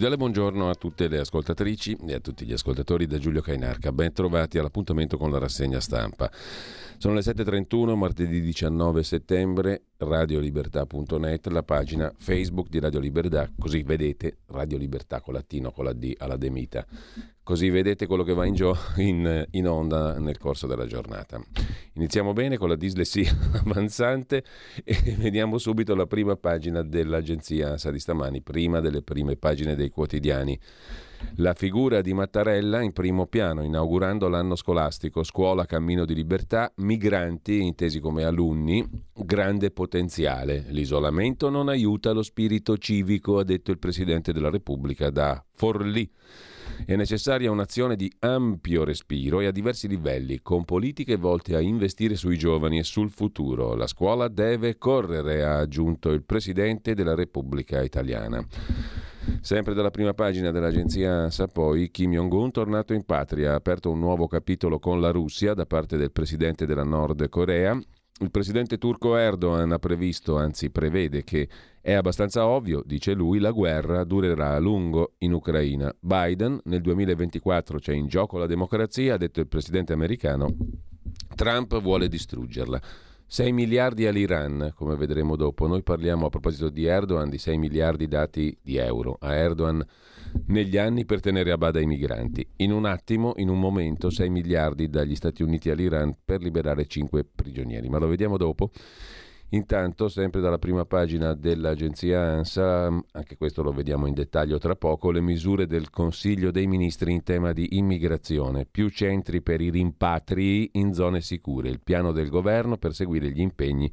Cordiale buongiorno a tutte le ascoltatrici e a tutti gli ascoltatori da Giulio Cainarca. Ben trovati all'appuntamento con la rassegna stampa. Sono le 7.31, martedì 19 settembre, radiolibertà.net, la pagina Facebook di Radio Libertà, così vedete Radio Libertà con la T, con la D alla demita. Così vedete quello che va in, gio- in, in onda nel corso della giornata. Iniziamo bene con la dislessia avanzante e vediamo subito la prima pagina dell'agenzia ANSA di stamani, prima delle prime pagine dei quotidiani. La figura di Mattarella in primo piano, inaugurando l'anno scolastico, scuola cammino di libertà, migranti intesi come alunni, grande potenziale. L'isolamento non aiuta lo spirito civico, ha detto il Presidente della Repubblica da Forlì. È necessaria un'azione di ampio respiro e a diversi livelli, con politiche volte a investire sui giovani e sul futuro. La scuola deve correre, ha aggiunto il Presidente della Repubblica Italiana. Sempre dalla prima pagina dell'agenzia ANSA, poi Kim Jong-un, tornato in patria, ha aperto un nuovo capitolo con la Russia da parte del presidente della Nord Corea il presidente turco Erdogan ha previsto, anzi prevede che è abbastanza ovvio, dice lui, la guerra durerà a lungo in Ucraina. Biden nel 2024 c'è in gioco la democrazia, ha detto il presidente americano. Trump vuole distruggerla. 6 miliardi all'Iran, come vedremo dopo. Noi parliamo a proposito di Erdogan di 6 miliardi dati di euro a Erdogan negli anni per tenere a bada i migranti. In un attimo, in un momento, 6 miliardi dagli Stati Uniti all'Iran per liberare 5 prigionieri. Ma lo vediamo dopo. Intanto, sempre dalla prima pagina dell'agenzia ANSA, anche questo lo vediamo in dettaglio tra poco, le misure del Consiglio dei Ministri in tema di immigrazione, più centri per i rimpatrii in zone sicure, il piano del governo per seguire gli impegni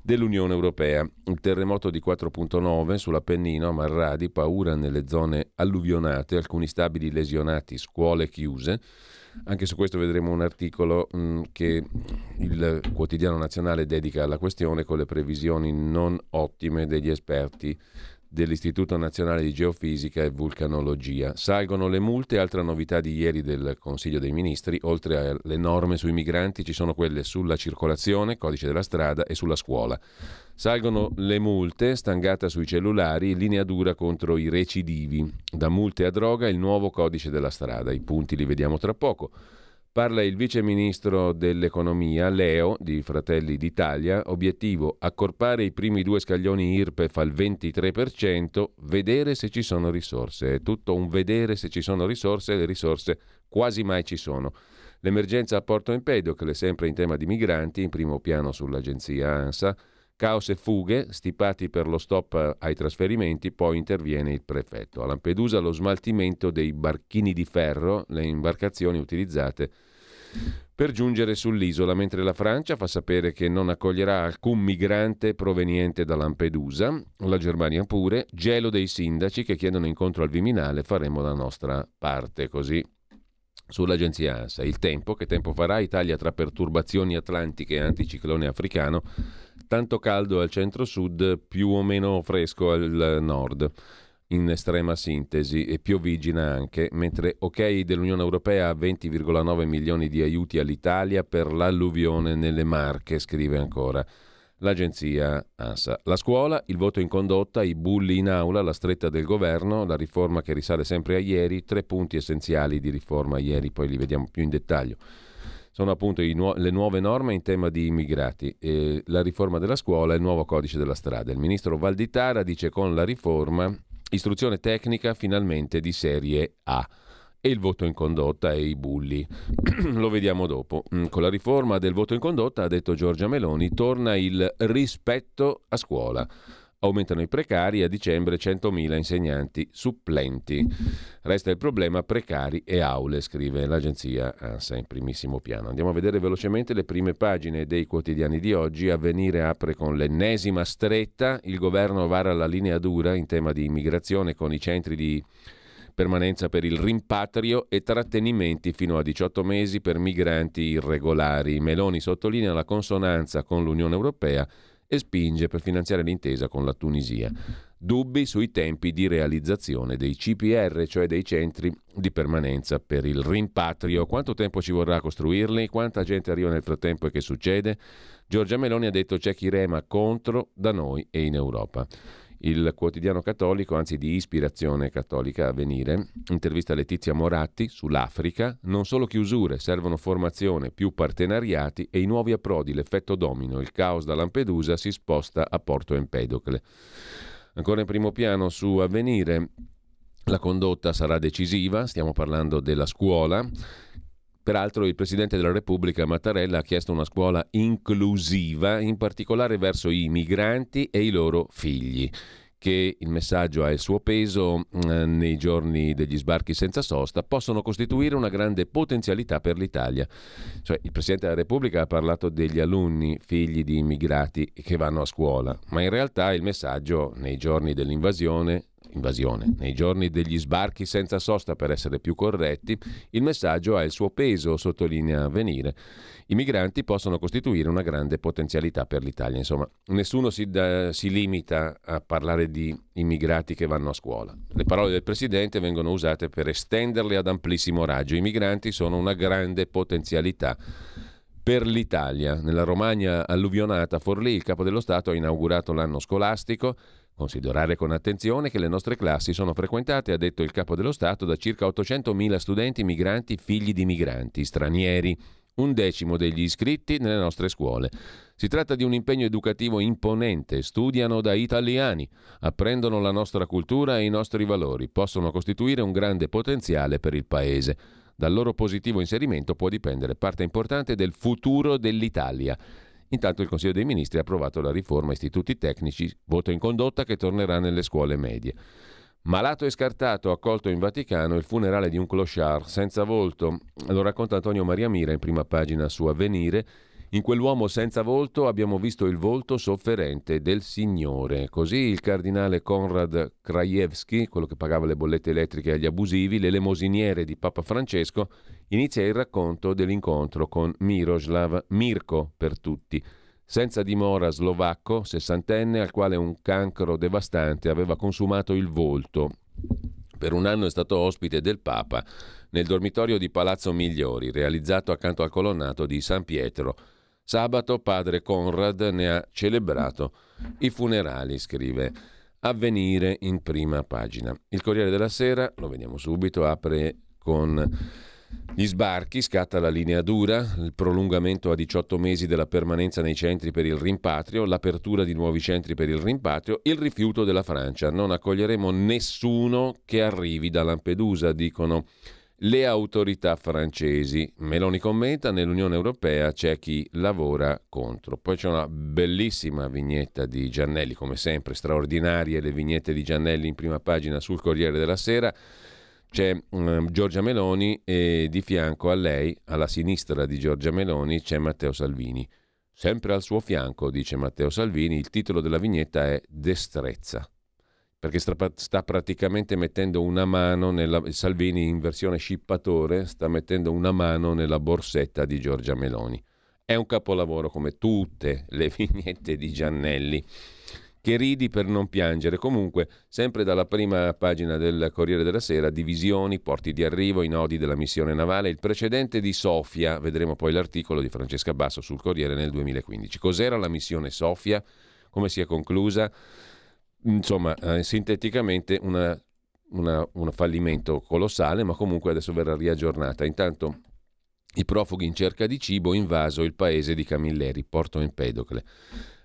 dell'Unione Europea. Il terremoto di 4.9 sull'Appennino a Marradi, paura nelle zone alluvionate, alcuni stabili lesionati, scuole chiuse. Anche su questo vedremo un articolo mh, mm, che il quotidiano nazionale dedica alla questione con le previsioni non ottime degli esperti dell'Istituto Nazionale di Geofisica e Vulcanologia. Salgono le multe, altra novità di ieri del Consiglio dei Ministri, oltre alle norme sui migranti ci sono quelle sulla circolazione, codice della strada e sulla scuola. Salgono le multe, stangata sui cellulari, linea dura contro i recidivi. Da multe a droga il nuovo codice della strada, i punti li vediamo tra poco. Parla il vice ministro dell'economia, Leo, di Fratelli d'Italia. Obiettivo, accorpare i primi due scaglioni IRPEF al 23%, vedere se ci sono risorse. È tutto un vedere se ci sono risorse, le risorse quasi mai ci sono. L'emergenza a Porto Empedocle, sempre in tema di migranti, in primo piano sull'agenzia ANSA. Caos e fughe, stipati per lo stop ai trasferimenti, poi interviene il prefetto. A Lampedusa lo smaltimento dei barchini di ferro, le imbarcazioni utilizzate per giungere sull'isola, mentre la Francia fa sapere che non accoglierà alcun migrante proveniente da Lampedusa, la Germania pure, gelo dei sindaci che chiedono incontro al Viminale, faremo la nostra parte così. Sull'agenzia ANSA, il tempo, che tempo farà? Italia tra perturbazioni atlantiche e anticiclone africano, tanto caldo al centro-sud, più o meno fresco al nord in estrema sintesi e pioviggina anche, mentre ok dell'Unione Europea 20,9 milioni di aiuti all'Italia per l'alluvione nelle Marche, scrive ancora l'agenzia ANSA. La scuola, il voto in condotta, i bulli in aula, la stretta del governo, la riforma che risale sempre a ieri, tre punti essenziali di riforma ieri, poi li vediamo più in dettaglio. Sono appunto nu- le nuove norme in tema di immigrati, la riforma della scuola e il nuovo codice della strada. Il ministro Valditara dice con la riforma Istruzione tecnica finalmente di serie A. e il voto in condotta e i bulli. Lo vediamo dopo. Mm, con la riforma del voto in condotta, ha detto Giorgia Meloni, torna il rispetto a scuola. Aumentano i precari a dicembre 100.000 insegnanti supplenti. Resta il problema precari e aule, scrive l'agenzia ANSA in primissimo piano. Andiamo a vedere velocemente le prime pagine dei quotidiani di oggi. Avvenire apre con l'ennesima stretta. Il governo vara la linea dura in tema di immigrazione con i centri di permanenza per il rimpatrio e trattenimenti fino a 18 mesi per migranti irregolari. Meloni sottolinea la consonanza con l'Unione Europea e spinge per finanziare l'intesa con la Tunisia. Dubbi sui tempi di realizzazione dei CPR, cioè dei centri di permanenza per il rimpatrio. Quanto tempo ci vorrà costruirli? Quanta gente arriva nel frattempo e che succede? Giorgia Meloni ha detto c'è chi rema contro da noi e in Europa il quotidiano cattolico, anzi di ispirazione cattolica a venire, intervista Letizia Moratti sull'Africa, non solo chiusure, servono formazione, più partenariati e i nuovi approdi, l'effetto domino, il caos da Lampedusa si sposta a Porto Empedocle. Ancora in primo piano su Avvenire, la condotta sarà decisiva, stiamo parlando della scuola. Peraltro il Presidente della Repubblica Mattarella ha chiesto una scuola inclusiva, in particolare verso i migranti e i loro figli che il messaggio ha il suo peso eh, nei giorni degli sbarchi senza sosta, possono costituire una grande potenzialità per l'Italia. Cioè, il Presidente della Repubblica ha parlato degli alunni figli di immigrati che vanno a scuola, ma in realtà il messaggio nei giorni dell'invasione invasione. Nei giorni degli sbarchi senza sosta, per essere più corretti, il messaggio ha il suo peso, sottolinea Venire. I migranti possono costituire una grande potenzialità per l'Italia. Insomma, nessuno si, da, si limita a parlare di immigrati che vanno a scuola. Le parole del Presidente vengono usate per estenderle ad amplissimo raggio. I migranti sono una grande potenzialità per l'Italia. Nella Romagna alluvionata Forlì, il capo dello Stato ha inaugurato l'anno scolastico Considerare con attenzione che le nostre classi sono frequentate, ha detto il capo dello Stato, da circa 800.000 studenti migranti figli di migranti stranieri, un decimo degli iscritti nelle nostre scuole. Si tratta di un impegno educativo imponente, studiano da italiani, apprendono la nostra cultura e i nostri valori, possono costituire un grande potenziale per il Paese. Dal loro positivo inserimento può dipendere parte importante del futuro dell'Italia. Intanto il Consiglio dei Ministri ha approvato la riforma istituti tecnici, voto in condotta che tornerà nelle scuole medie. Malato e scartato, accolto in Vaticano il funerale di un clochard senza volto. Lo racconta Antonio Maria Mira in prima pagina su Avvenire in quell'uomo senza volto abbiamo visto il volto sofferente del Signore. Così il cardinale Konrad Krajewski, quello che pagava le bollette elettriche agli abusivi, l'elemosiniere di Papa Francesco, inizia il racconto dell'incontro con Miroslav Mirko per tutti, senza dimora slovacco, sessantenne, al quale un cancro devastante aveva consumato il volto. Per un anno è stato ospite del Papa nel dormitorio di Palazzo Migliori, realizzato accanto al colonnato di San Pietro, Sabato padre Conrad ne ha celebrato i funerali, scrive Avvenire in prima pagina. Il Corriere della Sera, lo vediamo subito, apre con gli sbarchi, scatta la linea dura, il prolungamento a 18 mesi della permanenza nei centri per il rimpatrio, l'apertura di nuovi centri per il rimpatrio, il rifiuto della Francia. Non accoglieremo nessuno che arrivi da Lampedusa, dicono le autorità francesi. Meloni commenta, nell'Unione Europea c'è chi lavora contro. Poi c'è una bellissima vignetta di Giannelli, come sempre straordinarie le vignette di Giannelli in prima pagina sul Corriere della Sera. C'è um, Giorgia Meloni e di fianco a lei, alla sinistra di Giorgia Meloni, c'è Matteo Salvini. Sempre al suo fianco, dice Matteo Salvini, il titolo della vignetta è Destrezza perché sta, sta, praticamente mettendo una mano nella Salvini in versione scippatore sta mettendo una mano nella borsetta di Giorgia Meloni. È un capolavoro come tutte le vignette di Giannelli. Che ridi per non piangere. Comunque, sempre dalla prima pagina del Corriere della Sera, divisioni, porti di arrivo, i nodi della missione navale, il precedente di Sofia, vedremo poi l'articolo di Francesca Basso sul Corriere nel 2015. Cos'era la missione Sofia? Come si è conclusa? Insomma, eh, sinteticamente una, una, un fallimento colossale, ma comunque adesso verrà riaggiornata. Intanto i profughi in cerca di cibo invaso il paese di Camilleri, Porto Empedocle.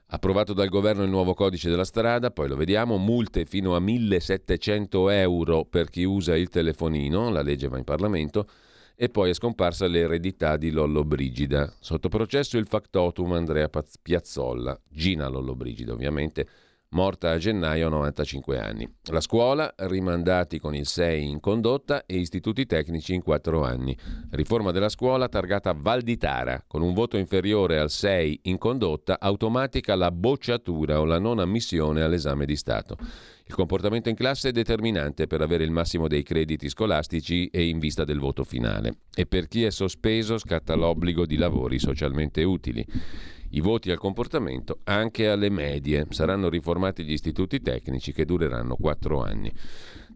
Approvato dal governo il nuovo codice della strada, poi lo vediamo, multe fino a 1700 euro per chi usa il telefonino, la legge va in Parlamento, e poi è scomparsa l'eredità di Lollo Brigida. Sotto processo il factotum Andrea Piazzolla, Gina Lollo Brigida ovviamente, morta a gennaio a 95 anni. La scuola, rimandati con il 6 in condotta e istituti tecnici in 4 anni. Riforma della scuola targata Valditara, con un voto inferiore al 6 in condotta, automatica la bocciatura o la non ammissione all'esame di Stato. Il comportamento in classe è determinante per avere il massimo dei crediti scolastici e in vista del voto finale. E per chi è sospeso scatta l'obbligo di lavori socialmente utili. I voti al comportamento anche alle medie. Saranno riformati gli istituti tecnici che dureranno quattro anni.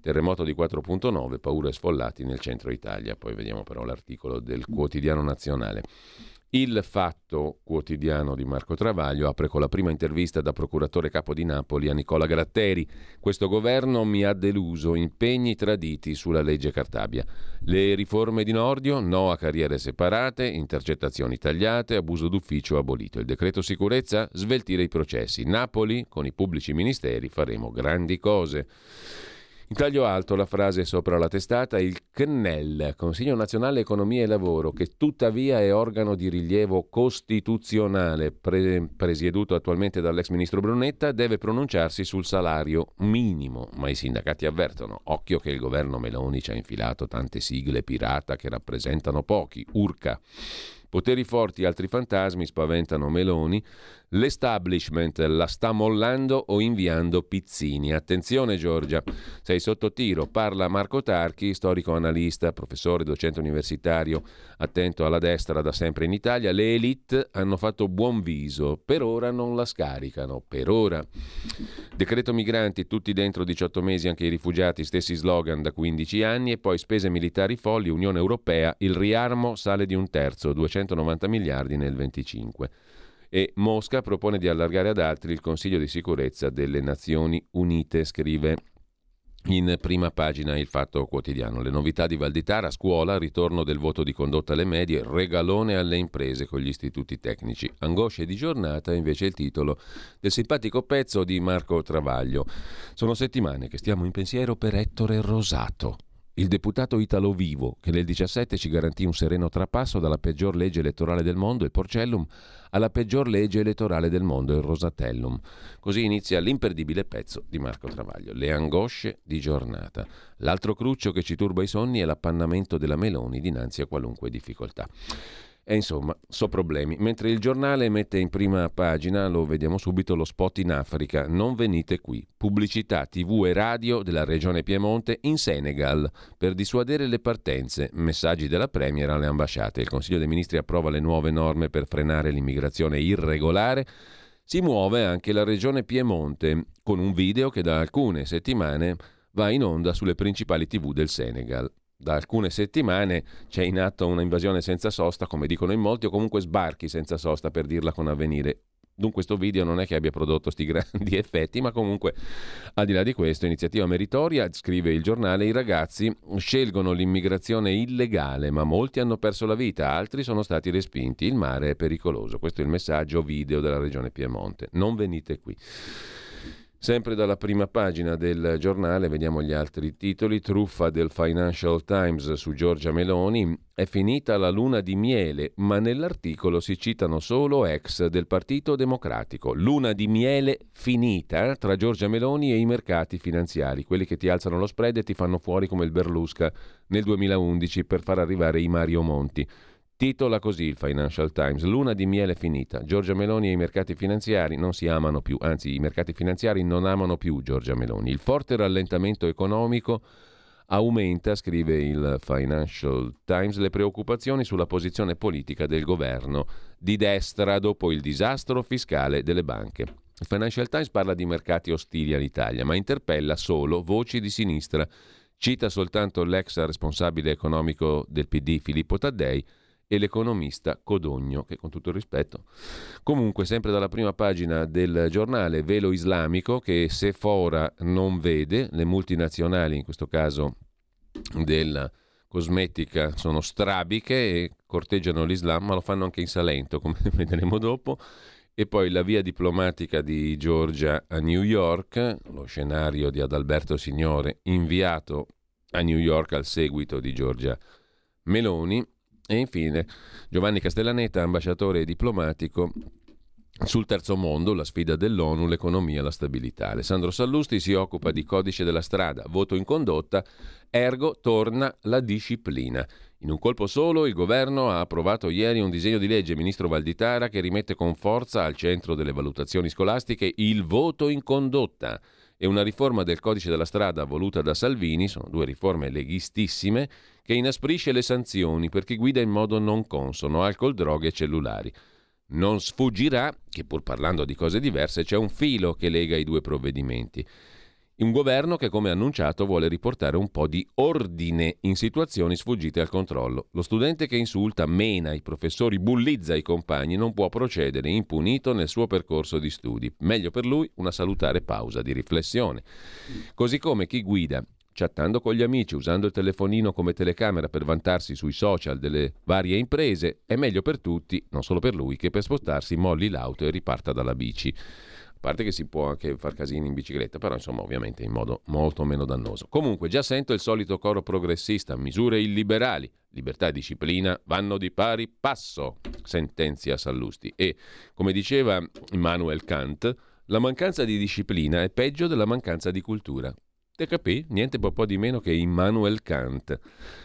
Terremoto di 4.9, paure sfollati nel centro Italia. Poi vediamo però l'articolo del quotidiano nazionale. Il Fatto quotidiano di Marco Travaglio apre con la prima intervista da procuratore capo di Napoli a Nicola Gratteri. Questo governo mi ha deluso, impegni traditi sulla legge Cartabia. Le riforme di Nordio, no a carriere separate, intercettazioni tagliate, abuso d'ufficio abolito. Il decreto sicurezza, sveltire i processi. Napoli, con i pubblici ministeri, faremo grandi cose. In taglio alto la frase sopra la testata, il CNEL, Consiglio Nazionale Economia e Lavoro, che tuttavia è organo di rilievo costituzionale, pre- presieduto attualmente dall'ex ministro Brunetta, deve pronunciarsi sul salario minimo. Ma i sindacati avvertono, occhio che il governo Meloni ci ha infilato tante sigle pirata che rappresentano pochi, urca. Poteri forti e altri fantasmi spaventano Meloni. L'establishment la sta mollando o inviando pizzini. Attenzione Giorgia, sei sotto tiro. Parla Marco Tarchi, storico analista, professore, docente universitario, attento alla destra da sempre in Italia. Le elite hanno fatto buon viso, per ora non la scaricano, per ora. Decreto migranti, tutti dentro 18 mesi, anche i rifugiati, stessi slogan da 15 anni e poi spese militari folli, Unione Europea, il riarmo sale di un terzo, 290 miliardi nel 25 e Mosca propone di allargare ad altri il Consiglio di sicurezza delle Nazioni Unite, scrive in prima pagina il Fatto Quotidiano. Le novità di Valditara, scuola, ritorno del voto di condotta alle medie, regalone alle imprese con gli istituti tecnici. Angosce di giornata invece il titolo del simpatico pezzo di Marco Travaglio. Sono settimane che stiamo in pensiero per Ettore Rosato, il deputato Italo Vivo, che nel 17 ci garantì un sereno trapasso dalla peggior legge elettorale del mondo, il Porcellum, alla peggior legge elettorale del mondo, il Rosatellum. Così inizia l'imperdibile pezzo di Marco Travaglio, Le angosce di giornata. L'altro cruccio che ci turba i sonni è l'appannamento della Meloni dinanzi a qualunque difficoltà. E insomma, so problemi. Mentre il giornale mette in prima pagina, lo vediamo subito, lo spot in Africa. Non venite qui. Pubblicità TV e radio della regione Piemonte in Senegal per dissuadere le partenze. Messaggi della Premier alle ambasciate. Il Consiglio dei Ministri approva le nuove norme per frenare l'immigrazione irregolare. Si muove anche la regione Piemonte con un video che da alcune settimane va in onda sulle principali TV del Senegal da alcune settimane c'è in atto una invasione senza sosta, come dicono in molti, o comunque sbarchi senza sosta, per dirla con avvenire. Dunque questo video non è che abbia prodotto questi grandi effetti, ma comunque al di là di questo, iniziativa meritoria, scrive il giornale, i ragazzi scelgono l'immigrazione illegale, ma molti hanno perso la vita, altri sono stati respinti, il mare è pericoloso. Questo è il messaggio video della regione Piemonte. Non venite qui. Sempre dalla prima pagina del giornale vediamo gli altri titoli. Truffa del Financial Times su Giorgia Meloni. È finita la luna di miele, ma nell'articolo si citano solo ex del Partito Democratico. Luna di miele finita tra Giorgia Meloni e i mercati finanziari, quelli che ti alzano lo spread e ti fanno fuori come il Berlusca nel 2011 per far arrivare i Mario Monti. Titola così il Financial Times, luna di miele finita. Giorgia Meloni e i mercati finanziari non si amano più, anzi i mercati finanziari non amano più Giorgia Meloni. Il forte rallentamento economico aumenta, scrive il Financial Times, le preoccupazioni sulla posizione politica del governo di destra dopo il disastro fiscale delle banche. Il Financial Times parla di mercati ostili all'Italia, ma interpella solo voci di sinistra. Cita soltanto l'ex responsabile economico del PD Filippo Taddei e l'economista Codogno, che con tutto il rispetto, comunque sempre dalla prima pagina del giornale Velo Islamico, che Sephora non vede, le multinazionali, in questo caso della cosmetica, sono strabiche e corteggiano l'Islam, ma lo fanno anche in Salento, come vedremo dopo, e poi la via diplomatica di Georgia a New York, lo scenario di Adalberto Signore inviato a New York al seguito di Giorgia Meloni e infine Giovanni Castellaneta, ambasciatore diplomatico sul terzo mondo, la sfida dell'ONU, l'economia e la stabilità. Alessandro Sallusti si occupa di codice della strada, voto in condotta, ergo torna la disciplina. In un colpo solo il governo ha approvato ieri un disegno di legge, ministro Valditara, che rimette con forza al centro delle valutazioni scolastiche il voto in condotta e una riforma del codice della strada voluta da Salvini, sono due riforme leghistissime, che inasprisce le sanzioni per chi guida in modo non consono, alcol, droghe e cellulari. Non sfuggirà che pur parlando di cose diverse c'è un filo che lega i due provvedimenti. Un governo che, come annunciato, vuole riportare un po' di ordine in situazioni sfuggite al controllo. Lo studente che insulta, mena i professori, bullizza i compagni, non può procedere impunito nel suo percorso di studi. Meglio per lui una salutare pausa di riflessione. Così come chi guida chattando con gli amici, usando il telefonino come telecamera per vantarsi sui social delle varie imprese, è meglio per tutti, non solo per lui, che per spostarsi molli l'auto e riparta dalla bici. A parte che si può anche far casini in bicicletta, però insomma ovviamente in modo molto meno dannoso. Comunque già sento il solito coro progressista, misure illiberali, libertà e disciplina vanno di pari passo, sentenzia Sallusti. E come diceva Immanuel Kant, la mancanza di disciplina è peggio della mancanza di cultura. Capì? Niente po' di meno che Immanuel Kant.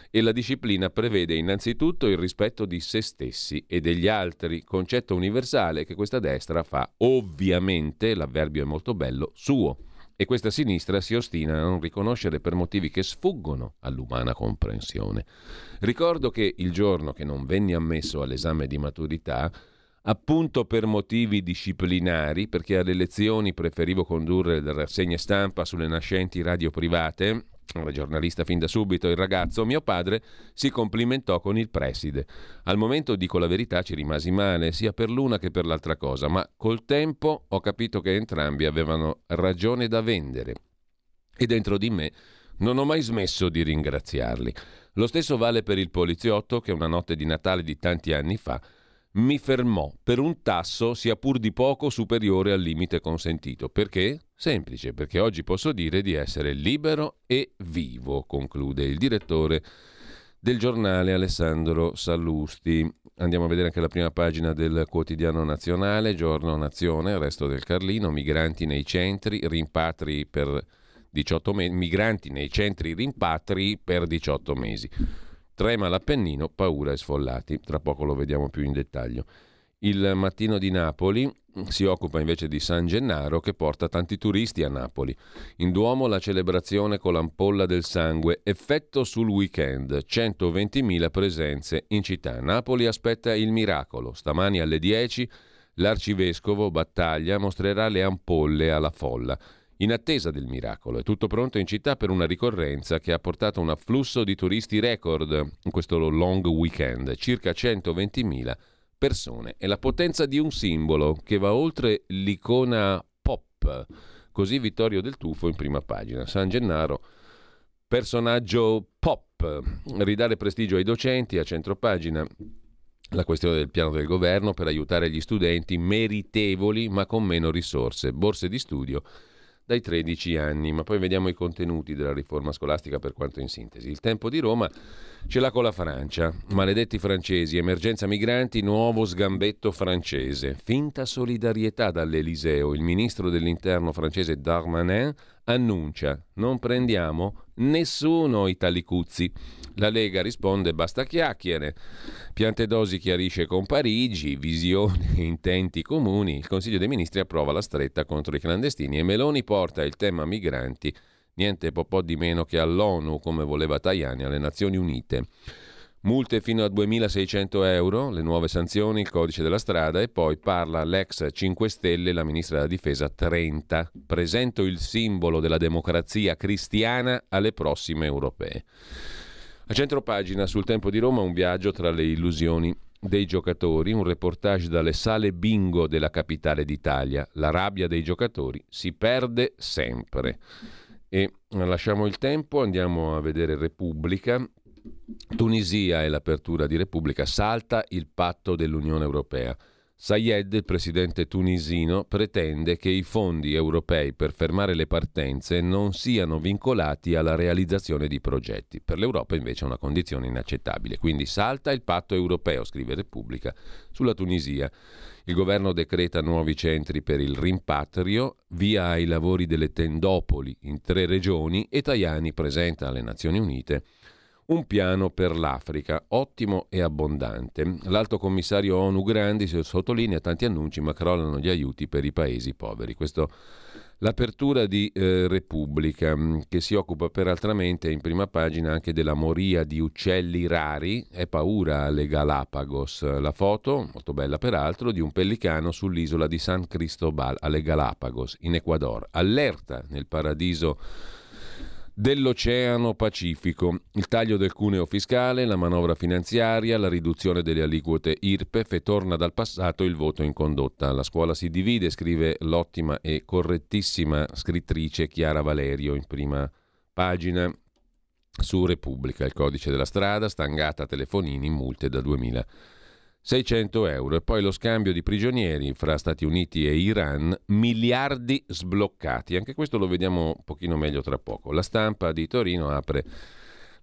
E la disciplina prevede innanzitutto il rispetto di se stessi e degli altri, concetto universale che questa destra fa ovviamente, l'avverbio è molto bello, suo. E questa sinistra si ostina a non riconoscere per motivi che sfuggono all'umana comprensione. Ricordo che il giorno che non venni ammesso all'esame di maturità, appunto per motivi disciplinari, perché alle lezioni preferivo condurre le rassegne stampa sulle nascenti radio private, era giornalista fin da subito il ragazzo, mio padre si complimentò con il preside. Al momento, dico la verità, ci rimasi male, sia per l'una che per l'altra cosa, ma col tempo ho capito che entrambi avevano ragione da vendere. E dentro di me non ho mai smesso di ringraziarli. Lo stesso vale per il poliziotto che una notte di Natale di tanti anni fa mi fermò per un tasso sia pur di poco superiore al limite consentito. Perché? Semplice, perché oggi posso dire di essere libero e vivo, conclude il direttore del giornale Alessandro Sallusti. Andiamo a vedere anche la prima pagina del quotidiano nazionale, giorno nazione, resto del Carlino, migranti nei centri, rimpatri per 18 mesi, migranti nei centri rimpatri per 18 mesi. Trema l'Appennino, paura e sfollati. Tra poco lo vediamo più in dettaglio. Il mattino di Napoli si occupa invece di San Gennaro che porta tanti turisti a Napoli. In Duomo la celebrazione con l'ampolla del sangue, effetto sul weekend, 120.000 presenze in città. Napoli aspetta il miracolo. Stamani alle 10 l'arcivescovo Battaglia mostrerà le ampolle alla folla. In attesa del miracolo, è tutto pronto in città per una ricorrenza che ha portato un afflusso di turisti record in questo long weekend, circa 120.000 persone. È la potenza di un simbolo che va oltre l'icona pop. Così Vittorio del Tufo in prima pagina. San Gennaro, personaggio pop. Ridare prestigio ai docenti a centro pagina la questione del piano del governo per aiutare gli studenti meritevoli ma con meno risorse, borse di studio dai 13 anni, ma poi vediamo i contenuti della riforma scolastica per quanto in sintesi. Il tempo di Roma ce l'ha con la Francia, maledetti francesi, emergenza migranti, nuovo sgambetto francese, finta solidarietà dall'Eliseo. Il ministro dell'interno francese Darmanin annuncia non prendiamo nessuno i talicuzzi. La Lega risponde basta chiacchiere. Piantedosi chiarisce con Parigi, visione e intenti comuni. Il Consiglio dei Ministri approva la stretta contro i clandestini e Meloni porta il tema migranti niente po' di meno che all'ONU, come voleva Tajani, alle Nazioni Unite. Multe fino a 2.600 euro, le nuove sanzioni, il codice della strada e poi parla l'ex 5 Stelle, la ministra della difesa 30. Presento il simbolo della democrazia cristiana alle prossime europee. A centro pagina sul Tempo di Roma un viaggio tra le illusioni dei giocatori, un reportage dalle sale bingo della capitale d'Italia. La rabbia dei giocatori si perde sempre. E lasciamo il tempo, andiamo a vedere Repubblica. Tunisia e l'apertura di Repubblica salta il patto dell'Unione Europea. Sayed, il presidente tunisino, pretende che i fondi europei per fermare le partenze non siano vincolati alla realizzazione di progetti. Per l'Europa invece è una condizione inaccettabile. Quindi salta il patto europeo, scrive Repubblica, sulla Tunisia. Il governo decreta nuovi centri per il rimpatrio, via ai lavori delle tendopoli in tre regioni e Tajani presenta alle Nazioni Unite un piano per l'Africa, ottimo e abbondante. L'alto commissario ONU Grandi sottolinea tanti annunci ma crollano gli aiuti per i paesi poveri. Questo L'apertura di eh, Repubblica, mm, che si occupa peraltramente in prima pagina anche della moria di uccelli rari, è paura alle Galapagos. La foto, molto bella peraltro, di un pellicano sull'isola di San Cristobal alle Galapagos, in Ecuador. Allerta nel paradiso dell'Oceano Pacifico, il taglio del cuneo fiscale, la manovra finanziaria, la riduzione delle aliquote IRPEF e torna dal passato il voto in condotta. La scuola si divide, scrive l'ottima e correttissima scrittrice Chiara Valerio in prima pagina su Repubblica, il codice della strada, stangata telefonini, multe da 2000 600 euro e poi lo scambio di prigionieri fra Stati Uniti e Iran, miliardi sbloccati. Anche questo lo vediamo un pochino meglio tra poco. La stampa di Torino apre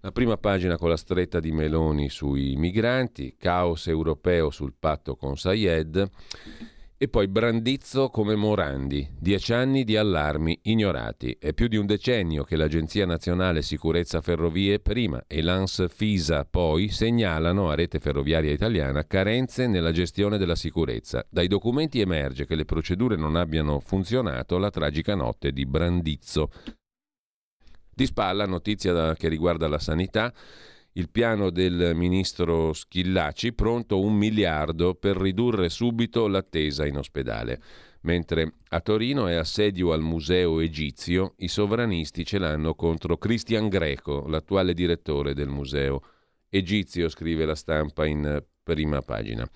la prima pagina con la stretta di Meloni sui migranti, caos europeo sul patto con Sayed e poi Brandizzo come Morandi, dieci anni di allarmi ignorati. È più di un decennio che l'Agenzia Nazionale Sicurezza Ferrovie prima e l'ANS FISA poi segnalano a Rete Ferroviaria Italiana carenze nella gestione della sicurezza. Dai documenti emerge che le procedure non abbiano funzionato la tragica notte di Brandizzo. Di spalla notizia che riguarda la sanità il piano del ministro Schillaci, pronto un miliardo per ridurre subito l'attesa in ospedale. Mentre a Torino è assedio al museo egizio, i sovranisti ce l'hanno contro Cristian Greco, l'attuale direttore del museo egizio, scrive la stampa in prima pagina.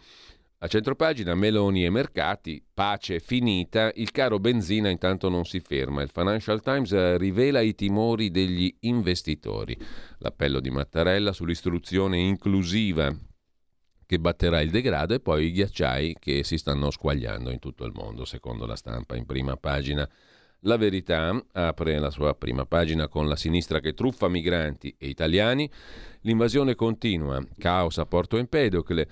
A centropagina Meloni e mercati, pace finita, il caro benzina intanto non si ferma. Il Financial Times rivela i timori degli investitori. L'appello di Mattarella sull'istruzione inclusiva che batterà il degrado e poi i ghiacciai che si stanno squagliando in tutto il mondo, secondo la stampa in prima pagina. La verità apre la sua prima pagina con la sinistra che truffa migranti e italiani. L'invasione continua, caos a Porto Empedocle.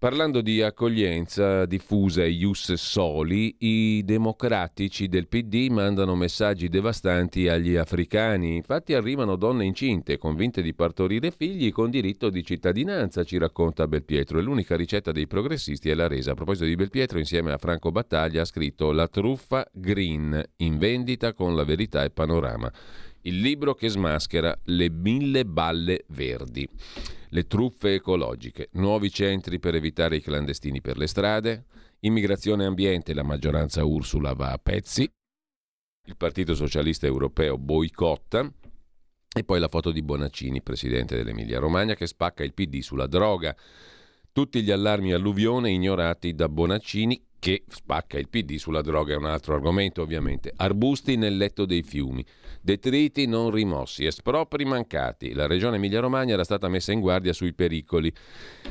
Parlando di accoglienza diffusa e ius soli, i democratici del PD mandano messaggi devastanti agli africani. Infatti arrivano donne incinte, convinte di partorire figli con diritto di cittadinanza, ci racconta Belpietro. E l'unica ricetta dei progressisti è la resa. A proposito di Belpietro, insieme a Franco Battaglia ha scritto La truffa green, in vendita con la verità e panorama. Il libro che smaschera le mille balle verdi le truffe ecologiche, nuovi centri per evitare i clandestini per le strade, immigrazione e ambiente, la maggioranza Ursula va a pezzi, il Partito Socialista Europeo boicotta e poi la foto di Bonaccini, presidente dell'Emilia Romagna, che spacca il PD sulla droga. Tutti gli allarmi alluvione ignorati da Bonaccini che spacca il PD sulla droga è un altro argomento ovviamente. Arbusti nel letto dei fiumi, detriti non rimossi, espropri mancati. La regione Emilia-Romagna era stata messa in guardia sui pericoli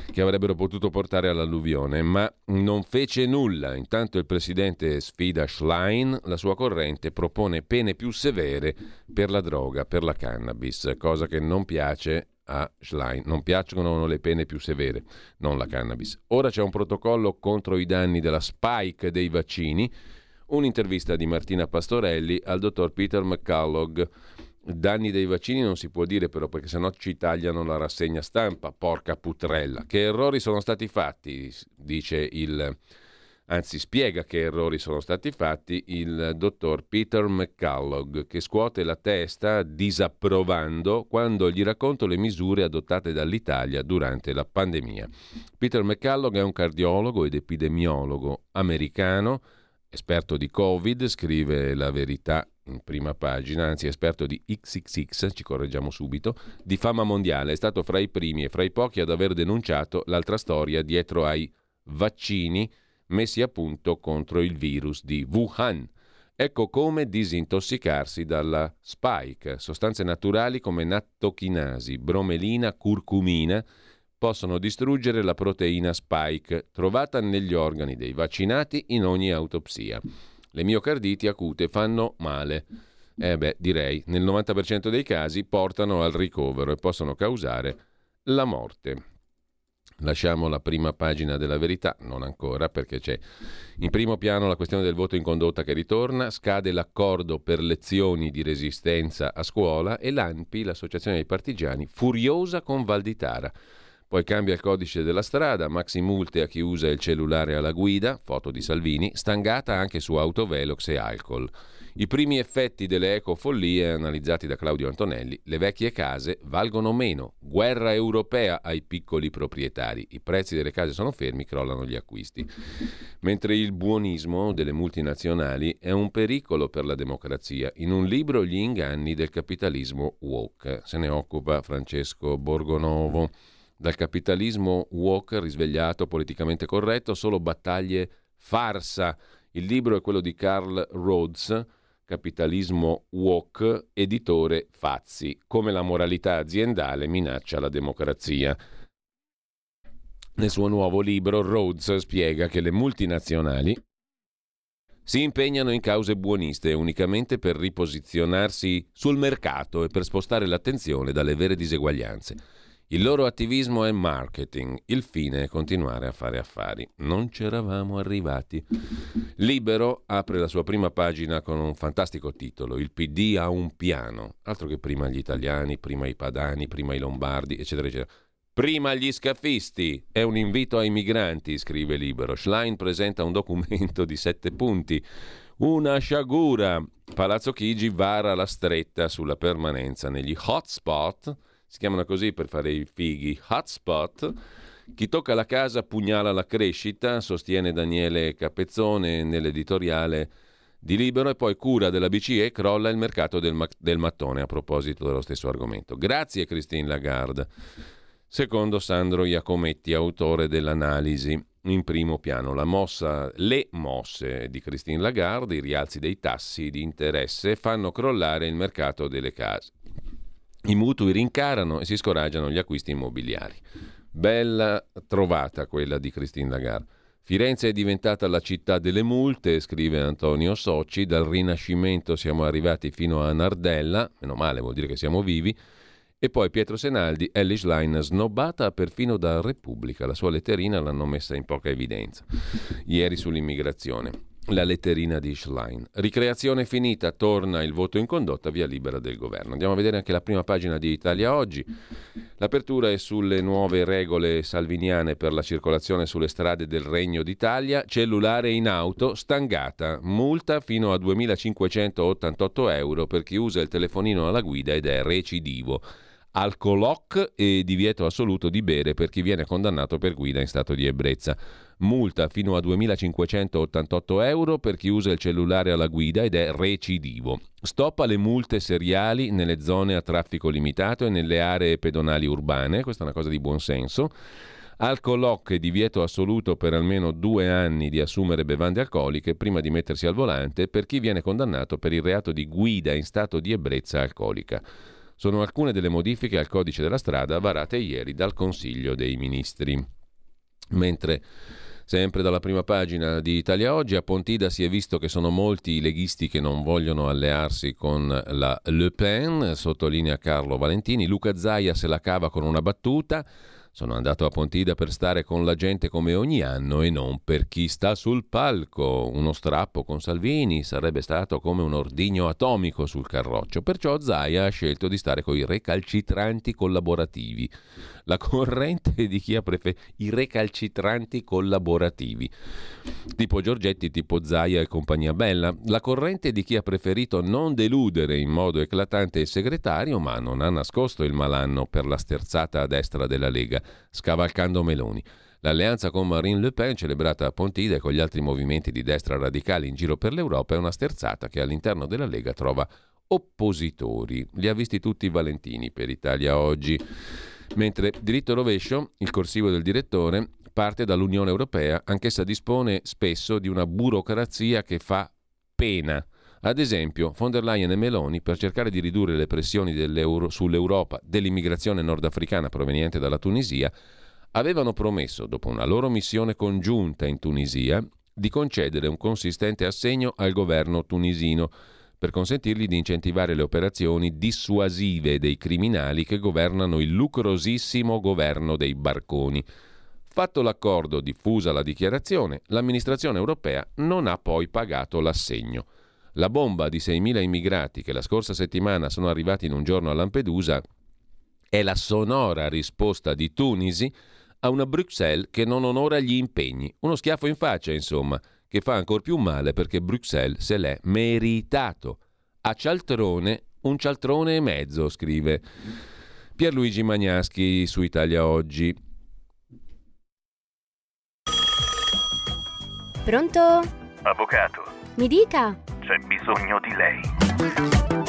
che avrebbero potuto portare all'alluvione, ma non fece nulla. Intanto il presidente sfida Schlein, la sua corrente propone pene più severe per la droga, per la cannabis, cosa che non piace a Schlein. Non piacciono le pene più severe, non la cannabis. Ora c'è un protocollo contro i danni della spike dei vaccini. Un'intervista di Martina Pastorelli al dottor Peter McCullough. Danni dei vaccini non si può dire però perché sennò ci tagliano la rassegna stampa, porca putrella. Che errori sono stati fatti, dice il Anzi, spiega che errori sono stati fatti il dottor Peter McCullough, che scuote la testa disapprovando quando gli racconto le misure adottate dall'Italia durante la pandemia. Peter McCullough è un cardiologo ed epidemiologo americano, esperto di Covid, scrive la verità in prima pagina, anzi esperto di XXX, ci correggiamo subito, di fama mondiale. È stato fra i primi e fra i pochi ad aver denunciato l'altra storia dietro ai vaccini messi a punto contro il virus di Wuhan. Ecco come disintossicarsi dalla spike, sostanze naturali come nattochinasi, bromelina, curcumina, possono distruggere la proteina spike, trovata negli organi dei vaccinati in ogni autopsia. Le miocarditi acute fanno male. Eh beh, direi, nel 90% dei casi portano al ricovero e possono causare la morte. Lasciamo la prima pagina della verità, non ancora, perché c'è in primo piano la questione del voto in condotta che ritorna, scade l'accordo per lezioni di resistenza a scuola e l'ANPI, l'associazione dei partigiani, furiosa con Valditara. Poi cambia il codice della strada, maxi multe a chi usa il cellulare alla guida, foto di Salvini, stangata anche su autovelox e alcol. I primi effetti delle ecofollie analizzati da Claudio Antonelli, le vecchie case valgono meno, guerra europea ai piccoli proprietari, i prezzi delle case sono fermi, crollano gli acquisti. Mentre il buonismo delle multinazionali è un pericolo per la democrazia. In un libro Gli inganni del capitalismo woke se ne occupa Francesco Borgonovo. Dal capitalismo woke risvegliato, politicamente corretto, solo battaglie farsa. Il libro è quello di Carl Rhodes, Capitalismo woke, editore Fazzi, come la moralità aziendale minaccia la democrazia. Nel suo nuovo libro Rhodes spiega che le multinazionali si impegnano in cause buoniste unicamente per riposizionarsi sul mercato e per spostare l'attenzione dalle vere diseguaglianze. Il loro attivismo è marketing, il fine è continuare a fare affari. Non c'eravamo arrivati. Libero apre la sua prima pagina con un fantastico titolo, Il PD ha un piano, altro che prima gli italiani, prima i padani, prima i lombardi, eccetera, eccetera. Prima gli scafisti, è un invito ai migranti, scrive Libero. Schlein presenta un documento di sette punti. Una sciagura. Palazzo Chigi vara la stretta sulla permanenza negli hotspot si chiamano così per fare i fighi, hotspot. Chi tocca la casa pugnala la crescita, sostiene Daniele Capezzone nell'editoriale di Libero e poi cura della BCE crolla il mercato del, ma- del mattone a proposito dello stesso argomento. Grazie Christine Lagarde. Secondo Sandro Iacometti, autore dell'analisi in primo piano, la mossa, le mosse di Christine Lagarde, i rialzi dei tassi di interesse fanno crollare il mercato delle case. I mutui rincarano e si scoraggiano gli acquisti immobiliari. Bella trovata quella di Christine Lagarde. Firenze è diventata la città delle multe, scrive Antonio Socci, dal Rinascimento siamo arrivati fino a Nardella, meno male vuol dire che siamo vivi, e poi Pietro Senaldi, Ellis Line snobbata perfino da Repubblica, la sua letterina l'hanno messa in poca evidenza. Ieri sull'immigrazione la letterina di Schlein. Ricreazione finita, torna il voto in condotta, via libera del governo. Andiamo a vedere anche la prima pagina di Italia Oggi. L'apertura è sulle nuove regole salviniane per la circolazione sulle strade del Regno d'Italia. Cellulare in auto, stangata, multa fino a 2.588 euro per chi usa il telefonino alla guida ed è recidivo alcoloc e divieto assoluto di bere per chi viene condannato per guida in stato di ebbrezza. Multa fino a 2.588 euro per chi usa il cellulare alla guida ed è recidivo. Stop alle multe seriali nelle zone a traffico limitato e nelle aree pedonali urbane, questa è una cosa di buon senso. Alcoloc e divieto assoluto per almeno due anni di assumere bevande alcoliche prima di mettersi al volante per chi viene condannato per il reato di guida in stato di ebbrezza alcolica sono alcune delle modifiche al codice della strada varate ieri dal Consiglio dei Ministri. Mentre Sempre dalla prima pagina di Italia Oggi, a Pontida si è visto che sono molti i leghisti che non vogliono allearsi con la Le Pen, sottolinea Carlo Valentini. Luca Zaia se la cava con una battuta. Sono andato a Pontida per stare con la gente come ogni anno e non per chi sta sul palco. Uno strappo con Salvini sarebbe stato come un ordigno atomico sul carroccio. Perciò Zaia ha scelto di stare con i recalcitranti collaborativi. La corrente di chi ha preferito i recalcitranti collaborativi. Tipo Giorgetti, tipo Zaia e compagnia bella. La corrente di chi ha preferito non deludere in modo eclatante il segretario, ma non ha nascosto il malanno per la sterzata a destra della Lega scavalcando Meloni. L'alleanza con Marine Le Pen, celebrata a Pontida e con gli altri movimenti di destra radicali in giro per l'Europa, è una sterzata che all'interno della Lega trova oppositori. Li ha visti tutti Valentini per Italia oggi. Mentre diritto rovescio, il corsivo del direttore, parte dall'Unione Europea, anch'essa dispone spesso di una burocrazia che fa pena. Ad esempio, von der Leyen e Meloni, per cercare di ridurre le pressioni sull'Europa dell'immigrazione nordafricana proveniente dalla Tunisia, avevano promesso, dopo una loro missione congiunta in Tunisia, di concedere un consistente assegno al governo tunisino per consentirgli di incentivare le operazioni dissuasive dei criminali che governano il lucrosissimo governo dei barconi. Fatto l'accordo, diffusa la dichiarazione, l'amministrazione europea non ha poi pagato l'assegno. La bomba di 6.000 immigrati che la scorsa settimana sono arrivati in un giorno a Lampedusa è la sonora risposta di Tunisi a una Bruxelles che non onora gli impegni. Uno schiaffo in faccia, insomma, che fa ancora più male perché Bruxelles se l'è meritato. A cialtrone, un cialtrone e mezzo, scrive Pierluigi Magnaschi su Italia Oggi. Pronto? Avvocato. Mi dica. C'è bisogno di lei.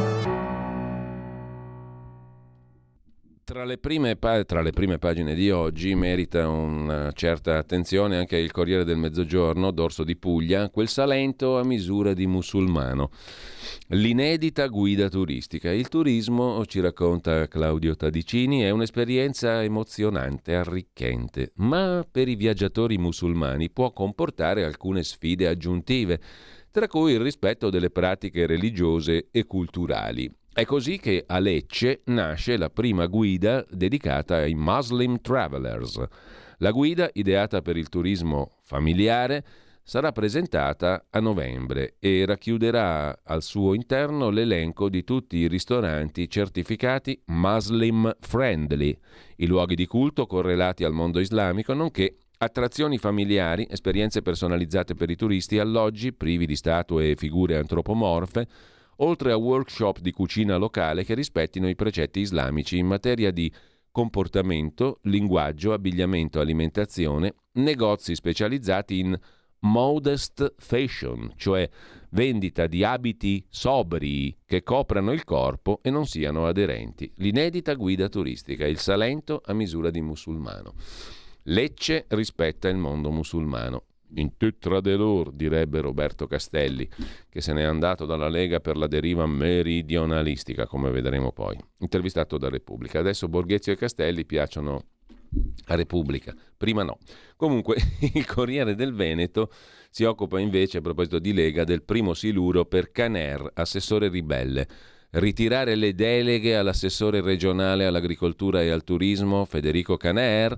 Tra le, prime, tra le, prime, pagine di oggi merita una certa attenzione anche il Corriere del Mezzogiorno, dorso di Puglia, quel Salento a misura di musulmano. L'inedita guida turistica. Il turismo, ci racconta Claudio Tadicini, è un'esperienza emozionante, arricchente, ma per i viaggiatori musulmani può comportare alcune sfide aggiuntive, tra cui il rispetto delle pratiche religiose e culturali. È così che a Lecce nasce la prima guida dedicata ai Muslim Travelers. La guida, ideata per il turismo familiare, sarà presentata a novembre e racchiuderà al suo interno l'elenco di tutti i ristoranti certificati Muslim Friendly, i luoghi di culto correlati al mondo islamico, nonché attrazioni familiari, esperienze personalizzate per i turisti, alloggi privi di statue e figure antropomorfe, oltre a workshop di cucina locale che rispettino i precetti islamici in materia di comportamento, linguaggio, abbigliamento, alimentazione, negozi specializzati in modest fashion, cioè vendita di abiti sobri che coprano il corpo e non siano aderenti. L'inedita guida turistica, il Salento a misura di musulmano. Lecce rispetta il mondo musulmano in tutra de lor, direbbe Roberto Castelli, che se n'è andato dalla Lega per la deriva meridionalistica, come vedremo poi. Intervistato da Repubblica. Adesso Borghezio e Castelli piacciono a Repubblica, prima no. Comunque il Corriere del Veneto si occupa invece, a proposito di Lega, del primo siluro per Caner, assessore ribelle. Ritirare le deleghe all'assessore regionale all'agricoltura e al turismo Federico Caner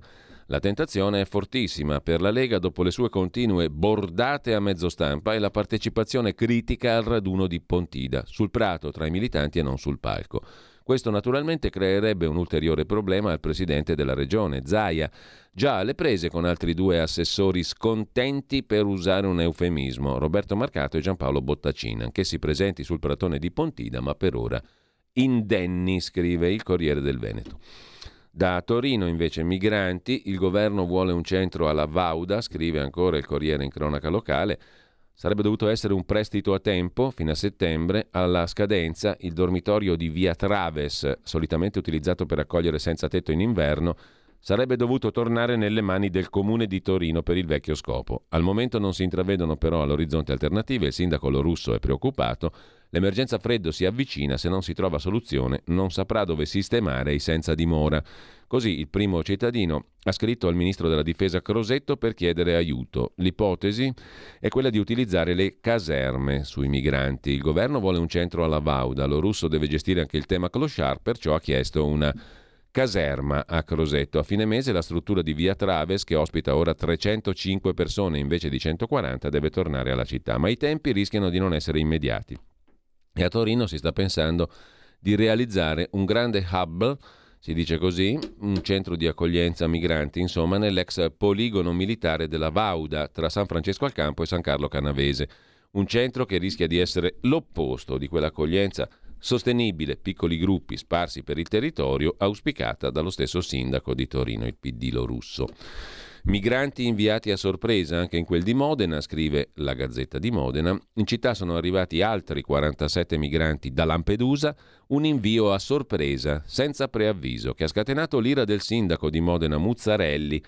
la tentazione è fortissima per la Lega dopo le sue continue bordate a mezzo stampa e la partecipazione critica al raduno di Pontida, sul prato tra i militanti e non sul palco. Questo naturalmente creerebbe un ulteriore problema al presidente della regione, Zaia, già alle prese con altri due assessori scontenti per usare un eufemismo, Roberto Marcato e Giampaolo Bottacina, che si presenti sul pratone di Pontida, ma per ora indenni, scrive il Corriere del Veneto. Da Torino invece migranti, il governo vuole un centro alla Vauda, scrive ancora il Corriere in cronaca locale. Sarebbe dovuto essere un prestito a tempo, fino a settembre, alla scadenza il dormitorio di Via Traves, solitamente utilizzato per accogliere senza tetto in inverno, sarebbe dovuto tornare nelle mani del comune di Torino per il vecchio scopo. Al momento non si intravedono però all'orizzonte alternative, il sindaco Lorusso è preoccupato L'emergenza freddo si avvicina, se non si trova soluzione non saprà dove sistemare i senza dimora. Così il primo cittadino ha scritto al ministro della difesa Crosetto per chiedere aiuto. L'ipotesi è quella di utilizzare le caserme sui migranti. Il governo vuole un centro alla Vauda, lo russo deve gestire anche il tema clochard, perciò ha chiesto una caserma a Crosetto. A fine mese la struttura di Via Traves, che ospita ora 305 persone invece di 140, deve tornare alla città, ma i tempi rischiano di non essere immediati. E a Torino si sta pensando di realizzare un grande hub si dice così, un centro di accoglienza migranti, insomma, nell'ex poligono militare della Vauda tra San Francesco al Campo e San Carlo Canavese. Un centro che rischia di essere l'opposto di quell'accoglienza sostenibile, piccoli gruppi sparsi per il territorio, auspicata dallo stesso sindaco di Torino, il PD Lorusso. Migranti inviati a sorpresa anche in quel di Modena, scrive la Gazzetta di Modena. In città sono arrivati altri 47 migranti da Lampedusa, un invio a sorpresa, senza preavviso, che ha scatenato l'ira del sindaco di Modena Muzzarelli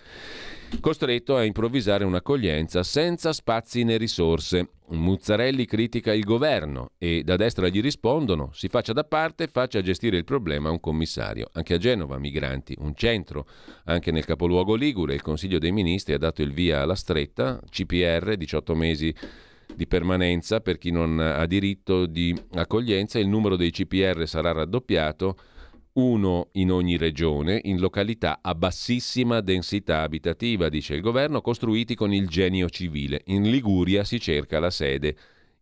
costretto a improvvisare un'accoglienza senza spazi né risorse. Muzzarelli critica il governo e da destra gli rispondono si faccia da parte faccia gestire il problema un commissario. Anche a Genova migranti, un centro. Anche nel capoluogo Ligure il Consiglio dei Ministri ha dato il via alla stretta, CPR 18 mesi di permanenza per chi non ha diritto di accoglienza, il numero dei CPR sarà raddoppiato uno in ogni regione, in località a bassissima densità abitativa, dice il governo, costruiti con il genio civile. In Liguria si cerca la sede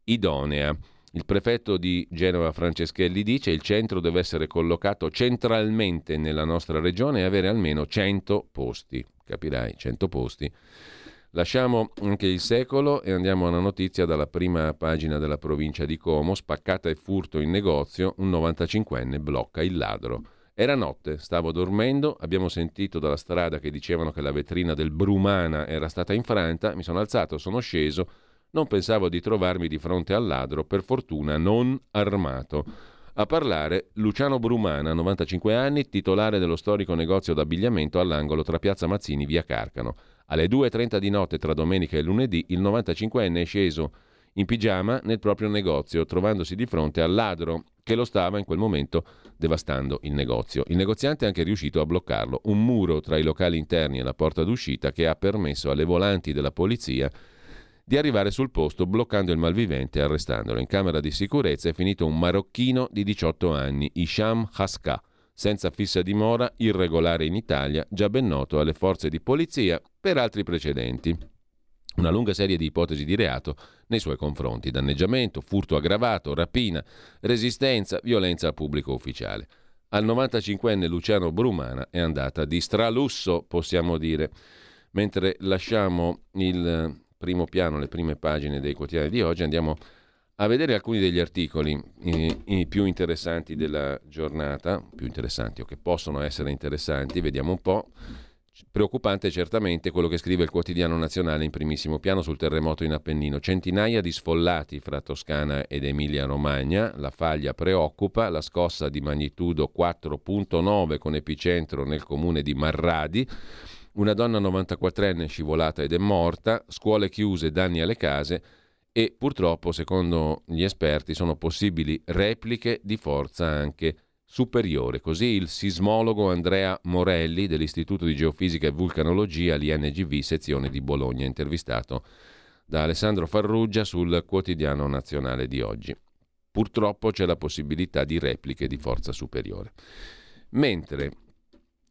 idonea. Il prefetto di Genova Franceschelli dice che il centro deve essere collocato centralmente nella nostra regione e avere almeno 100 posti. Capirai, 100 posti. Lasciamo anche il secolo e andiamo a una notizia dalla prima pagina della provincia di Como. Spaccata e furto in negozio, un 95enne blocca il ladro. Era notte, stavo dormendo, abbiamo sentito dalla strada che dicevano che la vetrina del Brumana era stata infranta, mi sono alzato, sono sceso, non pensavo di trovarmi di fronte al ladro, per fortuna non armato. A parlare Luciano Brumana, 95 anni, titolare dello storico negozio d'abbigliamento all'angolo tra Piazza Mazzini e Via Carcano. Alle 2.30 di notte tra domenica e lunedì il 95enne è sceso in pigiama nel proprio negozio, trovandosi di fronte al ladro che lo stava in quel momento devastando il negozio. Il negoziante è anche riuscito a bloccarlo, un muro tra i locali interni e la porta d'uscita che ha permesso alle volanti della polizia di arrivare sul posto bloccando il malvivente e arrestandolo. In camera di sicurezza è finito un marocchino di 18 anni, Isham Haska, senza fissa dimora, irregolare in Italia, già ben noto alle forze di polizia per altri precedenti. Una lunga serie di ipotesi di reato nei suoi confronti: danneggiamento, furto aggravato, rapina, resistenza, violenza a pubblico ufficiale. Al 95enne Luciano Brumana è andata di stralusso, possiamo dire. Mentre lasciamo il primo piano, le prime pagine dei quotidiani di oggi, andiamo a vedere alcuni degli articoli i più interessanti della giornata, più interessanti o che possono essere interessanti, vediamo un po'. Preoccupante certamente quello che scrive il quotidiano nazionale in primissimo piano sul terremoto in Appennino. Centinaia di sfollati fra Toscana ed Emilia-Romagna. La faglia preoccupa, la scossa di magnitudo 4.9 con epicentro nel comune di Marradi. Una donna 94enne scivolata ed è morta. Scuole chiuse, danni alle case e purtroppo, secondo gli esperti, sono possibili repliche di forza anche superiore. Così il sismologo Andrea Morelli dell'Istituto di Geofisica e Vulcanologia, l'INGV, sezione di Bologna, intervistato da Alessandro Farrugia sul quotidiano nazionale di oggi. Purtroppo c'è la possibilità di repliche di forza superiore. Mentre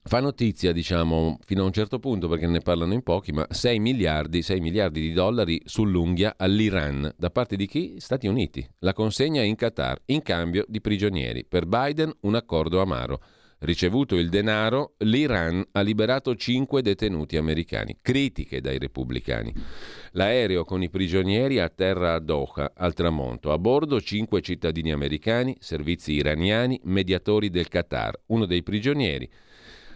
Fa notizia, diciamo, fino a un certo punto perché ne parlano in pochi, ma 6 miliardi, 6 miliardi di dollari sull'unghia all'Iran. Da parte di chi? Stati Uniti. La consegna in Qatar, in cambio di prigionieri. Per Biden un accordo amaro. Ricevuto il denaro, l'Iran ha liberato 5 detenuti americani. Critiche dai repubblicani. L'aereo con i prigionieri atterra a Doha, al tramonto. A bordo 5 cittadini americani, servizi iraniani, mediatori del Qatar. Uno dei prigionieri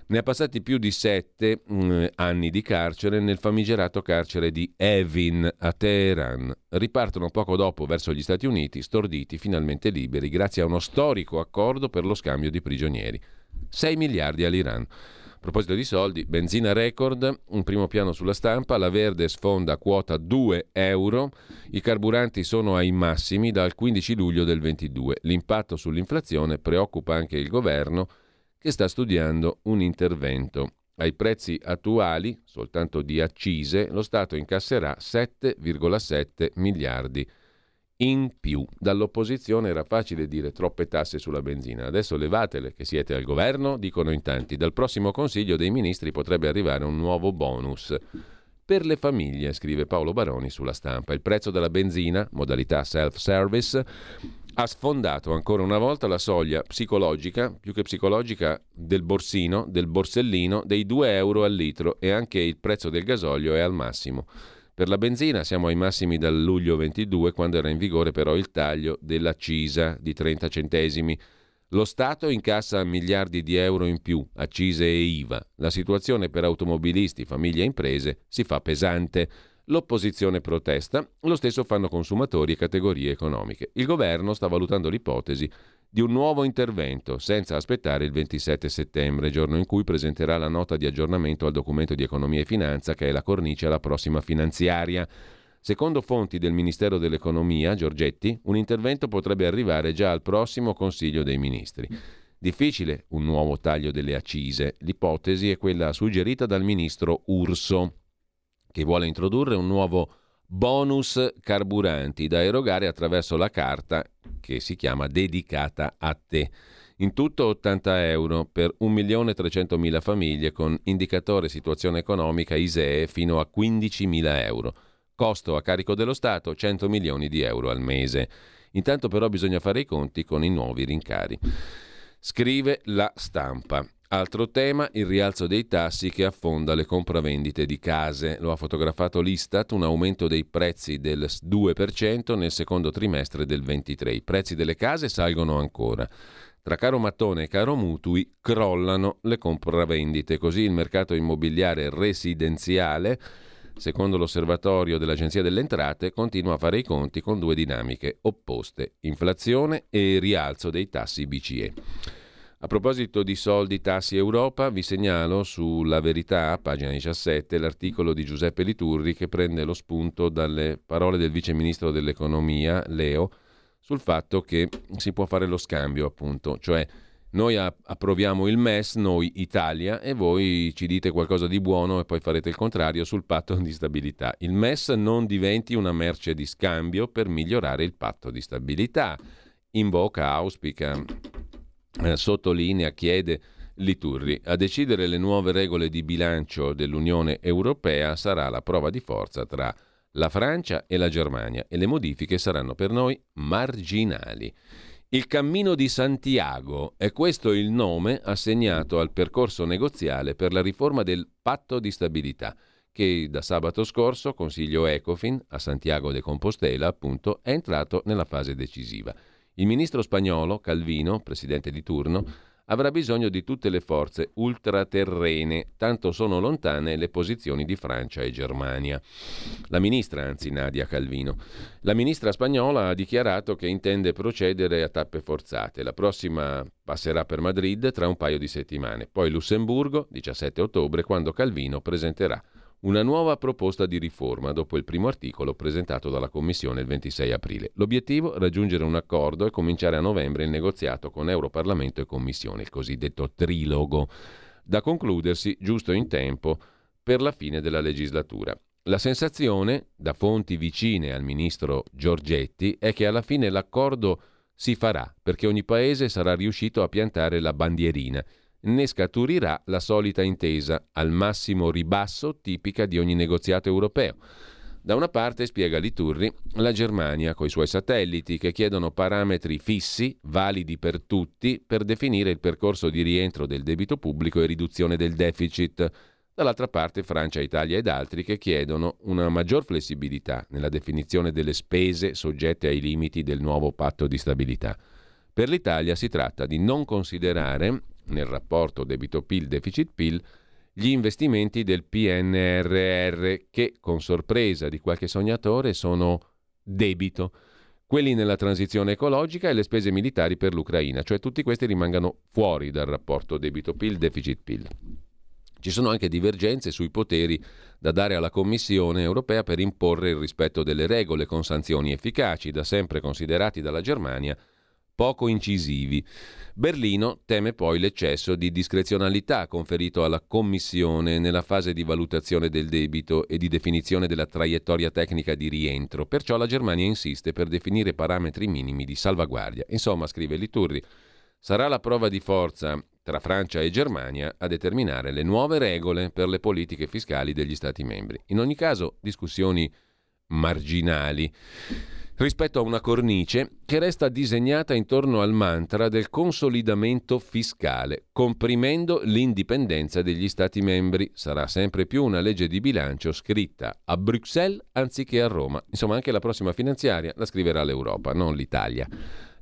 ne ha passati più di sette mh, mm, anni di carcere nel famigerato carcere di Evin a Teheran. Ripartono poco dopo verso gli Stati Uniti, storditi, finalmente liberi, grazie a uno storico accordo per lo scambio di prigionieri. 6 miliardi all'Iran. A proposito di soldi, benzina record, un primo piano sulla stampa, la verde sfonda quota 2 euro, i carburanti sono ai massimi dal 15 luglio del 22. L'impatto sull'inflazione preoccupa anche il governo che sta studiando un intervento. Ai prezzi attuali, soltanto di accise, lo Stato incasserà 7,7 miliardi in più. Dall'opposizione era facile dire troppe tasse sulla benzina, adesso levatele che siete al governo, dicono in tanti. Dal prossimo Consiglio dei Ministri potrebbe arrivare un nuovo bonus. Per le famiglie, scrive Paolo Baroni sulla stampa, il prezzo della benzina, modalità self-service, ha sfondato ancora una volta la soglia psicologica, più che psicologica, del borsino, del borsellino, dei 2 euro al litro e anche il prezzo del gasolio è al massimo. Per la benzina siamo ai massimi dal luglio 22, quando era in vigore però il taglio dell'accisa di 30 centesimi. Lo Stato incassa miliardi di euro in più, accise e IVA. La situazione per automobilisti, famiglie e imprese si fa pesante. L'opposizione protesta, lo stesso fanno consumatori e categorie economiche. Il governo sta valutando l'ipotesi di un nuovo intervento senza aspettare il 27 settembre, giorno in cui presenterà la nota di aggiornamento al documento di economia e finanza che è la cornice alla prossima finanziaria. Secondo fonti del Ministero dell'Economia, Giorgetti, un intervento potrebbe arrivare già al prossimo Consiglio dei Ministri. Difficile un nuovo taglio delle accise. L'ipotesi è quella suggerita dal ministro Urso che vuole introdurre un nuovo bonus carburanti da erogare attraverso la carta che si chiama Dedicata a te. In tutto 80 euro per 1.300.000 famiglie con indicatore situazione economica ISEE fino a 15.000 euro. Costo a carico dello Stato 100 milioni di euro al mese. Intanto però bisogna fare i conti con i nuovi rincari. Scrive la stampa. Altro tema, il rialzo dei tassi che affonda le compravendite di case. Lo ha fotografato l'Istat, un aumento dei prezzi del 2% nel secondo trimestre del 23. I prezzi delle case salgono ancora. Tra caro mattone e caro mutui crollano le compravendite, così il mercato immobiliare residenziale, secondo l'osservatorio dell'Agenzia delle Entrate, continua a fare i conti con due dinamiche opposte, inflazione e rialzo dei tassi BCE. A proposito di soldi, tassi Europa, vi segnalo sulla verità, pagina 17, l'articolo di Giuseppe Liturri che prende lo spunto dalle parole del vice ministro dell'economia, Leo, sul fatto che si può fare lo scambio, appunto, cioè noi approviamo il MES, noi Italia, e voi ci dite qualcosa di buono e poi farete il contrario sul patto di stabilità. Il MES non diventi una merce di scambio per migliorare il patto di stabilità. Invoca, auspica eh, sottolinea, chiede Liturri. A decidere le nuove regole di bilancio dell'Unione Europea sarà la prova di forza tra la Francia e la Germania e le modifiche saranno per noi marginali. Il cammino di Santiago è questo il nome assegnato al percorso negoziale per la riforma del patto di stabilità che da sabato scorso, Consiglio Ecofin a Santiago de Compostela, appunto, è entrato nella fase decisiva. Il ministro spagnolo, Calvino, presidente di turno, avrà bisogno di tutte le forze ultraterrene, tanto sono lontane le posizioni di Francia e Germania. La ministra, anzi Nadia Calvino, la ministra spagnola ha dichiarato che intende procedere a tappe forzate. La prossima passerà per Madrid tra un paio di settimane, poi Lussemburgo, 17 ottobre, quando Calvino presenterà una nuova proposta di riforma dopo il primo articolo presentato dalla Commissione il 26 aprile. L'obiettivo? Raggiungere un accordo e cominciare a novembre il negoziato con Europarlamento e Commissione, il cosiddetto trilogo, da concludersi giusto in tempo per la fine della legislatura. La sensazione, da fonti vicine al ministro Giorgetti, è che alla fine l'accordo si farà perché ogni paese sarà riuscito a piantare la bandierina ne scaturirà la solita intesa, al massimo ribasso tipica di ogni negoziato europeo. Da una parte, spiega Liturri, la Germania coi suoi satelliti che chiedono parametri fissi, validi per tutti, per definire il percorso di rientro del debito pubblico e riduzione del deficit. Dall'altra parte Francia, Italia ed altri che chiedono una maggior flessibilità nella definizione delle spese soggette ai limiti del nuovo patto di stabilità. Per l'Italia si tratta di non considerare nel rapporto debito-PIL, deficit-PIL, gli investimenti del PNRR che, con sorpresa di qualche sognatore, sono debito. Quelli nella transizione ecologica e le spese militari per l'Ucraina, cioè tutti questi rimangano fuori dal rapporto debito-PIL, deficit-PIL. Ci sono anche divergenze sui poteri da dare alla Commissione europea per imporre il rispetto delle regole con sanzioni efficaci, da sempre considerati dalla Germania poco incisivi. Berlino teme poi l'eccesso di discrezionalità conferito alla Commissione nella fase di valutazione del debito e di definizione della traiettoria tecnica di rientro, perciò la Germania insiste per definire parametri minimi di salvaguardia. Insomma, scrive Liturri, sarà la prova di forza tra Francia e Germania a determinare le nuove regole per le politiche fiscali degli Stati membri. In ogni caso, discussioni marginali. Rispetto a una cornice che resta disegnata intorno al mantra del consolidamento fiscale, comprimendo l'indipendenza degli Stati membri. Sarà sempre più una legge di bilancio scritta a Bruxelles anziché a Roma. Insomma, anche la prossima finanziaria la scriverà l'Europa, non l'Italia.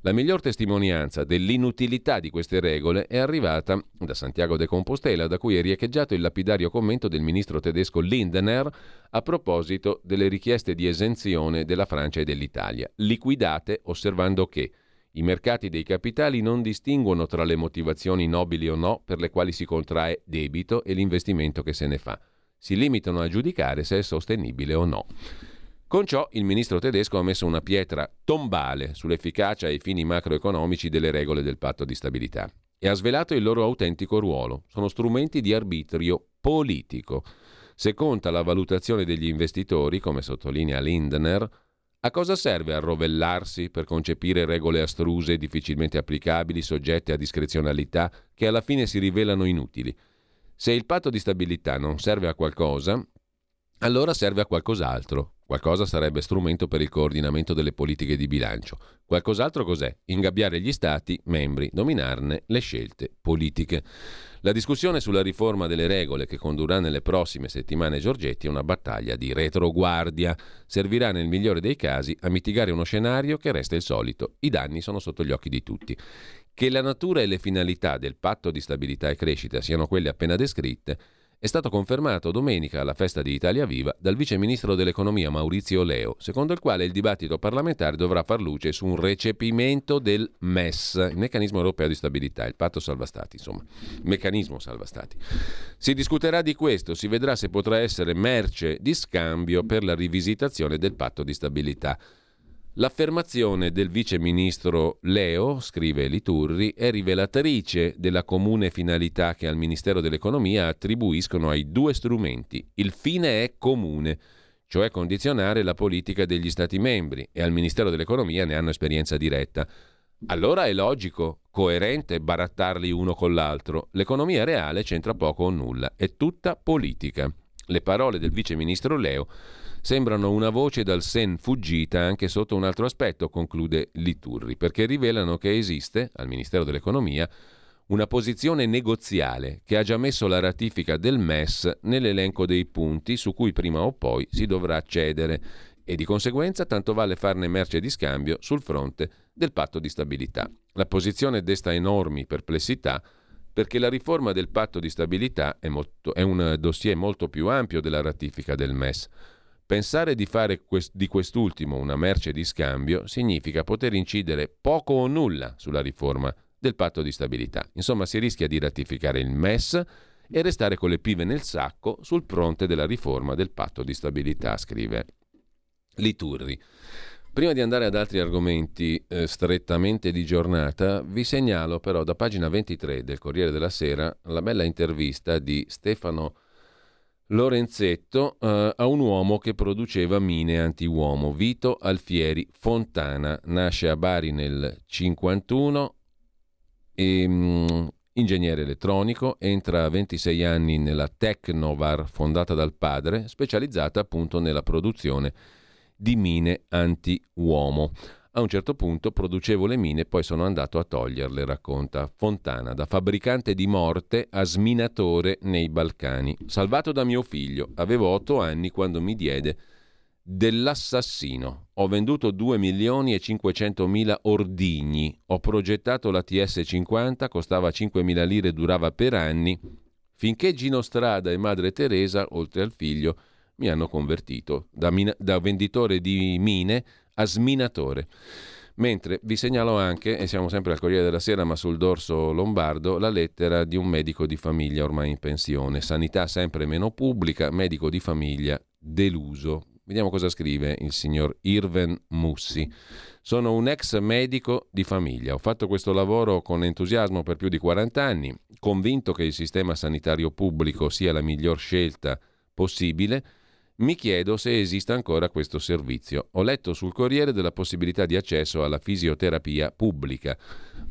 La miglior testimonianza dell'inutilità di queste regole è arrivata da Santiago de Compostela, da cui è riecheggiato il lapidario commento del ministro tedesco Lindener a proposito delle richieste di esenzione della Francia e dell'Italia, liquidate osservando che i mercati dei capitali non distinguono tra le motivazioni nobili o no per le quali si contrae debito e l'investimento che se ne fa. Si limitano a giudicare se è sostenibile o no. Con ciò il ministro tedesco ha messo una pietra tombale sull'efficacia ai fini macroeconomici delle regole del patto di stabilità e ha svelato il loro autentico ruolo. Sono strumenti di arbitrio politico. Se conta la valutazione degli investitori, come sottolinea Lindner, a cosa serve arrovellarsi per concepire regole astruse e difficilmente applicabili, soggette a discrezionalità, che alla fine si rivelano inutili? Se il patto di stabilità non serve a qualcosa, allora serve a qualcos'altro. Qualcosa sarebbe strumento per il coordinamento delle politiche di bilancio. Qualcos'altro cos'è? Ingabbiare gli Stati membri, dominarne le scelte politiche. La discussione sulla riforma delle regole che condurrà nelle prossime settimane Giorgetti è una battaglia di retroguardia. Servirà nel migliore dei casi a mitigare uno scenario che resta il solito. I danni sono sotto gli occhi di tutti. Che la natura e le finalità del patto di stabilità e crescita siano quelle appena descritte è stato confermato domenica alla festa di Italia Viva dal vice ministro dell'economia Maurizio Leo, secondo il quale il dibattito parlamentare dovrà far luce su un recepimento del MES, il meccanismo europeo di stabilità, il patto salva insomma, meccanismo salva stati. Si discuterà di questo, si vedrà se potrà essere merce di scambio per la rivisitazione del patto di stabilità. L'affermazione del vice ministro Leo, scrive Liturri, è rivelatrice della comune finalità che al Ministero dell'Economia attribuiscono ai due strumenti. Il fine è comune, cioè condizionare la politica degli Stati membri, e al Ministero dell'Economia ne hanno esperienza diretta. Allora è logico, coerente barattarli uno con l'altro. L'economia reale c'entra poco o nulla, è tutta politica. Le parole del vice ministro Leo sembrano una voce dal sen fuggita anche sotto un altro aspetto, conclude Liturri, perché rivelano che esiste, al Ministero dell'Economia, una posizione negoziale che ha già messo la ratifica del MES nell'elenco dei punti su cui prima o poi si dovrà cedere e di conseguenza tanto vale farne merce di scambio sul fronte del patto di stabilità. La posizione desta enormi perplessità perché la riforma del patto di stabilità è, molto, è un dossier molto più ampio della ratifica del MES. Pensare di fare di quest'ultimo una merce di scambio significa poter incidere poco o nulla sulla riforma del patto di stabilità. Insomma, si rischia di ratificare il MES e restare con le pive nel sacco sul fronte della riforma del patto di stabilità, scrive Liturri. Prima di andare ad altri argomenti eh, strettamente di giornata, vi segnalo però da pagina 23 del Corriere della Sera la bella intervista di Stefano Lorenzetto eh, a un uomo che produceva mine anti-uomo, Vito Alfieri Fontana. Nasce a Bari nel 51, e, um, ingegnere elettronico, entra a 26 anni nella Tecnovar fondata dal padre, specializzata appunto nella produzione di mine anti-uomo. A un certo punto producevo le mine e poi sono andato a toglierle, racconta Fontana, da fabbricante di morte a sminatore nei Balcani. Salvato da mio figlio, avevo otto anni quando mi diede dell'assassino. Ho venduto 2 milioni e 500 mila ordigni. Ho progettato la TS50, costava 5 mila lire e durava per anni, finché Gino Strada e Madre Teresa, oltre al figlio, mi hanno convertito da, mina- da venditore di mine a sminatore. Mentre vi segnalo anche, e siamo sempre al Corriere della Sera, ma sul dorso lombardo, la lettera di un medico di famiglia ormai in pensione. Sanità sempre meno pubblica, medico di famiglia deluso. Vediamo cosa scrive il signor Irven Mussi. Sono un ex medico di famiglia. Ho fatto questo lavoro con entusiasmo per più di 40 anni, convinto che il sistema sanitario pubblico sia la miglior scelta possibile mi chiedo se esista ancora questo servizio. Ho letto sul Corriere della possibilità di accesso alla fisioterapia pubblica,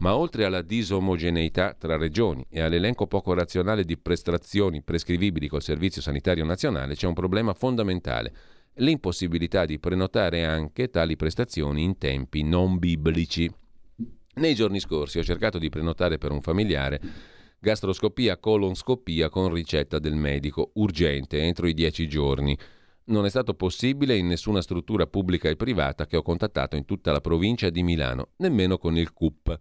ma oltre alla disomogeneità tra regioni e all'elenco poco razionale di prestazioni prescrivibili col Servizio Sanitario Nazionale c'è un problema fondamentale. l'impossibilità di prenotare anche tali prestazioni in tempi non biblici. Nei giorni scorsi ho cercato di prenotare per un familiare gastroscopia colonscopia con ricetta del medico, urgente, entro i 10 giorni. Non è stato possibile in nessuna struttura pubblica e privata che ho contattato in tutta la provincia di Milano, nemmeno con il CUP.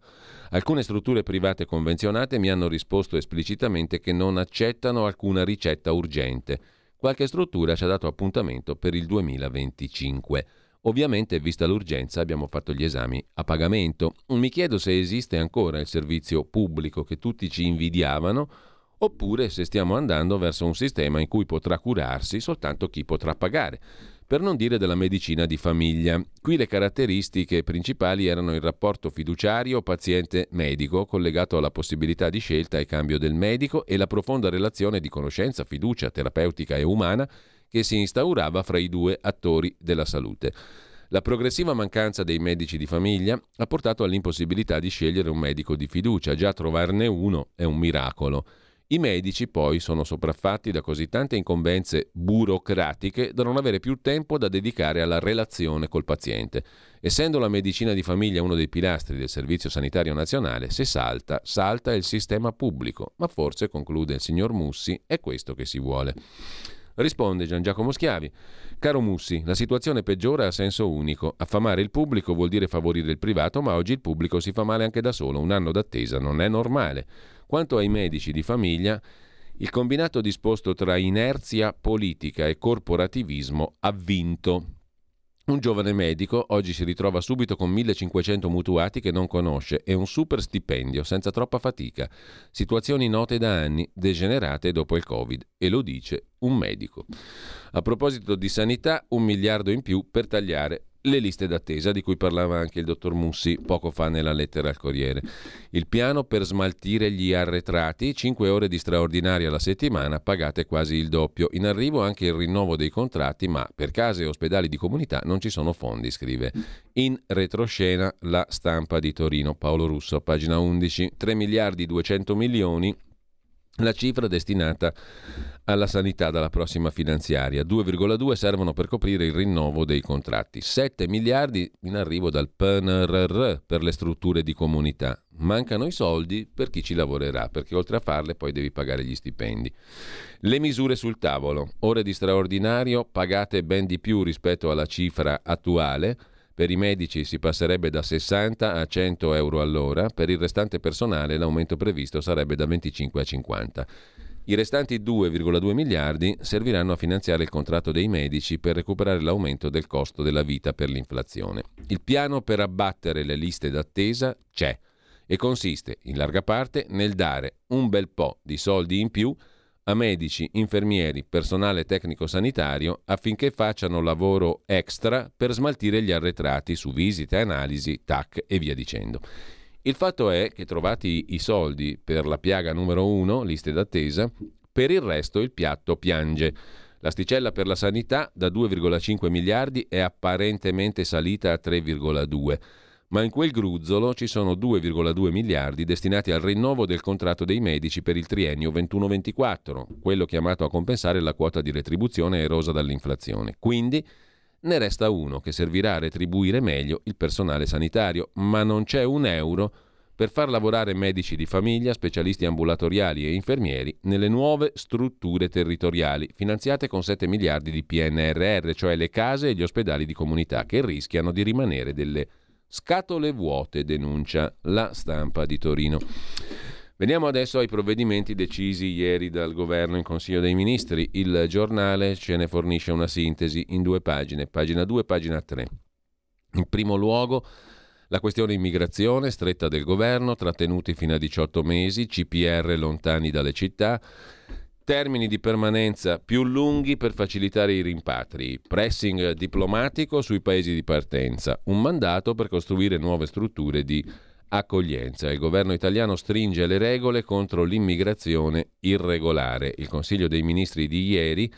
Alcune strutture private convenzionate mi hanno risposto esplicitamente che non accettano alcuna ricetta urgente. Qualche struttura ci ha dato appuntamento per il 2025. Ovviamente, vista l'urgenza, abbiamo fatto gli esami a pagamento. Mi chiedo se esiste ancora il servizio pubblico che tutti ci invidiavano oppure se stiamo andando verso un sistema in cui potrà curarsi soltanto chi potrà pagare. Per non dire della medicina di famiglia. Qui le caratteristiche principali erano il rapporto fiduciario paziente-medico collegato alla possibilità di scelta e cambio del medico e la profonda relazione di conoscenza, fiducia terapeutica e umana che si instaurava fra i due attori della salute. La progressiva mancanza dei medici di famiglia ha portato all'impossibilità di scegliere un medico di fiducia, già trovarne uno è un miracolo. I medici poi sono sopraffatti da così tante incombenze burocratiche da non avere più tempo da dedicare alla relazione col paziente. Essendo la medicina di famiglia uno dei pilastri del Servizio Sanitario Nazionale, se salta, salta il sistema pubblico. Ma forse, conclude il signor Mussi, è questo che si vuole. Risponde Gian Giacomo Schiavi. Caro Mussi, la situazione peggiora a senso unico. Affamare il pubblico vuol dire favorire il privato, ma oggi il pubblico si fa male anche da solo. Un anno d'attesa non è normale. Quanto ai medici di famiglia, il combinato disposto tra inerzia politica e corporativismo ha vinto. Un giovane medico oggi si ritrova subito con 1500 mutuati che non conosce e un super stipendio senza troppa fatica. Situazioni note da anni, degenerate dopo il Covid. E lo dice un medico. A proposito di sanità, un miliardo in più per tagliare le liste d'attesa di cui parlava anche il dottor Mussi poco fa nella lettera al Corriere. Il piano per smaltire gli arretrati, 5 ore di straordinaria alla settimana, pagate quasi il doppio. In arrivo anche il rinnovo dei contratti, ma per case e ospedali di comunità non ci sono fondi, scrive. In retroscena la stampa di Torino, Paolo Russo, pagina 11, 3 miliardi 200 milioni la cifra destinata alla sanità dalla prossima finanziaria. 2,2 servono per coprire il rinnovo dei contratti. 7 miliardi in arrivo dal PNRR per le strutture di comunità. Mancano i soldi per chi ci lavorerà, perché oltre a farle poi devi pagare gli stipendi. Le misure sul tavolo. Ore di straordinario pagate ben di più rispetto alla cifra attuale per i medici si passerebbe da 60 a 100 euro all'ora, per il restante personale l'aumento previsto sarebbe da 25 a 50. I restanti 2,2 miliardi serviranno a finanziare il contratto dei medici per recuperare l'aumento del costo della vita per l'inflazione. Il piano per abbattere le liste d'attesa c'è e consiste in larga parte nel dare un bel po' di soldi in più a medici, infermieri, personale tecnico sanitario affinché facciano lavoro extra per smaltire gli arretrati su visite, analisi, TAC e via dicendo. Il fatto è che trovati i soldi per la piaga numero uno, liste d'attesa, per il resto il piatto piange. L'asticella per la sanità da 2,5 miliardi è apparentemente salita a 3,2 ma in quel gruzzolo ci sono 2,2 miliardi destinati al rinnovo del contratto dei medici per il triennio 21-24, quello chiamato a compensare la quota di retribuzione erosa dall'inflazione. Quindi ne resta uno che servirà a retribuire meglio il personale sanitario, ma non c'è un euro per far lavorare medici di famiglia, specialisti ambulatoriali e infermieri nelle nuove strutture territoriali, finanziate con 7 miliardi di PNRR, cioè le case e gli ospedali di comunità, che rischiano di rimanere delle Scatole vuote, denuncia la stampa di Torino. Veniamo adesso ai provvedimenti decisi ieri dal governo in Consiglio dei Ministri. Il giornale ce ne fornisce una sintesi in due pagine, pagina 2 e pagina 3. In primo luogo la questione immigrazione, stretta del governo, trattenuti fino a 18 mesi, CPR lontani dalle città, termini di permanenza più lunghi per facilitare i rimpatri, pressing diplomatico sui paesi di partenza, un mandato per costruire nuove strutture di accoglienza. Il governo italiano stringe le regole contro l'immigrazione irregolare. Il Consiglio dei Ministri di ieri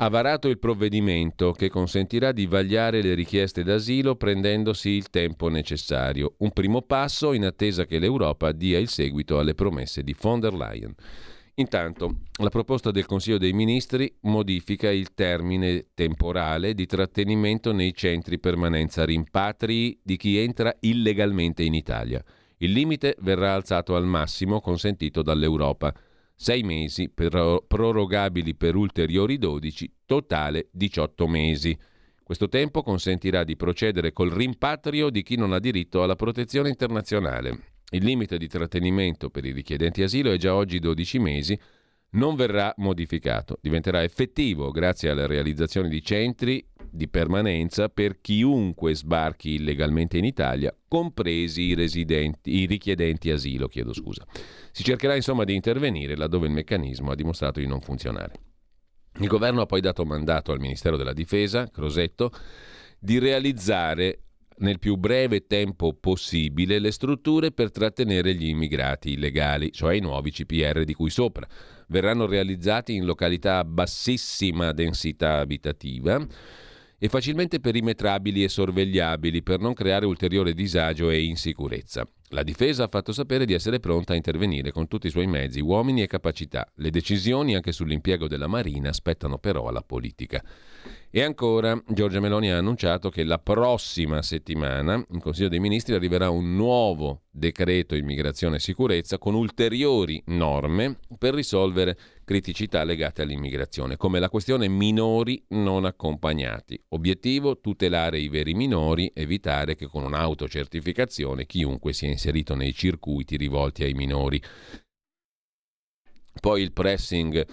ha varato il provvedimento che consentirà di vagliare le richieste d'asilo prendendosi il tempo necessario. Un primo passo in attesa che l'Europa dia il seguito alle promesse di von der Leyen. Intanto, la proposta del Consiglio dei Ministri modifica il termine temporale di trattenimento nei centri permanenza rimpatri di chi entra illegalmente in Italia. Il limite verrà alzato al massimo consentito dall'Europa. Sei mesi, per- prorogabili per ulteriori 12, totale 18 mesi. Questo tempo consentirà di procedere col rimpatrio di chi non ha diritto alla protezione internazionale. Il limite di trattenimento per i richiedenti asilo è già oggi 12 mesi, non verrà modificato, diventerà effettivo grazie alla realizzazione di centri di permanenza per chiunque sbarchi illegalmente in Italia, compresi i, i richiedenti asilo. Si cercherà insomma di intervenire laddove il meccanismo ha dimostrato di non funzionare. Il governo ha poi dato mandato al Ministero della Difesa, Crosetto, di realizzare nel più breve tempo possibile le strutture per trattenere gli immigrati illegali, cioè i nuovi CPR di cui sopra. Verranno realizzati in località a bassissima densità abitativa e facilmente perimetrabili e sorvegliabili per non creare ulteriore disagio e insicurezza. La difesa ha fatto sapere di essere pronta a intervenire con tutti i suoi mezzi, uomini e capacità. Le decisioni anche sull'impiego della Marina aspettano però alla politica. E ancora, Giorgia Meloni ha annunciato che la prossima settimana in Consiglio dei Ministri arriverà un nuovo decreto immigrazione e sicurezza con ulteriori norme per risolvere criticità legate all'immigrazione, come la questione minori non accompagnati. Obiettivo tutelare i veri minori, evitare che con un'autocertificazione chiunque sia inserito nei circuiti rivolti ai minori. Poi il pressing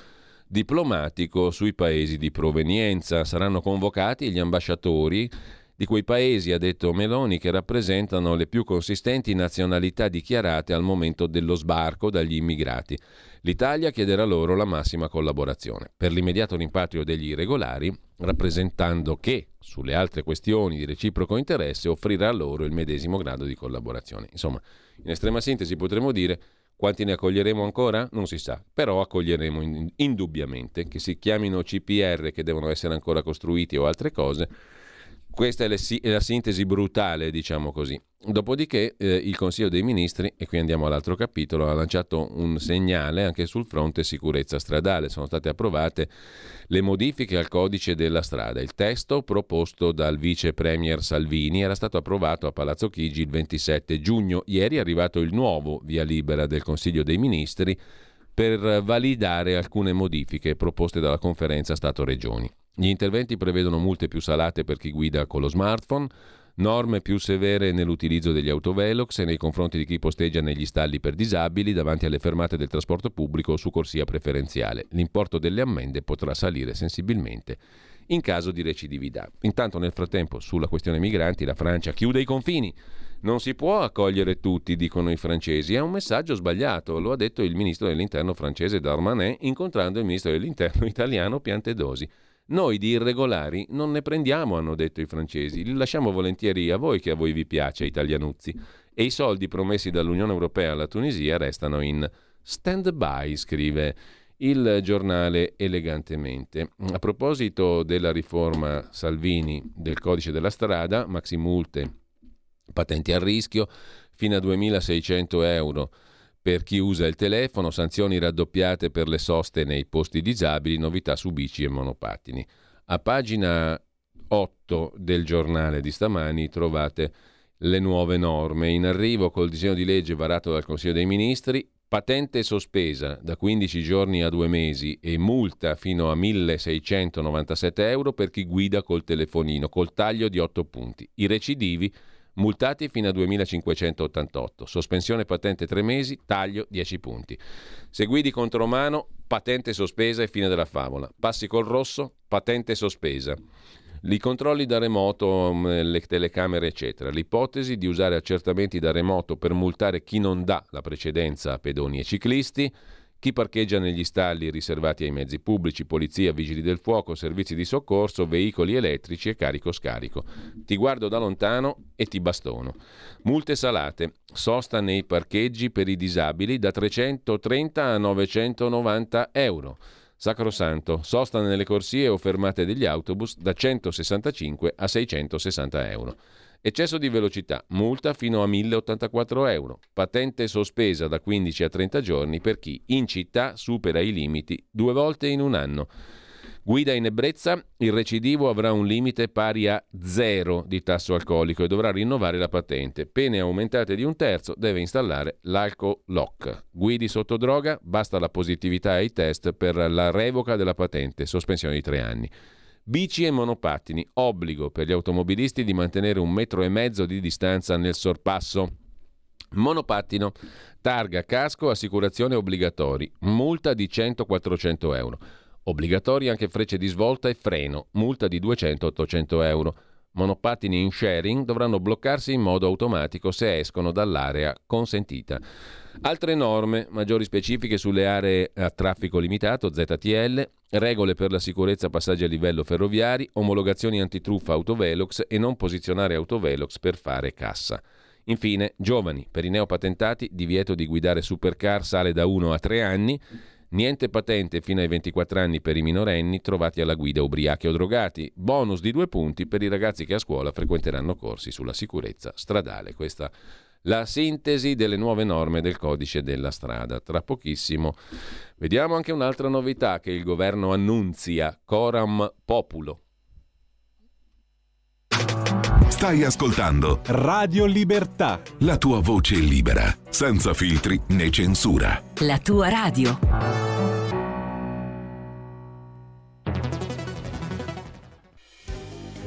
diplomatico sui paesi di provenienza. Saranno convocati gli ambasciatori di quei paesi, ha detto Meloni, che rappresentano le più consistenti nazionalità dichiarate al momento dello sbarco dagli immigrati. L'Italia chiederà loro la massima collaborazione per l'immediato rimpatrio degli irregolari, rappresentando che, sulle altre questioni di reciproco interesse, offrirà loro il medesimo grado di collaborazione. Insomma, in estrema sintesi potremmo dire quanti ne accoglieremo ancora? Non si sa, però accoglieremo indubbiamente, che si chiamino CPR che devono essere ancora costruiti o altre cose. Questa è, la sintesi brutale, diciamo così. Dopodiché eh, il Consiglio dei Ministri, e qui andiamo all'altro capitolo, ha lanciato un segnale anche sul fronte sicurezza stradale. Sono state approvate le modifiche al codice della strada. Il testo proposto dal vice premier Salvini era stato approvato a Palazzo Chigi il 27 giugno. Ieri è arrivato il nuovo via libera del Consiglio dei Ministri per validare alcune modifiche proposte dalla conferenza Stato-Regioni. Gli interventi prevedono multe più salate per chi guida con lo smartphone norme più severe nell'utilizzo degli autovelox e nei confronti di chi posteggia negli stalli per disabili davanti alle fermate del trasporto pubblico su corsia preferenziale. L'importo delle ammende potrà salire sensibilmente in caso di recidività. Intanto nel frattempo sulla questione migranti la Francia chiude i confini. Non si può accogliere tutti, dicono i francesi. È un messaggio sbagliato, lo ha detto il ministro dell'interno francese Darmanin incontrando il ministro dell'interno italiano Piantedosi. Noi di irregolari non ne prendiamo, hanno detto i francesi, li lasciamo volentieri a voi che a voi vi piace, italianuzzi. E i soldi promessi dall'Unione Europea alla Tunisia restano in stand-by, scrive il giornale elegantemente. A proposito della riforma Salvini del codice della strada, maxi multe, patenti a rischio, fino a 2.600 euro per chi usa il telefono, sanzioni raddoppiate per le soste nei posti disabili, novità su bici e monopattini. A pagina 8 del giornale di stamani trovate le nuove norme. In arrivo col disegno di legge varato dal Consiglio dei Ministri, patente sospesa da 15 giorni a 2 mesi e multa fino a 1.697 euro per chi guida col telefonino, col taglio di 8 punti. I recidivi multati fino a 2.588, sospensione patente 3 mesi, taglio 10 punti. Se guidi contromano, patente sospesa e fine della favola. Passi col rosso, patente sospesa. I controlli da remoto, mm, le telecamere, eccetera. L'ipotesi di usare accertamenti da remoto per multare chi non dà la precedenza a pedoni e ciclisti chi parcheggia negli stalli riservati ai mezzi pubblici, polizia, vigili del fuoco, servizi di soccorso, veicoli elettrici e carico-scarico. Ti guardo da lontano e ti bastono. Multe salate. Sosta nei parcheggi per i disabili da 330 a 990 euro. Sacrosanto, sosta nelle corsie o fermate degli autobus da 165 a 660 euro. Eccesso di velocità, multa fino a 1084 euro. Patente sospesa da 15 a 30 giorni per chi in città supera i limiti due volte in un anno. Guida in ebbrezza, il recidivo avrà un limite pari a zero di tasso alcolico e dovrà rinnovare la patente. Pene aumentate di un terzo, deve installare l'alcolock. Guidi sotto droga, basta la positività ai test per la revoca della patente, sospensione di tre anni. Bici e monopattini, obbligo per gli automobilisti di mantenere un metro e mezzo di distanza nel sorpasso. Monopattino, targa, casco, assicurazione obbligatori, multa di 100-400 euro. Obbligatori anche frecce di svolta e freno, multa di 200-800 euro. Monopattini in sharing dovranno bloccarsi in modo automatico se escono dall'area consentita. Altre norme, maggiori specifiche sulle aree a traffico limitato, ZTL, regole per la sicurezza passaggi a livello ferroviari, omologazioni antitruffa autovelox e non posizionare autovelox per fare cassa. Infine, giovani, per i neopatentati, divieto di guidare supercar sale da 1 a 3 anni, Niente patente fino ai 24 anni per i minorenni trovati alla guida ubriachi o drogati. Bonus di due punti per i ragazzi che a scuola frequenteranno corsi sulla sicurezza stradale. Questa la sintesi delle nuove norme del codice della strada. Tra pochissimo vediamo anche un'altra novità che il governo annunzia, Coram Populo. Stai ascoltando Radio Libertà. la tua voce libera, senza filtri né censura. La tua radio.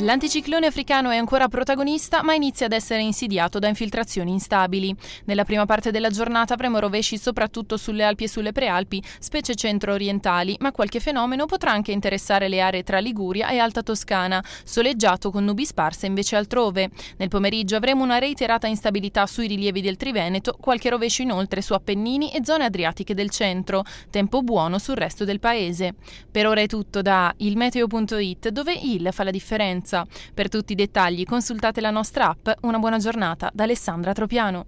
L'anticiclone africano è ancora protagonista, ma inizia ad essere insidiato da infiltrazioni instabili. Nella prima parte della giornata avremo rovesci soprattutto sulle Alpi e sulle Prealpi, specie centro-orientali, ma qualche fenomeno potrà anche interessare le aree tra Liguria e Alta Toscana, soleggiato con nubi sparse invece altrove. Nel pomeriggio avremo una reiterata instabilità sui rilievi del Triveneto, qualche rovescio inoltre su Appennini e zone adriatiche del centro, tempo buono sul resto del paese. Per ora è tutto da ilmeteo.it, dove il fa la differenza. Per tutti i dettagli consultate la nostra app. Una buona giornata da Alessandra Tropiano.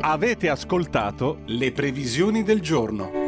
Avete ascoltato le previsioni del giorno.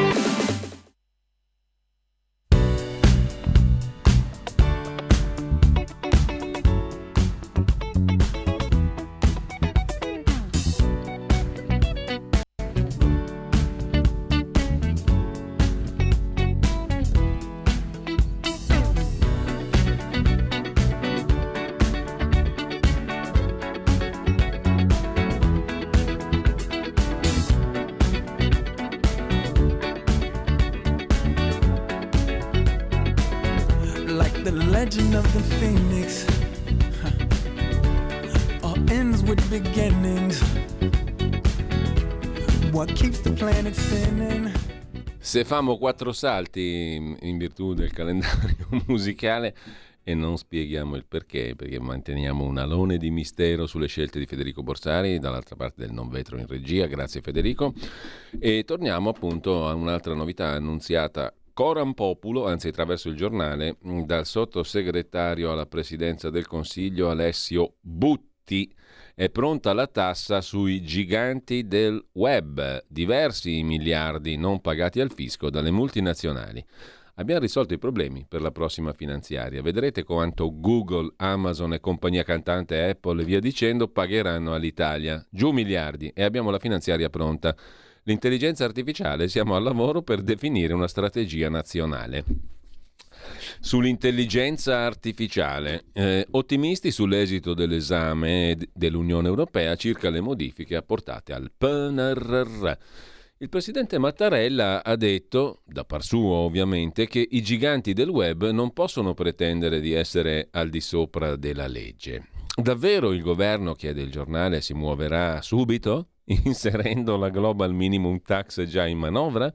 Legend of the phoenix. All ends with beginnings. What keeps the planet spinning? Se famo quattro salti in virtù del calendario musicale e non spieghiamo il perché, perché manteniamo un alone di mistero sulle scelte di Federico Borsari, dall'altra parte del non vetro in regia, grazie Federico, e torniamo appunto a un'altra novità annunziata Coram Populo, anzi attraverso il giornale, dal sottosegretario alla presidenza del Consiglio Alessio Butti. È pronta la tassa sui giganti del web, diversi miliardi non pagati al fisco dalle multinazionali. Abbiamo risolto i problemi per la prossima finanziaria. Vedrete quanto Google, Amazon e compagnia cantante Apple e via dicendo pagheranno all'Italia. Giù miliardi e abbiamo la finanziaria pronta. L'intelligenza artificiale siamo al lavoro per definire una strategia nazionale. Sull'intelligenza artificiale, eh, ottimisti sull'esito dell'esame dell'Unione Europea circa le modifiche apportate al PNRR. Il presidente Mattarella ha detto, da par suo ovviamente, che i giganti del web non possono pretendere di essere al di sopra della legge. Davvero il governo, chiede il giornale, si muoverà subito, inserendo la Global Minimum Tax già in manovra?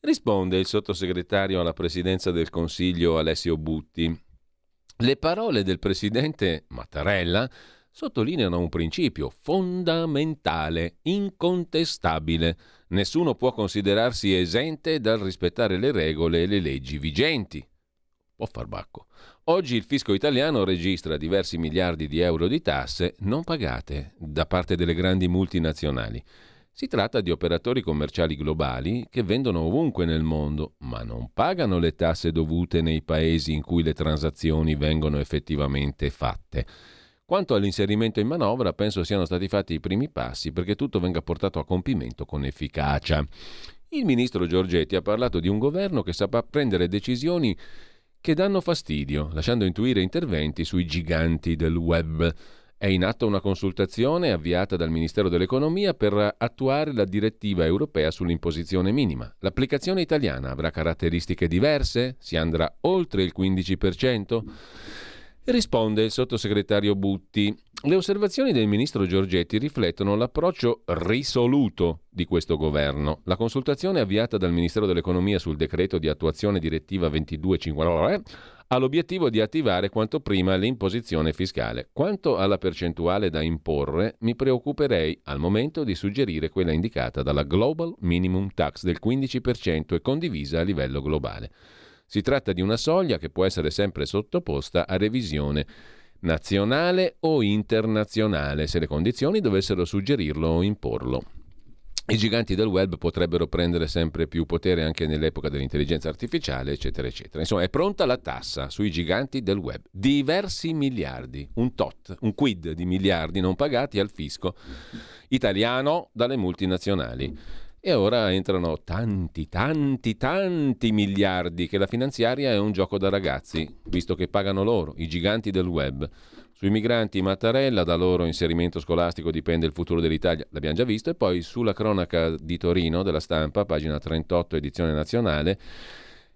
Risponde il sottosegretario alla presidenza del Consiglio Alessio Butti. Le parole del presidente Mattarella sottolineano un principio fondamentale, incontestabile. Nessuno può considerarsi esente dal rispettare le regole e le leggi vigenti. Può far bacco. Oggi il fisco italiano registra diversi miliardi di euro di tasse non pagate da parte delle grandi multinazionali. Si tratta di operatori commerciali globali che vendono ovunque nel mondo, ma non pagano le tasse dovute nei paesi in cui le transazioni vengono effettivamente fatte. Quanto all'inserimento in manovra, penso siano stati fatti i primi passi perché tutto venga portato a compimento con efficacia. Il ministro Giorgetti ha parlato di un governo che saprà prendere decisioni che danno fastidio, lasciando intuire interventi sui giganti del web. È in atto una consultazione avviata dal Ministero dell'Economia per attuare la direttiva europea sull'imposizione minima. L'applicazione italiana avrà caratteristiche diverse? Si andrà oltre il 15%? Risponde il sottosegretario Butti. Le osservazioni del ministro Giorgetti riflettono l'approccio risoluto di questo governo. La consultazione avviata dal Ministero dell'Economia sul decreto di attuazione direttiva 2259 ha l'obiettivo di attivare quanto prima l'imposizione fiscale. Quanto alla percentuale da imporre, mi preoccuperei al momento di suggerire quella indicata dalla Global Minimum Tax del 15% e condivisa a livello globale. Si tratta di una soglia che può essere sempre sottoposta a revisione nazionale o internazionale se le condizioni dovessero suggerirlo o imporlo. I giganti del web potrebbero prendere sempre più potere anche nell'epoca dell'intelligenza artificiale, eccetera, eccetera. Insomma, è pronta la tassa sui giganti del web. Diversi miliardi, un tot, un quid di miliardi non pagati al fisco italiano dalle multinazionali. E ora entrano tanti, tanti, tanti miliardi che la finanziaria è un gioco da ragazzi, visto che pagano loro, i giganti del web. Sui migranti Mattarella, da loro inserimento scolastico dipende il futuro dell'Italia, l'abbiamo già visto, e poi sulla cronaca di Torino della stampa, pagina 38, edizione nazionale,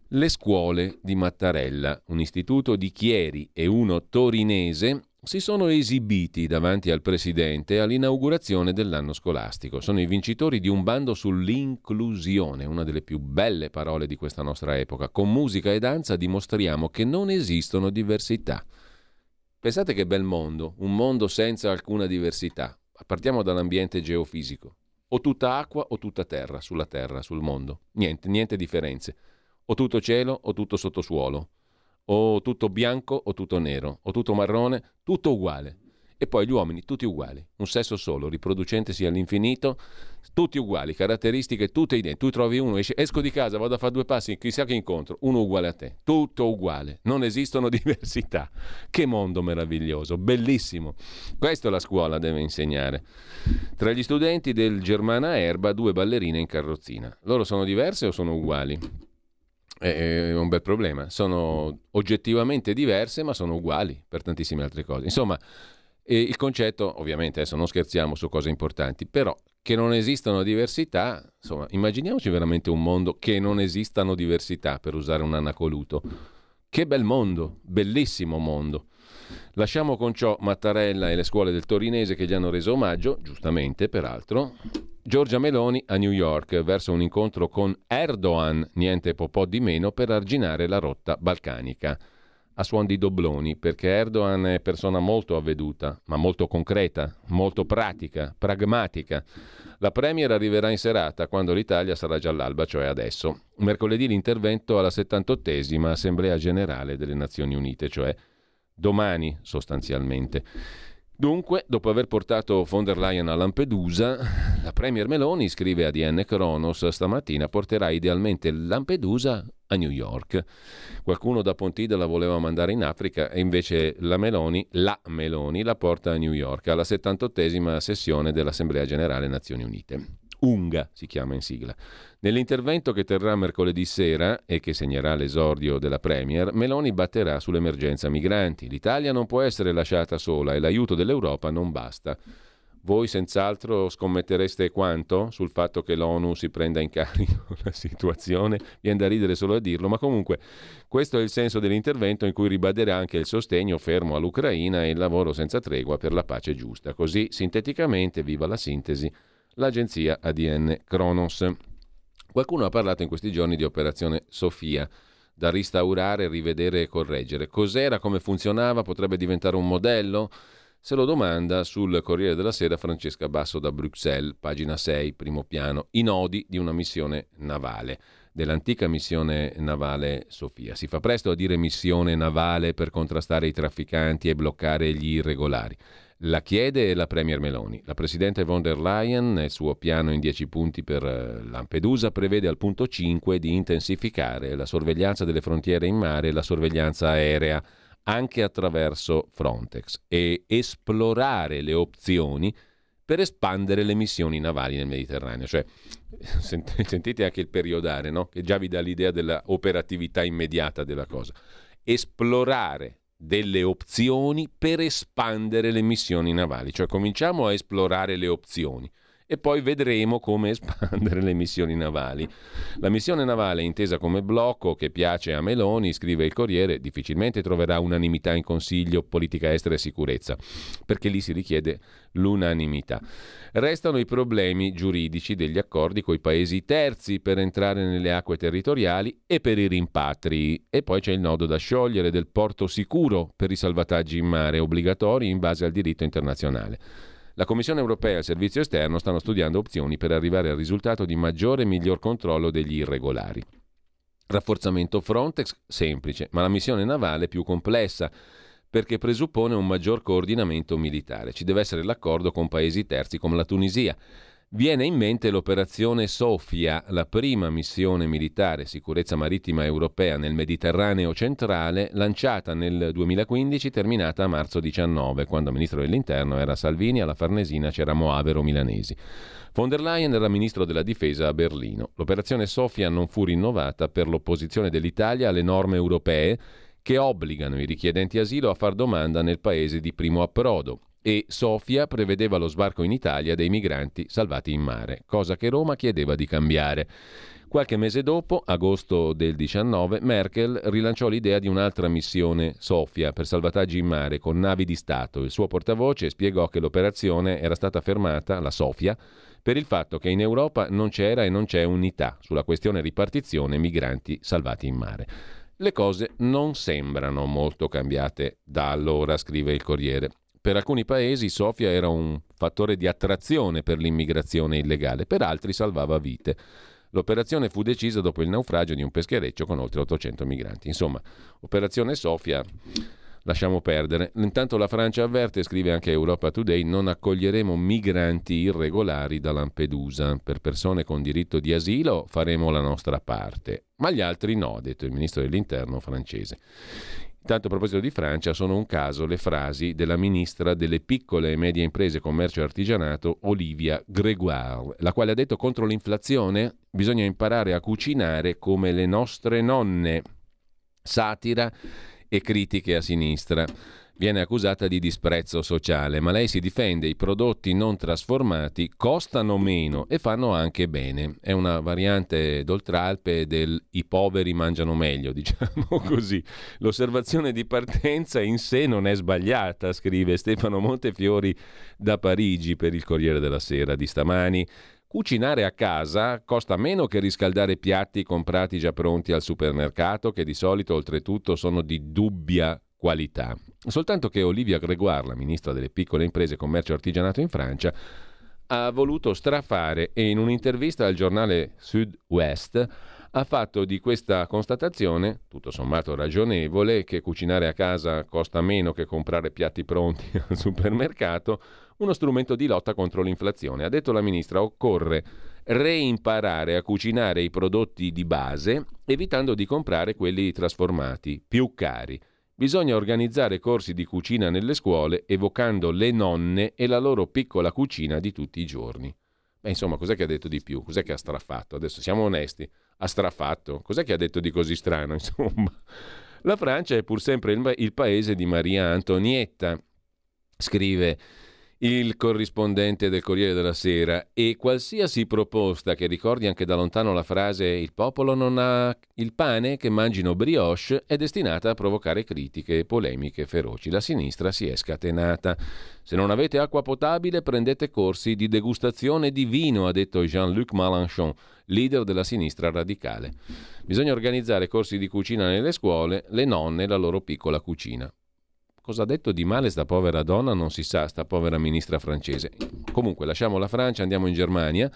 le scuole di Mattarella, un istituto di Chieri e uno torinese si sono esibiti davanti al Presidente all'inaugurazione dell'anno scolastico. Sono i vincitori di un bando sull'inclusione, una delle più belle parole di questa nostra epoca. Con musica e danza dimostriamo che non esistono diversità. Pensate che bel mondo, un mondo senza alcuna diversità. Partiamo dall'ambiente geofisico. O tutta acqua o tutta terra sulla terra, sul mondo. Niente, niente differenze. O tutto cielo o tutto sottosuolo o tutto bianco o tutto nero, o tutto marrone, tutto uguale. E poi gli uomini tutti uguali, un sesso solo, riproducentesi all'infinito, tutti uguali, caratteristiche tutte identiche. Tu trovi uno, esci, esco di casa, vado a fare due passi, chissà che incontro, uno uguale a te, tutto uguale, non esistono diversità. Che mondo meraviglioso, bellissimo. Questo la scuola deve insegnare. Tra gli studenti del Germana Erba, due ballerine in carrozzina. Loro sono diverse o sono uguali? È un bel problema. Sono oggettivamente diverse, ma sono uguali per tantissime altre cose. Insomma, il concetto, ovviamente, adesso non scherziamo su cose importanti, però che non esistano diversità, insomma, immaginiamoci veramente un mondo che non esistano diversità, per usare un anacoluto. Che bel mondo, bellissimo mondo. Lasciamo con ciò Mattarella e le scuole del Torinese che gli hanno reso omaggio, giustamente peraltro, Giorgia Meloni a New York verso un incontro con Erdogan, niente po' di meno, per arginare la rotta balcanica. A suon di dobloni, perché Erdogan è persona molto avveduta, ma molto concreta, molto pratica, pragmatica. La Premier arriverà in serata, quando l'Italia sarà già all'alba, cioè adesso. Mercoledì l'intervento alla 78esima Assemblea Generale delle Nazioni Unite, cioè domani sostanzialmente. Dunque, dopo aver portato von der Leyen a Lampedusa, la Premier Meloni, scrive ADN Kronos stamattina, porterà idealmente Lampedusa a New York. Qualcuno da Pontida la voleva mandare in Africa e invece la Meloni, la Meloni, la porta a New York alla 78esima sessione dell'Assemblea Generale Nazioni Unite. UNGA si chiama in sigla. Nell'intervento che terrà mercoledì sera e che segnerà l'esordio della Premier, Meloni batterà sull'emergenza migranti. L'Italia non può essere lasciata sola e l'aiuto dell'Europa non basta. Voi senz'altro scommettereste quanto sul fatto che l'ONU si prenda in carico la situazione? Viene da ridere solo a dirlo, ma comunque questo è il senso dell'intervento in cui ribaderà anche il sostegno fermo all'Ucraina e il lavoro senza tregua per la pace giusta. Così, sinteticamente, viva la sintesi, l'agenzia ADN Kronos. Qualcuno ha parlato in questi giorni di operazione Sofia, da restaurare, rivedere e correggere. Cos'era, come funzionava, potrebbe diventare un modello? Se lo domanda sul Corriere della Sera Francesca Basso da Bruxelles, pagina 6, primo piano, i nodi di una missione navale, dell'antica missione navale Sofia. Si fa presto a dire missione navale per contrastare i trafficanti e bloccare gli irregolari. La chiede la Premier Meloni. La Presidente von der Leyen, nel suo piano in 10 punti per eh, Lampedusa, prevede al punto 5 di intensificare la sorveglianza delle frontiere in mare e la sorveglianza aerea anche attraverso Frontex e esplorare le opzioni per espandere le missioni navali nel Mediterraneo. Cioè, sentite anche il periodare, no? che già vi dà l'idea dell'operatività immediata della cosa. Esplorare delle opzioni per espandere le missioni navali, cioè cominciamo a esplorare le opzioni e poi vedremo come espandere le missioni navali. La missione navale intesa come blocco che piace a Meloni, scrive il Corriere, difficilmente troverà unanimità in Consiglio politica estera e sicurezza, perché lì si richiede l'unanimità. Restano i problemi giuridici degli accordi con i paesi terzi per entrare nelle acque territoriali e per i rimpatri. E poi c'è il nodo da sciogliere del porto sicuro per i salvataggi in mare obbligatori in base al diritto internazionale. La Commissione europea e il servizio esterno stanno studiando opzioni per arrivare al risultato di maggiore e miglior controllo degli irregolari. Rafforzamento Frontex semplice, ma la missione navale più complessa perché presuppone un maggior coordinamento militare. Ci deve essere l'accordo con paesi terzi come la Tunisia. Viene in mente l'operazione Sofia, la prima missione militare sicurezza marittima europea nel Mediterraneo centrale, lanciata nel 2015, terminata a marzo 19, quando ministro dell'Interno era Salvini, alla Farnesina c'era Moavero Milanesi. Von der Leyen era ministro della difesa a Berlino. L'operazione Sofia non fu rinnovata per l'opposizione dell'Italia alle norme europee che obbligano i richiedenti asilo a far domanda nel paese di primo approdo e Sofia prevedeva lo sbarco in Italia dei migranti salvati in mare, cosa che Roma chiedeva di cambiare. Qualche mese dopo, agosto del 19, Merkel rilanciò l'idea di un'altra missione Sofia per salvataggi in mare con navi di Stato. Il suo portavoce spiegò che l'operazione era stata fermata, la Sofia, per il fatto che in Europa non c'era e non c'è unità sulla questione ripartizione migranti salvati in mare. Le cose non sembrano molto cambiate da allora, scrive il Corriere. Per alcuni paesi Sofia era un fattore di attrazione per l'immigrazione illegale, per altri salvava vite. L'operazione fu decisa dopo il naufragio di un peschereccio con oltre 800 migranti. Insomma, operazione Sofia lasciamo perdere. Intanto la Francia avverte, scrive anche Europa Today, non accoglieremo migranti irregolari da Lampedusa. Per persone con diritto di asilo faremo la nostra parte, ma gli altri no, ha detto il ministro dell'Interno francese. Intanto a proposito di Francia sono un caso le frasi della ministra delle piccole e medie imprese, commercio e artigianato Olivia Gregoire, la quale ha detto contro l'inflazione bisogna imparare a cucinare come le nostre nonne. Satira e critiche a sinistra viene accusata di disprezzo sociale, ma lei si difende, i prodotti non trasformati costano meno e fanno anche bene. È una variante d'oltralpe del i poveri mangiano meglio, diciamo così. L'osservazione di partenza in sé non è sbagliata, scrive Stefano Montefiori da Parigi per il Corriere della Sera di stamani. Cucinare a casa costa meno che riscaldare piatti comprati già pronti al supermercato, che di solito oltretutto sono di dubbia qualità. Soltanto che Olivia Gregoire, la ministra delle piccole imprese, commercio e artigianato in Francia, ha voluto strafare e in un'intervista al giornale Sud-Ouest ha fatto di questa constatazione, tutto sommato ragionevole, che cucinare a casa costa meno che comprare piatti pronti al supermercato, uno strumento di lotta contro l'inflazione. Ha detto la ministra, occorre reimparare a cucinare i prodotti di base, evitando di comprare quelli trasformati, più cari. Bisogna organizzare corsi di cucina nelle scuole, evocando le nonne e la loro piccola cucina di tutti i giorni. Beh, insomma, cos'è che ha detto di più? Cos'è che ha strafatto? Adesso siamo onesti. Ha strafatto? Cos'è che ha detto di così strano? Insomma, la Francia è pur sempre il, il paese di Maria Antonietta. Scrive il corrispondente del Corriere della Sera e qualsiasi proposta che ricordi anche da lontano la frase il popolo non ha il pane che mangino brioche è destinata a provocare critiche e polemiche feroci. La sinistra si è scatenata. Se non avete acqua potabile prendete corsi di degustazione di vino, ha detto Jean-Luc Mélenchon, leader della sinistra radicale. Bisogna organizzare corsi di cucina nelle scuole, le nonne la loro piccola cucina. Cosa ha detto di male sta povera donna non si sa, sta povera ministra francese. Comunque lasciamo la Francia, andiamo in Germania.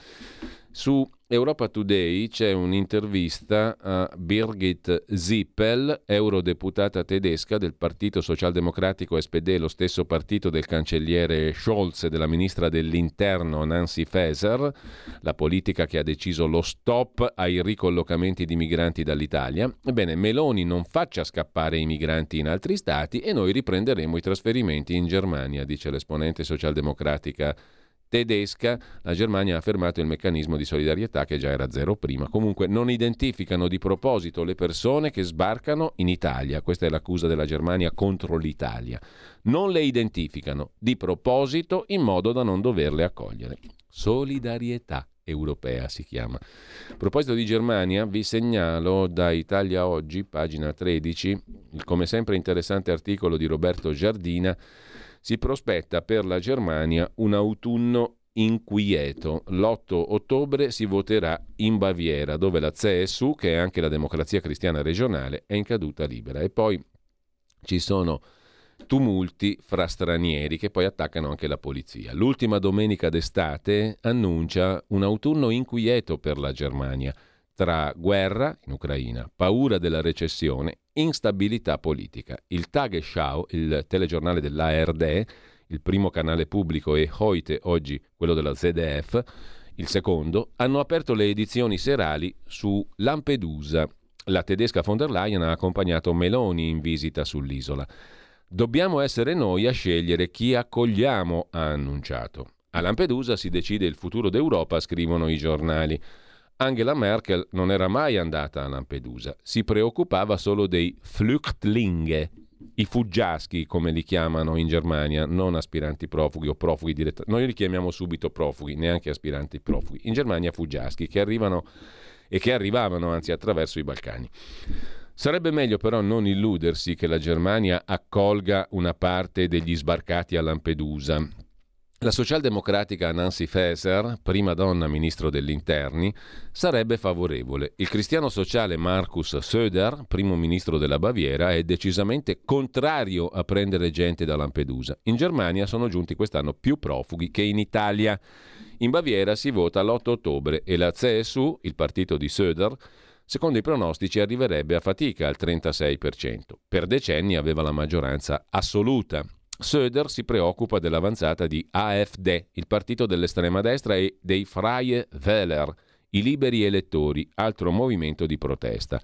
Su Europa Today c'è un'intervista a Birgit Zippel, eurodeputata tedesca del Partito Socialdemocratico SPD, lo stesso partito del cancelliere Scholz e della ministra dell'Interno Nancy Faeser, la politica che ha deciso lo stop ai ricollocamenti di migranti dall'Italia. Ebbene, Meloni non faccia scappare i migranti in altri stati e noi riprenderemo i trasferimenti in Germania, dice l'esponente socialdemocratica tedesca, la Germania ha fermato il meccanismo di solidarietà che già era zero prima. Comunque non identificano di proposito le persone che sbarcano in Italia. Questa è l'accusa della Germania contro l'Italia. Non le identificano di proposito in modo da non doverle accogliere. Solidarietà europea si chiama. A proposito di Germania, vi segnalo da Italia Oggi, pagina 13, il come sempre interessante articolo di Roberto Giardina si prospetta per la Germania un autunno inquieto. L'8 ottobre si voterà in Baviera, dove la CSU, che è anche la democrazia cristiana regionale, è in caduta libera. E poi ci sono tumulti fra stranieri che poi attaccano anche la polizia. L'ultima domenica d'estate annuncia un autunno inquieto per la Germania tra guerra in Ucraina, paura della recessione, instabilità politica. Il Tagesschau, il telegiornale dell'ARD, il primo canale pubblico, e Heute, oggi quello della ZDF, il secondo, hanno aperto le edizioni serali su Lampedusa. La tedesca von der Leyen ha accompagnato Meloni in visita sull'isola. Dobbiamo essere noi a scegliere chi accogliamo, ha annunciato. A Lampedusa si decide il futuro d'Europa, scrivono i giornali. Angela Merkel non era mai andata a Lampedusa, si preoccupava solo dei Flüchtlinge, i fuggiaschi come li chiamano in Germania, non aspiranti profughi o profughi direttamente. Noi li chiamiamo subito profughi, neanche aspiranti profughi. In Germania fuggiaschi che arrivano e che arrivavano anzi attraverso i Balcani. Sarebbe meglio però non illudersi che la Germania accolga una parte degli sbarcati a Lampedusa, la socialdemocratica Nancy Faeser, prima donna ministro degli interni, sarebbe favorevole. Il cristiano sociale Markus Söder, primo ministro della Baviera, è decisamente contrario a prendere gente da Lampedusa. In Germania sono giunti quest'anno più profughi che in Italia. In Baviera si vota l'8 ottobre e la CSU, il partito di Söder, secondo i pronostici arriverebbe a fatica al 36%. Per decenni aveva la maggioranza assoluta. Söder si preoccupa dell'avanzata di AfD, il partito dell'estrema destra, e dei Freie Wähler, i liberi elettori, altro movimento di protesta.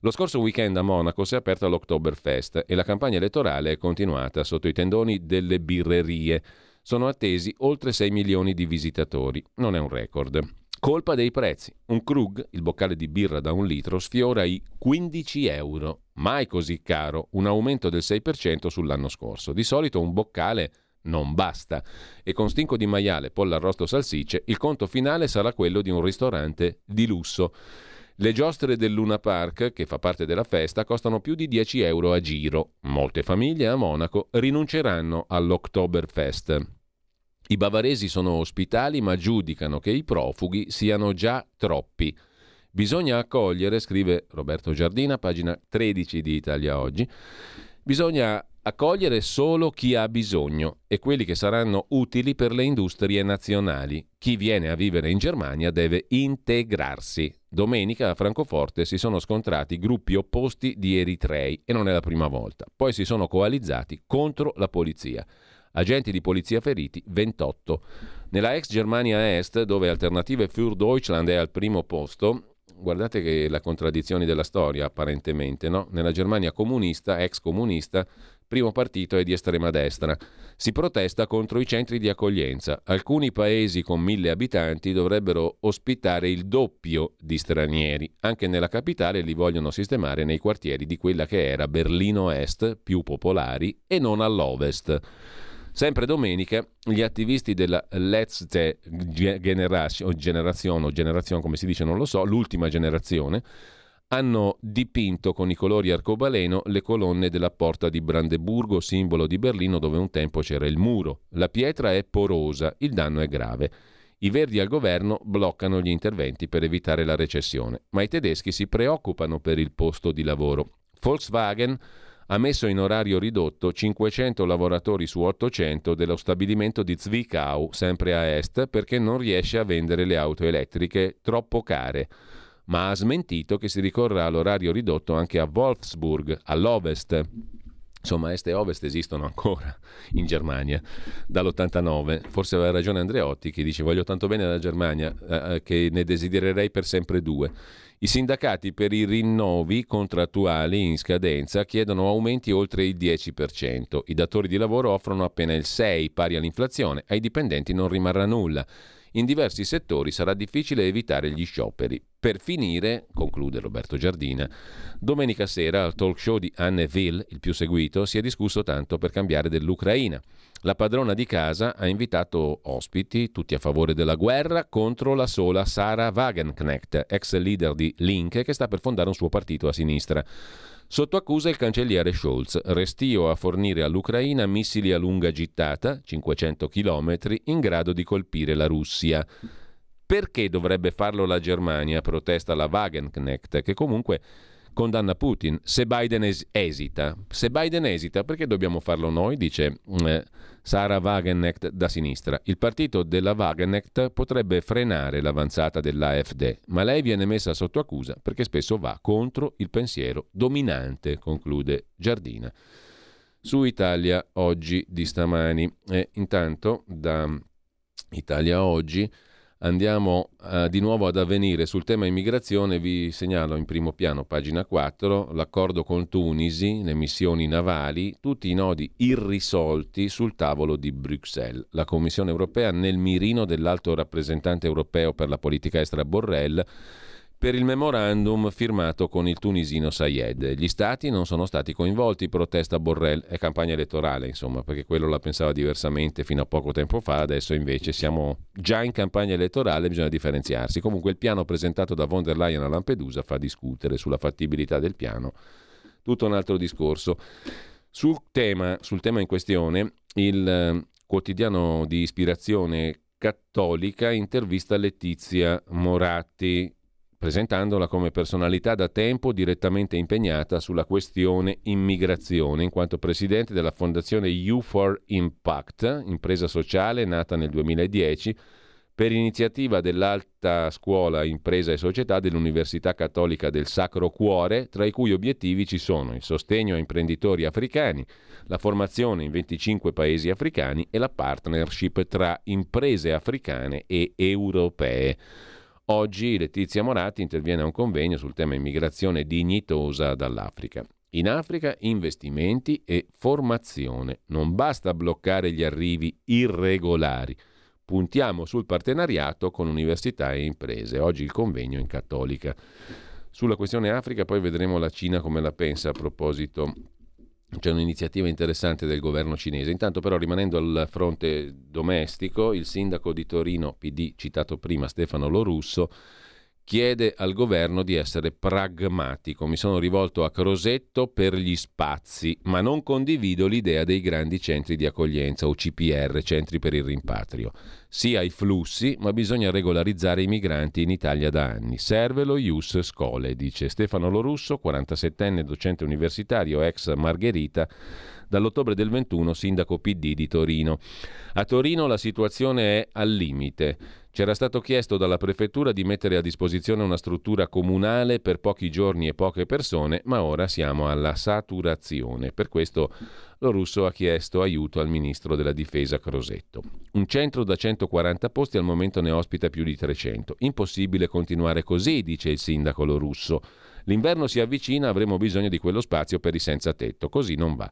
Lo scorso weekend a Monaco si è aperta l'Oktoberfest e la campagna elettorale è continuata sotto i tendoni delle birrerie. Sono attesi oltre 6 milioni di visitatori. Non è un record. Colpa dei prezzi. Un Krug, il boccale di birra da un litro, sfiora i 15 euro. Mai così caro, un aumento del 6% sull'anno scorso. Di solito un boccale non basta e con stinco di maiale, pollo arrosto salsicce, il conto finale sarà quello di un ristorante di lusso. Le giostre del Luna Park, che fa parte della festa, costano più di 10 euro a giro. Molte famiglie a Monaco rinunceranno all'Oktoberfest. I bavaresi sono ospitali ma giudicano che i profughi siano già troppi. Bisogna accogliere, scrive Roberto Giardina, pagina 13 di Italia Oggi, bisogna accogliere solo chi ha bisogno e quelli che saranno utili per le industrie nazionali. Chi viene a vivere in Germania deve integrarsi, Domenica a Francoforte si sono scontrati gruppi opposti di eritrei e non è la prima volta. Poi si sono coalizzati contro la polizia. Agenti di polizia feriti 28. Nella ex Germania Est, dove Alternative für Deutschland è al primo posto, guardate che la contraddizione della storia apparentemente, no? Nella Germania comunista, ex comunista, primo partito è di estrema destra. Si protesta contro i centri di accoglienza. Alcuni paesi con mille abitanti dovrebbero ospitare il doppio di stranieri. Anche nella capitale li vogliono sistemare nei quartieri di quella che era Berlino Est, più popolari, e non all'ovest. Sempre domenica, gli attivisti della Letzte Generation, generazione o generazione come si dice non lo so, l'ultima generazione, hanno dipinto con i colori arcobaleno le colonne della porta di Brandeburgo, simbolo di Berlino dove un tempo c'era il muro. La pietra è porosa, il danno è grave. I verdi al governo bloccano gli interventi per evitare la recessione, ma i tedeschi si preoccupano per il posto di lavoro. Volkswagen ha messo in orario ridotto 500 lavoratori su 800 dello stabilimento di Zwickau, sempre a est, perché non riesce a vendere le auto elettriche troppo care ma ha smentito che si ricorrà all'orario ridotto anche a Wolfsburg, all'ovest. Insomma, est e ovest esistono ancora in Germania dall'89. Forse aveva ragione Andreotti che dice voglio tanto bene la Germania eh, eh, che ne desidererei per sempre due. I sindacati per i rinnovi contrattuali in scadenza chiedono aumenti oltre il 10%. I datori di lavoro offrono appena il 6, pari all'inflazione. Ai dipendenti non rimarrà nulla in diversi settori sarà difficile evitare gli scioperi. Per finire, conclude Roberto Giardina, domenica sera al talk show di Anne Ville, il più seguito, si è discusso tanto per cambiare dell'Ucraina. La padrona di casa ha invitato ospiti, tutti a favore della guerra, contro la sola Sara Wagenknecht, ex leader di Link, che sta per fondare un suo partito a sinistra. Sotto accusa il cancelliere Scholz, restio a fornire all'Ucraina missili a lunga gittata, 500 km, in grado di colpire la Russia. Perché dovrebbe farlo la Germania? protesta la Wagenknecht, che comunque condanna Putin. Se Biden es- esita, se Biden esita, perché dobbiamo farlo noi? Dice eh, Sara Wagenknecht da sinistra. Il partito della Wagenknecht potrebbe frenare l'avanzata dell'AfD, ma lei viene messa sotto accusa perché spesso va contro il pensiero dominante, conclude Giardina. Su Italia oggi di stamani. E intanto da Italia oggi Andiamo uh, di nuovo ad avvenire sul tema immigrazione, vi segnalo in primo piano, pagina 4, l'accordo con Tunisi, le missioni navali, tutti i nodi irrisolti sul tavolo di Bruxelles. La Commissione europea nel mirino dell'alto rappresentante europeo per la politica estera Borrell per il memorandum firmato con il tunisino Sayed. Gli stati non sono stati coinvolti, protesta Borrell, è campagna elettorale insomma, perché quello la pensava diversamente fino a poco tempo fa, adesso invece siamo già in campagna elettorale, bisogna differenziarsi. Comunque il piano presentato da von der Leyen a Lampedusa fa discutere sulla fattibilità del piano, tutto un altro discorso. Sul tema, sul tema in questione, il eh, quotidiano di ispirazione cattolica intervista Letizia Moratti, presentandola come personalità da tempo direttamente impegnata sulla questione immigrazione, in quanto presidente della fondazione U4 Impact, impresa sociale nata nel 2010 per iniziativa dell'Alta Scuola Impresa e Società dell'Università Cattolica del Sacro Cuore, tra i cui obiettivi ci sono il sostegno a imprenditori africani, la formazione in 25 paesi africani e la partnership tra imprese africane e europee. Oggi Letizia Moratti interviene a un convegno sul tema immigrazione dignitosa dall'Africa. In Africa investimenti e formazione. Non basta bloccare gli arrivi irregolari. Puntiamo sul partenariato con università e imprese. Oggi il convegno in Cattolica. Sulla questione Africa poi vedremo la Cina come la pensa a proposito c'è un'iniziativa interessante del governo cinese. Intanto però rimanendo al fronte domestico, il sindaco di Torino PD, citato prima Stefano Lorusso, chiede al governo di essere pragmatico. Mi sono rivolto a Crosetto per gli spazi, ma non condivido l'idea dei grandi centri di accoglienza o CPR, centri per il rimpatrio. Sì ai flussi, ma bisogna regolarizzare i migranti in Italia da anni. Serve lo Ius Scole, dice Stefano Lorusso, 47enne docente universitario, ex Margherita Dall'ottobre del 21 sindaco PD di Torino. A Torino la situazione è al limite. C'era stato chiesto dalla prefettura di mettere a disposizione una struttura comunale per pochi giorni e poche persone, ma ora siamo alla saturazione. Per questo lo russo ha chiesto aiuto al ministro della difesa Crosetto. Un centro da 140 posti al momento ne ospita più di 300. Impossibile continuare così, dice il sindaco lo russo. L'inverno si avvicina, avremo bisogno di quello spazio per i senza tetto, così non va.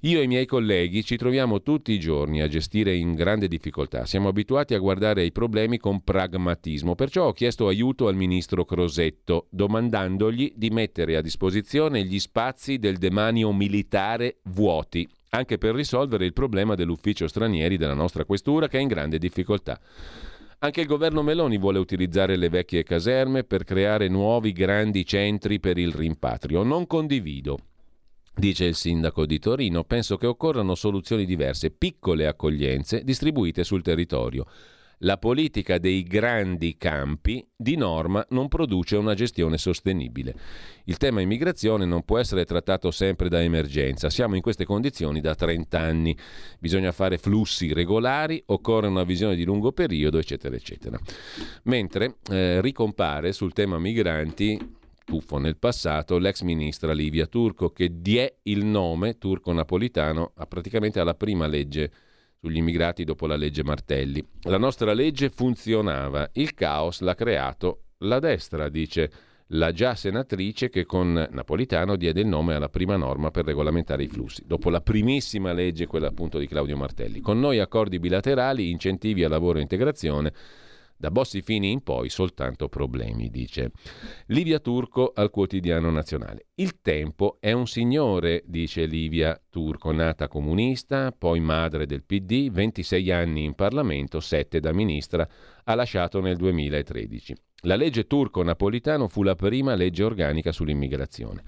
Io e i miei colleghi ci troviamo tutti i giorni a gestire in grande difficoltà. Siamo abituati a guardare i problemi con pragmatismo, perciò ho chiesto aiuto al ministro Crosetto, domandandogli di mettere a disposizione gli spazi del demanio militare vuoti, anche per risolvere il problema dell'ufficio stranieri della nostra questura che è in grande difficoltà. Anche il governo Meloni vuole utilizzare le vecchie caserme per creare nuovi grandi centri per il rimpatrio. Non condivido. Dice il sindaco di Torino, penso che occorrano soluzioni diverse, piccole accoglienze distribuite sul territorio. La politica dei grandi campi di norma non produce una gestione sostenibile. Il tema immigrazione non può essere trattato sempre da emergenza. Siamo in queste condizioni da 30 anni. Bisogna fare flussi regolari, occorre una visione di lungo periodo, eccetera, eccetera. Mentre eh, ricompare sul tema migranti tuffo nel passato l'ex ministra Livia Turco che diè il nome turco-napolitano a praticamente alla prima legge sugli immigrati dopo la legge Martelli. La nostra legge funzionava, il caos l'ha creato la destra, dice la già senatrice che con Napolitano diede il nome alla prima norma per regolamentare i flussi, dopo la primissima legge, quella appunto di Claudio Martelli. Con noi accordi bilaterali, incentivi a lavoro e integrazione da Bossi Fini in poi soltanto problemi, dice. Livia Turco al quotidiano nazionale. Il tempo è un signore, dice Livia Turco, nata comunista, poi madre del PD, 26 anni in Parlamento, 7 da ministra, ha lasciato nel 2013. La legge turco-napolitano fu la prima legge organica sull'immigrazione.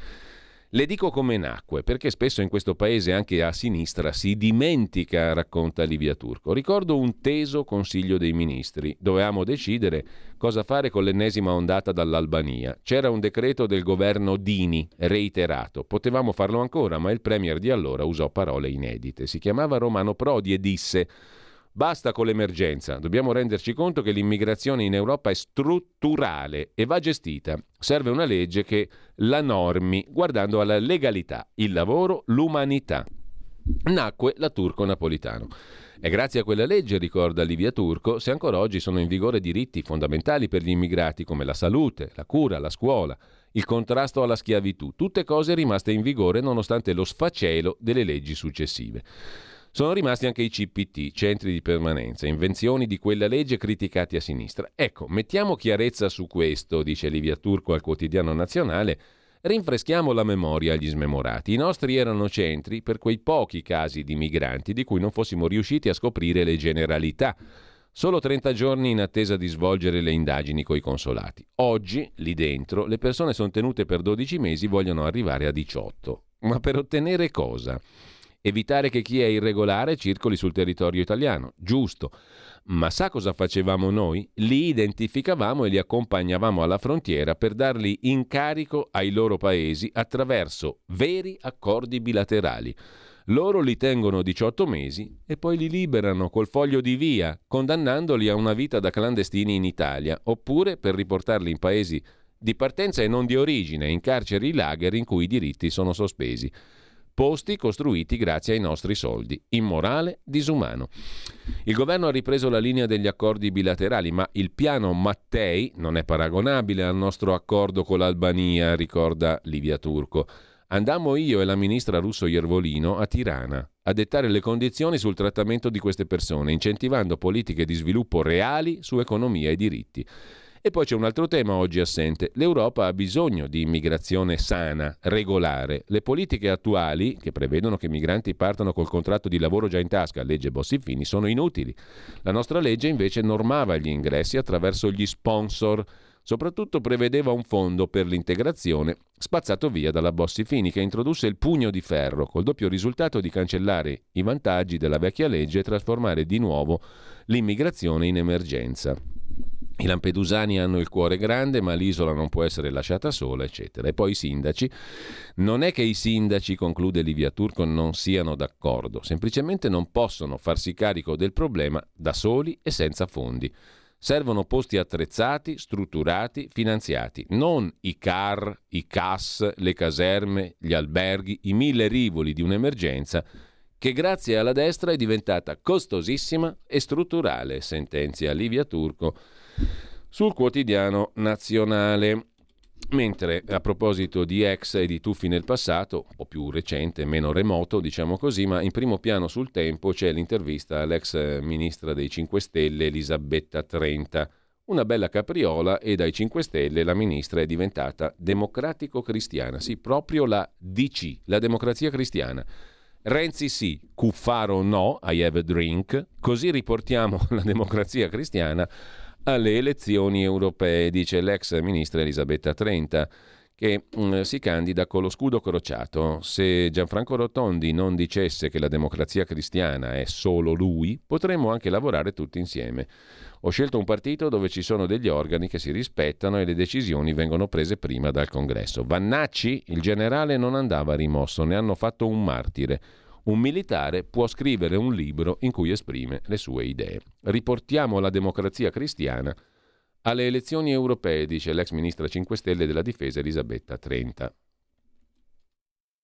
Le dico come nacque, perché spesso in questo paese anche a sinistra si dimentica, racconta Livia Turco. Ricordo un teso Consiglio dei Ministri. Dovevamo decidere cosa fare con l'ennesima ondata dall'Albania. C'era un decreto del governo Dini, reiterato. Potevamo farlo ancora, ma il premier di allora usò parole inedite. Si chiamava Romano Prodi e disse Basta con l'emergenza, dobbiamo renderci conto che l'immigrazione in Europa è strutturale e va gestita. Serve una legge che la normi guardando alla legalità, il lavoro, l'umanità. Nacque la Turco Napolitano. È grazie a quella legge, ricorda Livia Turco, se ancora oggi sono in vigore diritti fondamentali per gli immigrati come la salute, la cura, la scuola, il contrasto alla schiavitù, tutte cose rimaste in vigore nonostante lo sfacelo delle leggi successive. Sono rimasti anche i CPT, centri di permanenza, invenzioni di quella legge criticati a sinistra. Ecco, mettiamo chiarezza su questo, dice Livia Turco al quotidiano nazionale. Rinfreschiamo la memoria agli smemorati. I nostri erano centri per quei pochi casi di migranti di cui non fossimo riusciti a scoprire le generalità. Solo 30 giorni in attesa di svolgere le indagini coi consolati. Oggi, lì dentro, le persone sono tenute per 12 mesi, vogliono arrivare a 18. Ma per ottenere cosa? Evitare che chi è irregolare circoli sul territorio italiano. Giusto. Ma sa cosa facevamo noi? Li identificavamo e li accompagnavamo alla frontiera per darli in carico ai loro paesi attraverso veri accordi bilaterali. Loro li tengono 18 mesi e poi li liberano col foglio di via, condannandoli a una vita da clandestini in Italia, oppure per riportarli in paesi di partenza e non di origine, in carceri lager in cui i diritti sono sospesi posti costruiti grazie ai nostri soldi. Immorale, disumano. Il governo ha ripreso la linea degli accordi bilaterali, ma il piano Mattei non è paragonabile al nostro accordo con l'Albania, ricorda Livia Turco. Andammo io e la ministra russo Iervolino a Tirana a dettare le condizioni sul trattamento di queste persone, incentivando politiche di sviluppo reali su economia e diritti. E poi c'è un altro tema oggi assente. L'Europa ha bisogno di immigrazione sana, regolare. Le politiche attuali, che prevedono che i migranti partano col contratto di lavoro già in tasca, legge Bossi-Fini, sono inutili. La nostra legge invece normava gli ingressi attraverso gli sponsor. Soprattutto prevedeva un fondo per l'integrazione spazzato via dalla Bossi-Fini che introdusse il pugno di ferro col doppio risultato di cancellare i vantaggi della vecchia legge e trasformare di nuovo l'immigrazione in emergenza. I lampedusani hanno il cuore grande, ma l'isola non può essere lasciata sola, eccetera. E poi i sindaci. Non è che i sindaci, conclude Livia Turco, non siano d'accordo, semplicemente non possono farsi carico del problema da soli e senza fondi. Servono posti attrezzati, strutturati, finanziati, non i CAR, i CAS, le caserme, gli alberghi, i mille rivoli di un'emergenza che grazie alla destra è diventata costosissima e strutturale, sentenzia Livia Turco sul quotidiano nazionale. Mentre a proposito di ex e di tuffi nel passato, un po' più recente, meno remoto, diciamo così, ma in primo piano sul tempo c'è l'intervista all'ex ministra dei 5 Stelle Elisabetta Trenta. Una bella capriola e dai 5 Stelle la ministra è diventata democratico-cristiana, sì, proprio la DC, la democrazia cristiana. Renzi sì, Cuffaro no, I have a drink, così riportiamo la democrazia cristiana alle elezioni europee, dice l'ex ministra Elisabetta Trenta che mh, mm, si candida con lo scudo crociato. Se Gianfranco Rotondi non dicesse che la democrazia cristiana è solo lui, potremmo anche lavorare tutti insieme. Ho scelto un partito dove ci sono degli organi che si rispettano e le decisioni vengono prese prima dal congresso. Vannacci, il generale, non andava rimosso, ne hanno fatto un martire. Un militare può scrivere un libro in cui esprime le sue idee. Riportiamo la democrazia cristiana alle elezioni europee, dice l'ex ministra 5 Stelle della Difesa Elisabetta Trenta.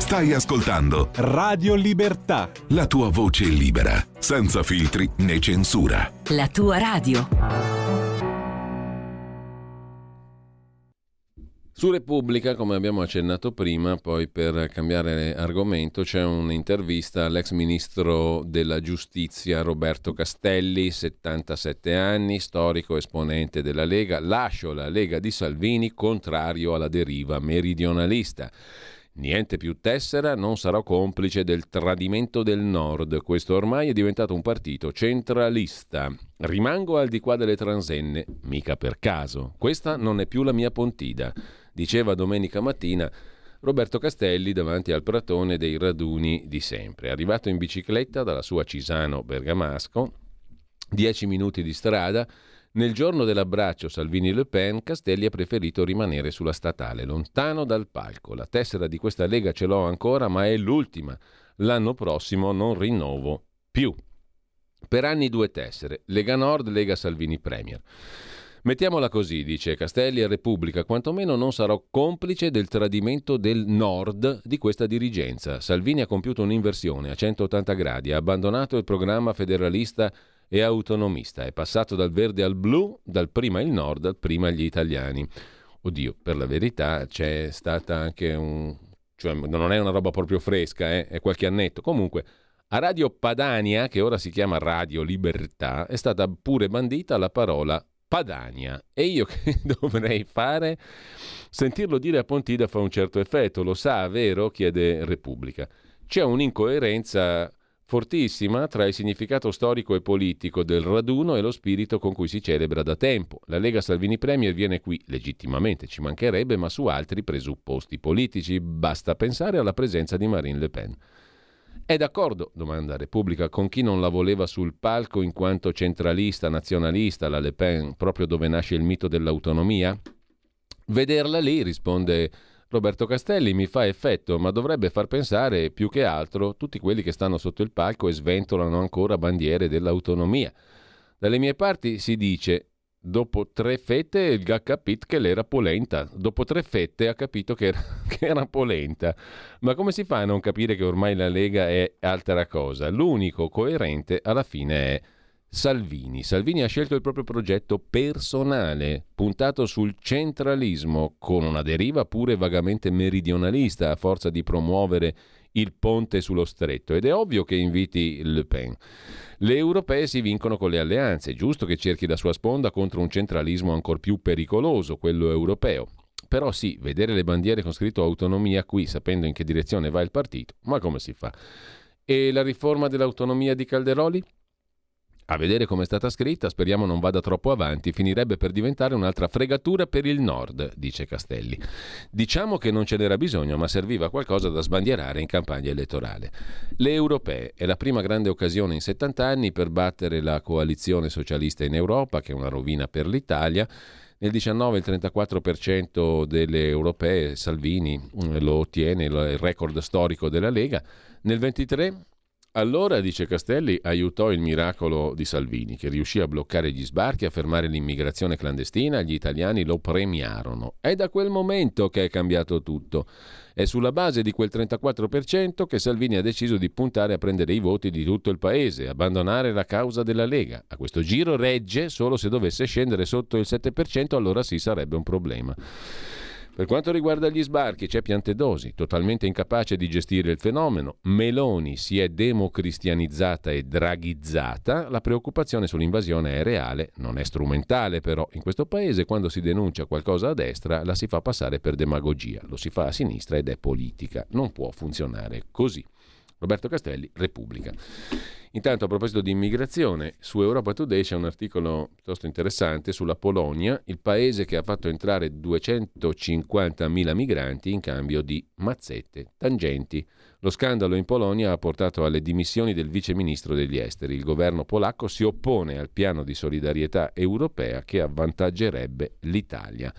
Stai ascoltando Radio Libertà. La tua voce libera, senza filtri né censura. La tua radio. Su Repubblica, come abbiamo accennato prima, poi per cambiare argomento, c'è un'intervista all'ex ministro della giustizia Roberto Castelli, 77 anni, storico esponente della Lega. Lascio la Lega di Salvini contrario alla deriva meridionalista. Niente più tessera, non sarò complice del tradimento del Nord. Questo ormai è diventato un partito centralista. Rimango al di qua delle transenne, mica per caso. Questa non è più la mia pontida, diceva domenica mattina Roberto Castelli davanti al pratone dei raduni di sempre. Arrivato in bicicletta dalla sua Cisano Bergamasco, dieci minuti di strada, nel giorno dell'abbraccio Salvini-Le Pen, Castelli ha preferito rimanere sulla statale, lontano dal palco. La tessera di questa Lega ce l'ho ancora, ma è l'ultima. L'anno prossimo non rinnovo più. Per anni due tessere, Lega Nord, Lega Salvini Premier. Mettiamola così, dice Castelli a Repubblica, quantomeno non sarò complice del tradimento del nord di questa dirigenza. Salvini ha compiuto un'inversione a 180 gradi, ha abbandonato il programma federalista e autonomista. È passato dal verde al blu, dal prima il nord, dal prima gli italiani. Oddio, per la verità c'è stata anche un... cioè non è una roba proprio fresca, eh? è qualche annetto. Comunque, a Radio Padania, che ora si chiama Radio Libertà, è stata pure bandita la parola Padania. E io che dovrei fare? Sentirlo dire a Pontida fa un certo effetto, lo sa, vero? chiede Repubblica. C'è un'incoerenza fortissima tra il significato storico e politico del raduno e lo spirito con cui si celebra da tempo. La Lega Salvini Premier viene qui legittimamente, ci mancherebbe, ma su altri presupposti politici. Basta pensare alla presenza di Marine Le Pen. È d'accordo, domanda Repubblica, con chi non la voleva sul palco in quanto centralista, nazionalista, la Le Pen, proprio dove nasce il mito dell'autonomia? Vederla lì, risponde Roberto Castelli mi fa effetto, ma dovrebbe far pensare più che altro tutti quelli che stanno sotto il palco e sventolano ancora bandiere dell'autonomia. Dalle mie parti si dice dopo tre fette il ha capito che l'era polenta. Dopo tre fette ha capito che era, che era, polenta. Ma come si fa a non capire che ormai la Lega è altra cosa? L'unico coerente alla fine è Salvini. Salvini ha scelto il proprio progetto personale, puntato sul centralismo, con una deriva pure vagamente meridionalista, a forza di promuovere il ponte sullo stretto. Ed è ovvio che inviti Le Pen. Le europee si vincono con le alleanze, è giusto che cerchi la sua sponda contro un centralismo ancora più pericoloso, quello europeo. Però sì, vedere le bandiere con scritto autonomia qui, sapendo in che direzione va il partito, ma come si fa? E la riforma dell'autonomia di Calderoli? A vedere come è stata scritta, speriamo non vada troppo avanti, finirebbe per diventare un'altra fregatura per il nord, dice Castelli. Diciamo che non ce n'era bisogno, ma serviva qualcosa da sbandierare in campagna elettorale. Le europee è la prima grande occasione in 70 anni per battere la coalizione socialista in Europa, che è una rovina per l'Italia. Nel 19 il 34% delle europee, Salvini lo ottiene, il record storico della Lega. Nel 23 allora, dice Castelli, aiutò il miracolo di Salvini, che riuscì a bloccare gli sbarchi, a fermare l'immigrazione clandestina, gli italiani lo premiarono. È da quel momento che è cambiato tutto. È sulla base di quel 34% che Salvini ha deciso di puntare a prendere i voti di tutto il paese, abbandonare la causa della Lega. A questo giro regge solo se dovesse scendere sotto il 7%, allora sì sarebbe un problema. Per quanto riguarda gli sbarchi, c'è Piantedosi, totalmente incapace di gestire il fenomeno. Meloni si è democristianizzata e draghizzata. La preoccupazione sull'invasione è reale, non è strumentale però. In questo paese quando si denuncia qualcosa a destra la si fa passare per demagogia, lo si fa a sinistra ed è politica. Non può funzionare così. Roberto Castelli, Repubblica. Intanto a proposito di immigrazione, su Europa Today c'è un articolo piuttosto interessante sulla Polonia, il paese che ha fatto entrare 250.000 migranti in cambio di mazzette, tangenti. Lo scandalo in Polonia ha portato alle dimissioni del vice ministro degli esteri. Il governo polacco si oppone al piano di solidarietà europea che avvantaggerebbe l'Italia.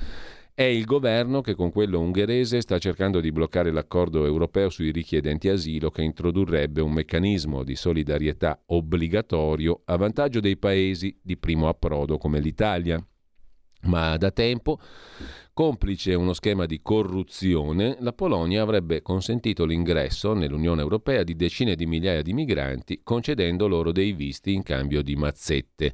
È il governo che con quello ungherese sta cercando di bloccare l'accordo europeo sui richiedenti asilo che introdurrebbe un meccanismo di solidarietà obbligatorio a vantaggio dei paesi di primo approdo come l'Italia. Ma da tempo, complice uno schema di corruzione, la Polonia avrebbe consentito l'ingresso nell'Unione Europea di decine di migliaia di migranti, concedendo loro dei visti in cambio di mazzette.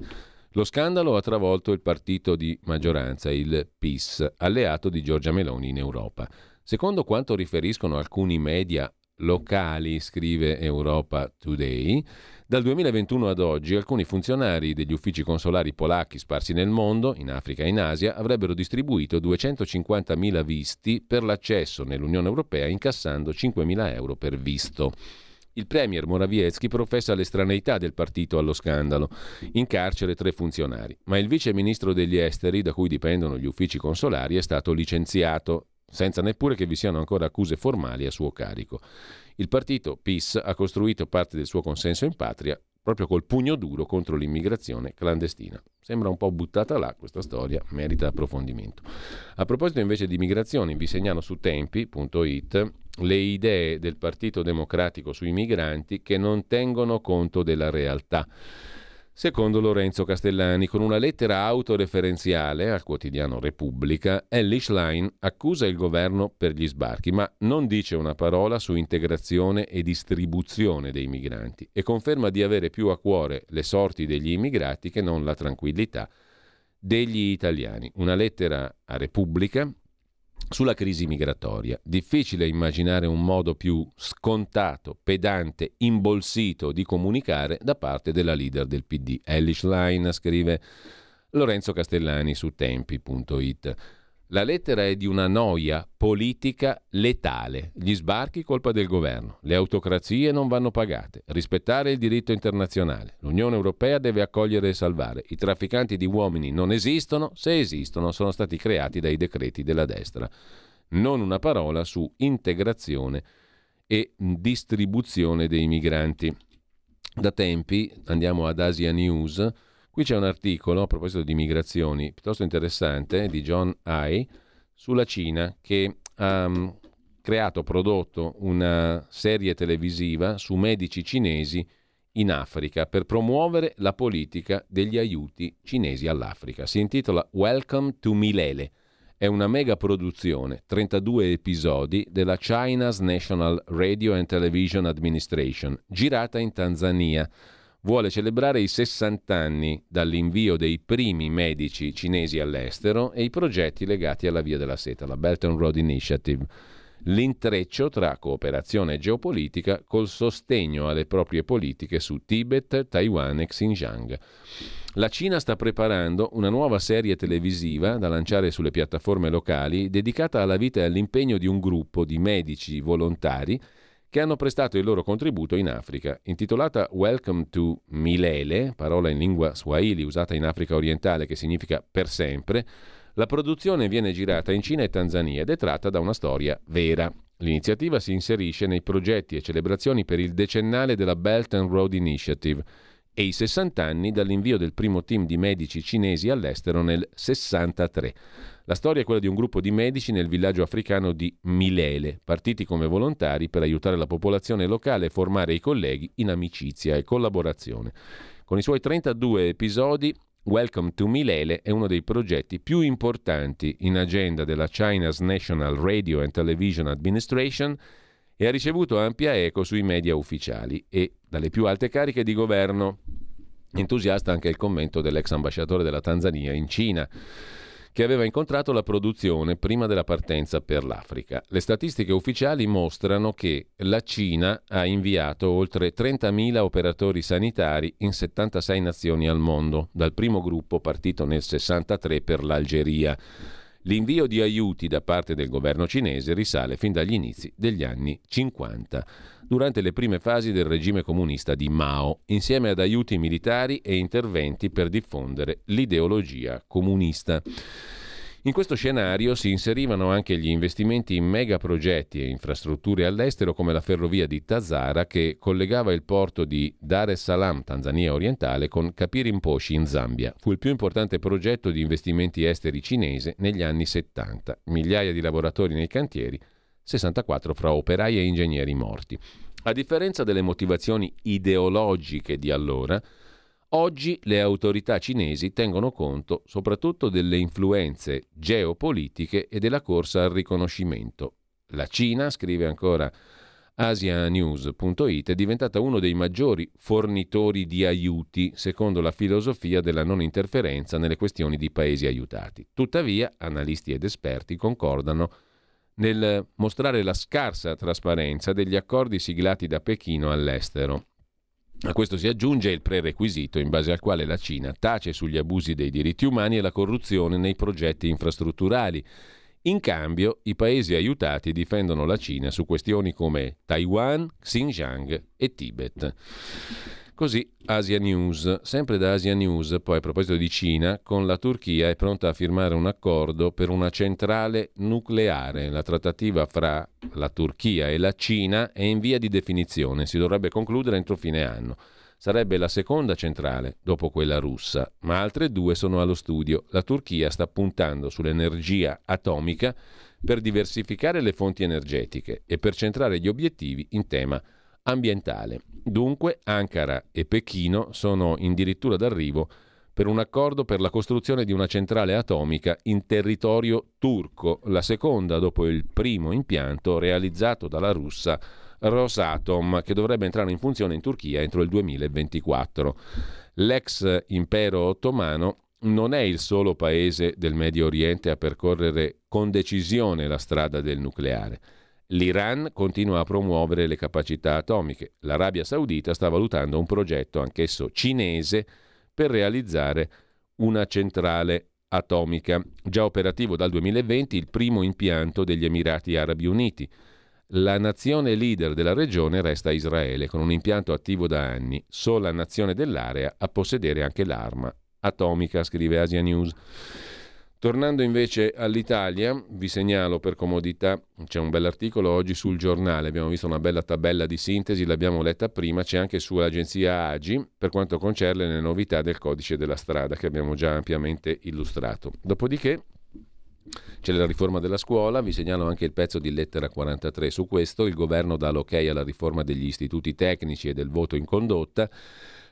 Lo scandalo ha travolto il partito di maggioranza, il PIS, alleato di Giorgia Meloni in Europa. Secondo quanto riferiscono alcuni media locali, scrive Europa Today, dal 2021 ad oggi alcuni funzionari degli uffici consolari polacchi sparsi nel mondo, in Africa e in Asia, avrebbero distribuito 250.000 visti per l'accesso nell'Unione Europea incassando 5.000 euro per visto. Il premier Morawiecki professa l'estraneità del partito allo scandalo. In carcere tre funzionari. Ma il vice ministro degli esteri, da cui dipendono gli uffici consolari, è stato licenziato, senza neppure che vi siano ancora accuse formali a suo carico. Il partito PIS ha costruito parte del suo consenso in patria proprio col pugno duro contro l'immigrazione clandestina. Sembra un po' buttata là questa storia, merita approfondimento. A proposito invece di migrazioni, vi segnalo su tempi.it le idee del Partito Democratico sui migranti che non tengono conto della realtà. Secondo Lorenzo Castellani, con una lettera autoreferenziale al quotidiano Repubblica, Ellie Schlein accusa il governo per gli sbarchi, ma non dice una parola su integrazione e distribuzione dei migranti e conferma di avere più a cuore le sorti degli immigrati che non la tranquillità degli italiani. Una lettera a Repubblica sulla crisi migratoria. Difficile immaginare un modo più scontato, pedante, imbolsito di comunicare da parte della leader del PD. Elish Line scrive Lorenzo Castellani su tempi.it. La lettera è di una noia politica letale. Gli sbarchi colpa del governo. Le autocrazie non vanno pagate. Rispettare il diritto internazionale. L'Unione Europea deve accogliere e salvare. I trafficanti di uomini non esistono. Se esistono sono stati creati dai decreti della destra. Non una parola su integrazione e distribuzione dei migranti. Da tempi andiamo ad Asia News Qui c'è un articolo a proposito di migrazioni piuttosto interessante di John Ai sulla Cina che ha um, creato, prodotto una serie televisiva su medici cinesi in Africa per promuovere la politica degli aiuti cinesi all'Africa. Si intitola Welcome to Milele. È una mega produzione, 32 episodi della China's National Radio and Television Administration, girata in Tanzania vuole celebrare i 60 anni dall'invio dei primi medici cinesi all'estero e i progetti legati alla Via della Seta, la Belt and Road Initiative. L'intreccio tra cooperazione geopolitica col sostegno alle proprie politiche su Tibet, Taiwan e Xinjiang. La Cina sta preparando una nuova serie televisiva da lanciare sulle piattaforme locali dedicata alla vita e all'impegno di un gruppo di medici volontari che hanno prestato il loro contributo in Africa. Intitolata Welcome to Milele, parola in lingua swahili usata in Africa orientale che significa per sempre, la produzione viene girata in Cina e Tanzania ed è tratta da una storia vera. L'iniziativa si inserisce nei progetti e celebrazioni per il decennale della Belt and Road Initiative e i 60 anni dall'invio del primo team di medici cinesi all'estero nel 63. La storia è quella di un gruppo di medici nel villaggio africano di Milele, partiti come volontari per aiutare la popolazione locale e formare i colleghi in amicizia e collaborazione. Con i suoi 32 episodi, Welcome to Milele è uno dei progetti più importanti in agenda della China's National Radio and Television Administration e ha ricevuto ampia eco sui media ufficiali e dalle più alte cariche di governo. Entusiasta anche il commento dell'ex ambasciatore della Tanzania in Cina che aveva incontrato la produzione prima della partenza per l'Africa. Le statistiche ufficiali mostrano che la Cina ha inviato oltre 30.000 operatori sanitari in 76 nazioni al mondo, dal primo gruppo partito nel 63 per l'Algeria. L'invio di aiuti da parte del governo cinese risale fin dagli inizi degli anni 50 durante le prime fasi del regime comunista di Mao, insieme ad aiuti militari e interventi per diffondere l'ideologia comunista. In questo scenario si inserivano anche gli investimenti in megaprogetti e infrastrutture all'estero come la ferrovia di Tazara che collegava il porto di Dar es Salaam, Tanzania orientale, con Kapirimposhi in Zambia. Fu il più importante progetto di investimenti esteri cinese negli anni 70. Migliaia di lavoratori nei cantieri 64 fra operai e ingegneri morti. A differenza delle motivazioni ideologiche di allora, oggi le autorità cinesi tengono conto soprattutto delle influenze geopolitiche e della corsa al riconoscimento. La Cina, scrive ancora asianews.it, è diventata uno dei maggiori fornitori di aiuti, secondo la filosofia della non interferenza nelle questioni di paesi aiutati. Tuttavia, analisti ed esperti concordano nel mostrare la scarsa trasparenza degli accordi siglati da Pechino all'estero. A questo si aggiunge il prerequisito in base al quale la Cina tace sugli abusi dei diritti umani e la corruzione nei progetti infrastrutturali. In cambio, i paesi aiutati difendono la Cina su questioni come Taiwan, Xinjiang e Tibet. Così Asia News, sempre da Asia News, poi a proposito di Cina, con la Turchia è pronta a firmare un accordo per una centrale nucleare. La trattativa fra la Turchia e la Cina è in via di definizione, si dovrebbe concludere entro fine anno. Sarebbe la seconda centrale dopo quella russa, ma altre due sono allo studio. La Turchia sta puntando sull'energia atomica per diversificare le fonti energetiche e per centrare gli obiettivi in tema ambientale. Dunque Ankara e Pechino sono addirittura d'arrivo per un accordo per la costruzione di una centrale atomica in territorio turco, la seconda dopo il primo impianto realizzato dalla russa Rosatom, che dovrebbe entrare in funzione in Turchia entro il 2024. L'ex impero ottomano non è il solo paese del Medio Oriente a percorrere con decisione la strada del nucleare. L'Iran continua a promuovere le capacità atomiche. L'Arabia Saudita sta valutando un progetto, anch'esso cinese, per realizzare una centrale atomica. Già operativo dal 2020 il primo impianto degli Emirati Arabi Uniti. La nazione leader della regione resta Israele, con un impianto attivo da anni, sola nazione dell'area a possedere anche l'arma atomica, scrive Asia News. Tornando invece all'Italia, vi segnalo per comodità, c'è un bell'articolo oggi sul giornale, abbiamo visto una bella tabella di sintesi, l'abbiamo letta prima, c'è anche sull'agenzia AGI per quanto concerne le novità del codice della strada che abbiamo già ampiamente illustrato. Dopodiché c'è la riforma della scuola, vi segnalo anche il pezzo di lettera 43 su questo, il governo dà l'ok alla riforma degli istituti tecnici e del voto in condotta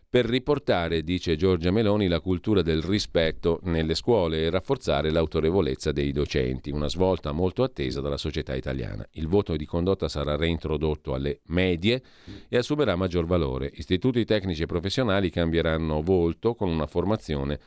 per riportare, dice Giorgia Meloni, la cultura del rispetto nelle scuole e rafforzare l'autorevolezza dei docenti, una svolta molto attesa dalla società italiana. Il voto di condotta sarà reintrodotto alle medie e assumerà maggior valore. Istituti tecnici e professionali cambieranno volto con una formazione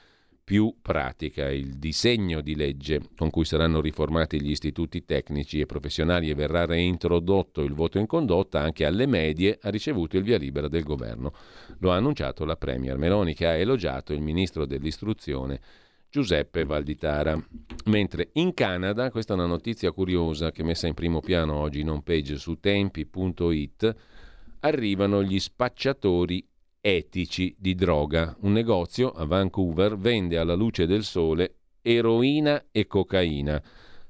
più pratica. Il disegno di legge con cui saranno riformati gli istituti tecnici e professionali e verrà reintrodotto il voto in condotta anche alle medie ha ricevuto il via libera del governo. Lo ha annunciato la Premier Meloni che ha elogiato il ministro dell'istruzione Giuseppe Valditara. Mentre in Canada, questa è una notizia curiosa che è messa in primo piano oggi in home page su tempi.it, arrivano gli spacciatori etici di droga. Un negozio a Vancouver vende alla luce del sole eroina e cocaina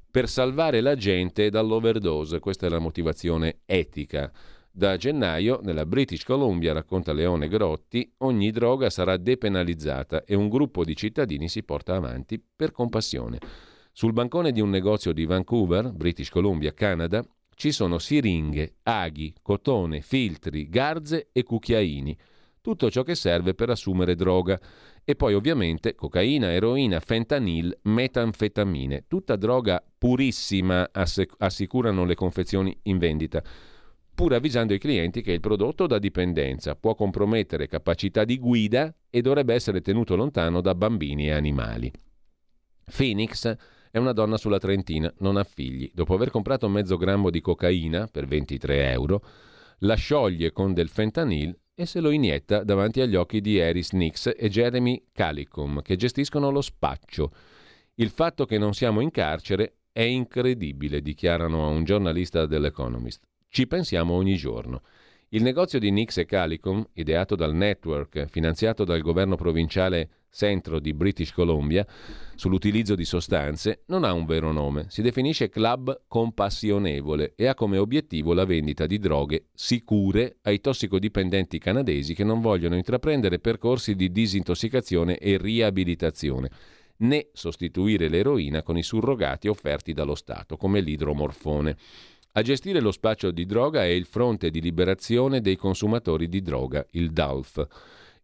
per salvare la gente dall'overdose. Questa è la motivazione etica. Da gennaio, nella British Columbia, racconta Leone Grotti, ogni droga sarà depenalizzata e un gruppo di cittadini si porta avanti per compassione. Sul bancone di un negozio di Vancouver, British Columbia, Canada, ci sono siringhe, aghi, cotone, filtri, garze e cucchiaini tutto ciò che serve per assumere droga. E poi ovviamente cocaina, eroina, fentanil, metanfetamine, tutta droga purissima, assicurano le confezioni in vendita pur avvisando i clienti che il prodotto da dipendenza può compromettere capacità di guida e dovrebbe essere tenuto lontano da bambini e animali. Phoenix è una donna sulla trentina, non ha figli. Dopo aver comprato mezzo grammo di cocaina per 23 euro, la scioglie con del fentanil e se lo inietta davanti agli occhi di Eris Nix e Jeremy Calicum, che gestiscono lo spaccio. Il fatto che non siamo in carcere è incredibile, dichiarano a un giornalista dell'Economist. Ci pensiamo ogni giorno. Il negozio di Nix e Calicum, ideato dal network finanziato dal governo provinciale centro di British Columbia sull'utilizzo di sostanze non ha un vero nome. Si definisce club compassionevole e ha come obiettivo la vendita di droghe sicure ai tossicodipendenti canadesi che non vogliono intraprendere percorsi di disintossicazione e riabilitazione né sostituire l'eroina con i surrogati offerti dallo Stato, come l'idromorfone. A gestire lo spaccio di droga è il Fronte di Liberazione dei Consumatori di Droga, il DALF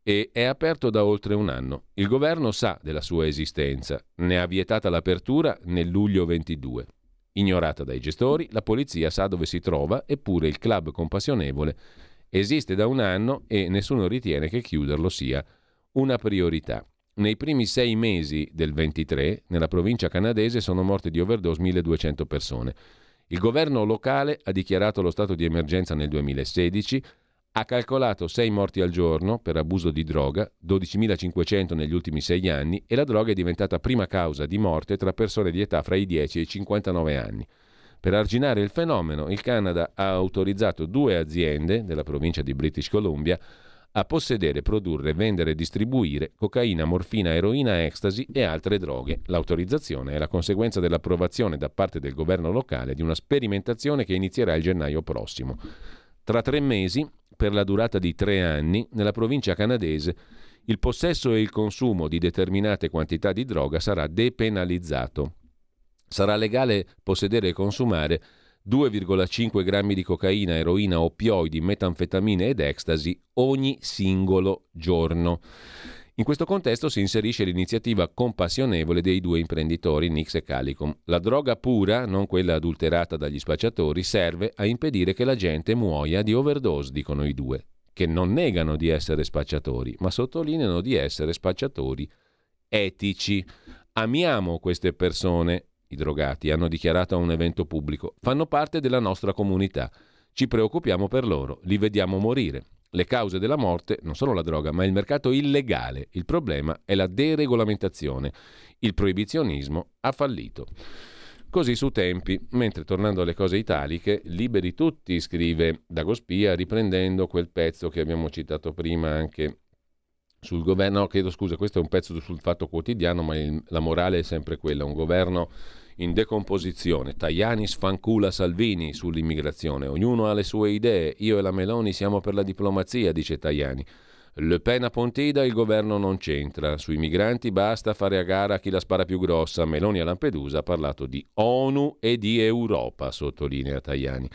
e è aperto da oltre un anno. Il governo sa della sua esistenza, ne ha vietata l'apertura nel luglio 22. Ignorata dai gestori, la polizia sa dove si trova, eppure il club compassionevole esiste da un anno e nessuno ritiene che chiuderlo sia una priorità. Nei primi sei mesi del 23, nella provincia canadese sono morte di overdose 1200 persone. Il governo locale ha dichiarato lo stato di emergenza nel 2016, ha calcolato 6 morti al giorno per abuso di droga, 12.500 negli ultimi 6 anni e la droga è diventata prima causa di morte tra persone di età fra i 10 e i 59 anni. Per arginare il fenomeno, il Canada ha autorizzato due aziende della provincia di British Columbia a possedere, produrre, vendere e distribuire cocaina, morfina, eroina, ecstasy e altre droghe. L'autorizzazione è la conseguenza dell'approvazione da parte del governo locale di una sperimentazione che inizierà il gennaio prossimo. Tra tre mesi per la durata di tre anni nella provincia canadese il possesso e il consumo di determinate quantità di droga sarà depenalizzato. Sarà legale possedere e consumare 2,5 grammi di cocaina, eroina, oppioidi, metanfetamine ed ecstasy ogni singolo giorno. In questo contesto si inserisce l'iniziativa compassionevole dei due imprenditori Nix e Calicom. La droga pura, non quella adulterata dagli spacciatori, serve a impedire che la gente muoia di overdose, dicono i due, che non negano di essere spacciatori, ma sottolineano di essere spacciatori etici. Amiamo queste persone, i drogati hanno dichiarato a un evento pubblico, fanno parte della nostra comunità. Ci preoccupiamo per loro, li vediamo morire. Le cause della morte non sono la droga, ma il mercato illegale. Il problema è la deregolamentazione. Il proibizionismo ha fallito. Così su tempi, mentre tornando alle cose italiche, liberi tutti, scrive Dagospia, riprendendo quel pezzo che abbiamo citato prima anche sul governo. No, chiedo scusa, questo è un pezzo sul fatto quotidiano, ma il, la morale è sempre quella: un governo in decomposizione. Tajani sfancula Salvini sull'immigrazione. Ognuno ha le sue idee. Io e la Meloni siamo per la diplomazia, dice Tajani. Le Pen a Pontida il governo non c'entra. Sui migranti basta fare a gara chi la spara più grossa. Meloni a Lampedusa ha parlato di ONU e di Europa, sottolinea Tajani.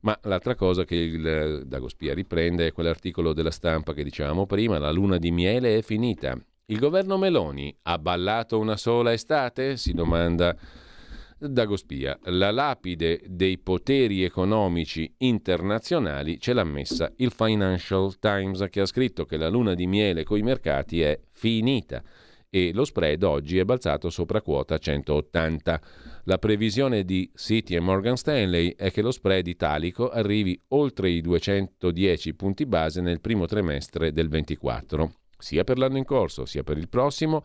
Ma l'altra cosa che il Dagospia riprende è quell'articolo della stampa che dicevamo prima, la luna di miele è finita. Il governo Meloni ha ballato una sola estate? Si domanda Dagospia. La lapide dei poteri economici internazionali ce l'ha messa il Financial Times che ha scritto che la luna di miele coi mercati è finita e lo spread oggi è balzato sopra quota 180. La previsione di Citi e Morgan Stanley è che lo spread italico arrivi oltre i 210 punti base nel primo trimestre del 24. Sia per l'anno in corso sia per il prossimo,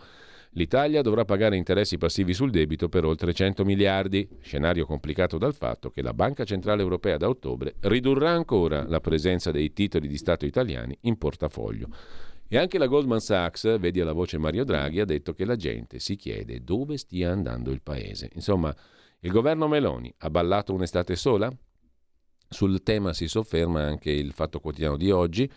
l'Italia dovrà pagare interessi passivi sul debito per oltre 100 miliardi, scenario complicato dal fatto che la Banca Centrale Europea da ottobre ridurrà ancora la presenza dei titoli di Stato italiani in portafoglio. E anche la Goldman Sachs, vedi alla voce Mario Draghi, ha detto che la gente si chiede dove stia andando il paese. Insomma, il governo Meloni ha ballato un'estate sola? Sul tema si sofferma anche il Fatto Quotidiano di oggi.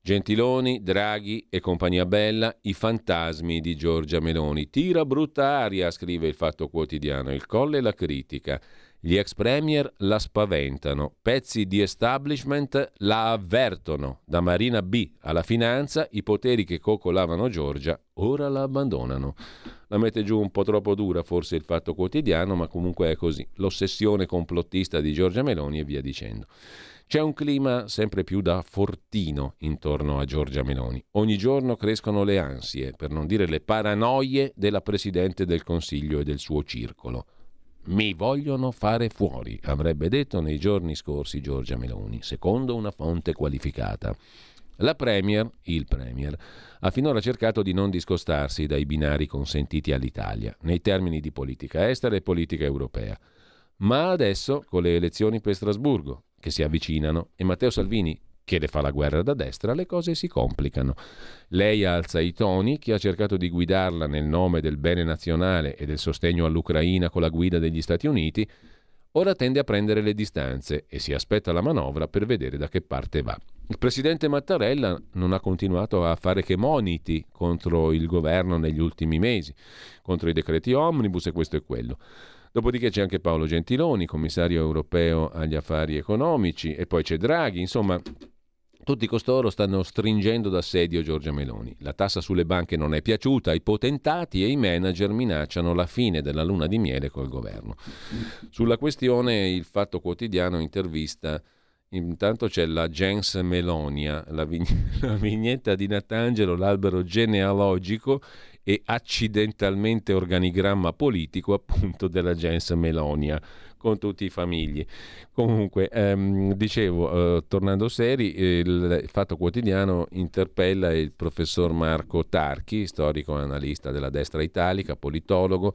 Gentiloni, Draghi e compagnia bella, i fantasmi di Giorgia Meloni. Tira brutta aria, scrive il Fatto Quotidiano, il colle la critica. Gli ex premier la spaventano, pezzi di establishment la avvertono. Da Marina B alla finanza, i poteri che coccolavano Giorgia ora la abbandonano. La mette giù un po' troppo dura forse il fatto quotidiano, ma comunque è così. L'ossessione complottista di Giorgia Meloni e via dicendo. C'è un clima sempre più da fortino intorno a Giorgia Meloni. Ogni giorno crescono le ansie, per non dire le paranoie della Presidente del Consiglio e del suo circolo. Mi vogliono fare fuori, avrebbe detto nei giorni scorsi Giorgia Meloni, secondo una fonte qualificata. La Premier, il Premier, ha finora cercato di non discostarsi dai binari consentiti all'Italia, nei termini di politica estera e politica europea. Ma adesso, con le elezioni per Strasburgo, che si avvicinano, e Matteo Salvini che le fa la guerra da destra, le cose si complicano. Lei alza i toni, chi ha cercato di guidarla nel nome del bene nazionale e del sostegno all'Ucraina con la guida degli Stati Uniti, ora tende a prendere le distanze e si aspetta la manovra per vedere da che parte va. Il presidente Mattarella non ha continuato a fare che moniti contro il governo negli ultimi mesi, contro i decreti omnibus e questo e quello. Dopodiché c'è anche Paolo Gentiloni, commissario europeo agli affari economici, e poi c'è Draghi, insomma tutti costoro stanno stringendo d'assedio Giorgia Meloni. La tassa sulle banche non è piaciuta ai potentati e i manager minacciano la fine della luna di miele col governo. Sulla questione il Fatto Quotidiano intervista Intanto c'è la Gens Melonia, la, vign- la, vignetta di Natangelo, l'albero genealogico e accidentalmente organigramma politico appunto della Gens Melonia con tutti i famigli. Comunque, ehm, dicevo, eh, tornando seri, il Fatto Quotidiano interpella il professor Marco Tarchi, storico analista della destra italica, politologo.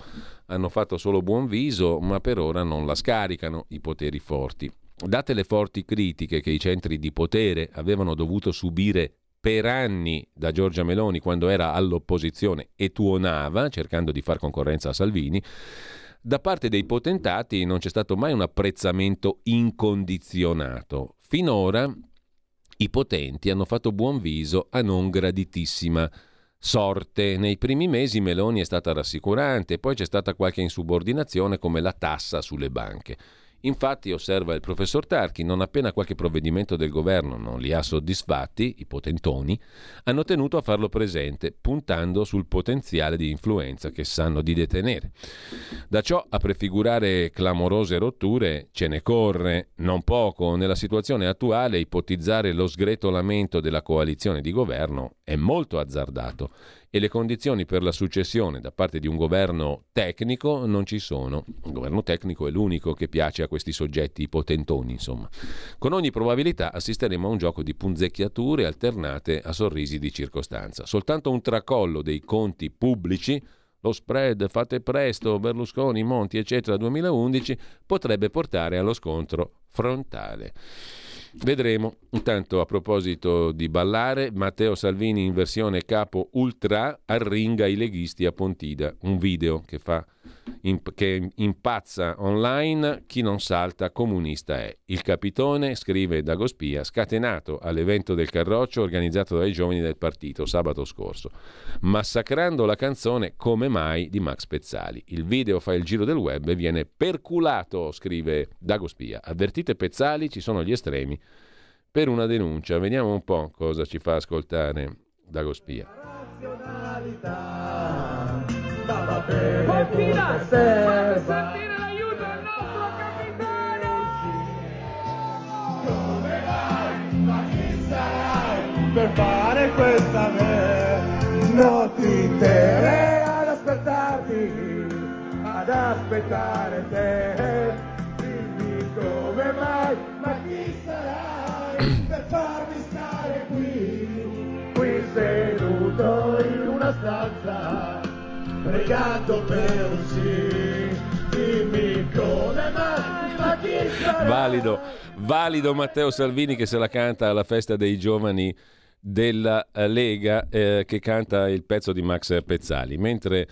Hanno fatto solo buon viso, ma per ora non la scaricano i poteri forti. Date le forti critiche che i centri di potere avevano dovuto subire per anni da Giorgia Meloni quando era all'opposizione e tuonava cercando di far concorrenza a Salvini, da parte dei potentati non c'è stato mai un apprezzamento incondizionato. Finora i potenti hanno fatto buon viso a non graditissima sorte. Nei primi mesi Meloni è stata rassicurante, poi c'è stata qualche insubordinazione come la tassa sulle banche. Infatti, osserva il professor Tarchi, non appena qualche provvedimento del governo non li ha soddisfatti, i potentoni, hanno tenuto a farlo presente, puntando sul potenziale di influenza che sanno di detenere. Da ciò a prefigurare clamorose rotture ce ne corre non poco. Nella situazione attuale ipotizzare lo sgretolamento della coalizione di governo è molto azzardato e le condizioni per la successione da parte di un governo tecnico non ci sono. Il governo tecnico è l'unico che piace a questi soggetti potentoni, insomma. Con ogni probabilità assisteremo a un gioco di punzecchiature alternate a sorrisi di circostanza. Soltanto un tracollo dei conti pubblici lo spread, fate presto, Berlusconi, Monti, eccetera, 2011, potrebbe portare allo scontro frontale. Vedremo. Intanto, a proposito di ballare, Matteo Salvini in versione capo ultra arringa i leghisti a Pontida. Un video che fa imp- che impazza online chi non salta comunista è. Il capitone, scrive Dagospia, scatenato all'evento del Carroccio organizzato dai giovani del partito sabato scorso, massacrando la canzone Come mai di Max Pezzali. Il video fa il giro del web e viene perculato, scrive Dagospia. Avvertite Pezzali, ci sono gli estremi per una denuncia. Vediamo un po' cosa ci fa ascoltare Dagospia. Razionalità, stava bene Mattina, fate sentire l'aiuto al nostro capitano per fare questa me notti intere ad aspettarti ad aspettare te dimmi come mai farmi stare qui. Qui seduto in una stanza pregando per un sì, dimmi come mai, ma chi sarà? Valido, valido Matteo Salvini che se la canta alla festa dei giovani della Lega eh, che canta il pezzo di Max Pezzali, mentre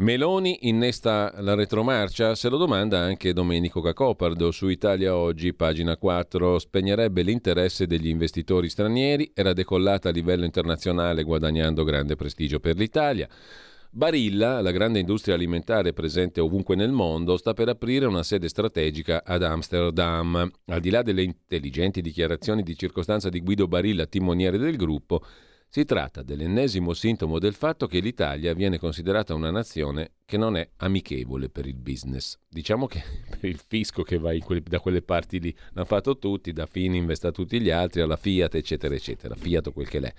Meloni innesta la retromarcia, se lo domanda anche Domenico Cacopardo su Italia Oggi, pagina 4, spegnerebbe l'interesse degli investitori stranieri, era decollata a livello internazionale guadagnando grande prestigio per l'Italia. Barilla, la grande industria alimentare presente ovunque nel mondo, sta per aprire una sede strategica ad Amsterdam. Al di là delle intelligenti dichiarazioni di circostanza di Guido Barilla, timoniere del gruppo, si tratta dell'ennesimo sintomo del fatto che l'Italia viene considerata una nazione che non è amichevole per il business. Diciamo che per il fisco che va quelle, da quelle parti lì l'hanno fatto tutti, da Fininvest a tutti gli altri, alla Fiat, eccetera, eccetera. Fiat o quel che l'è.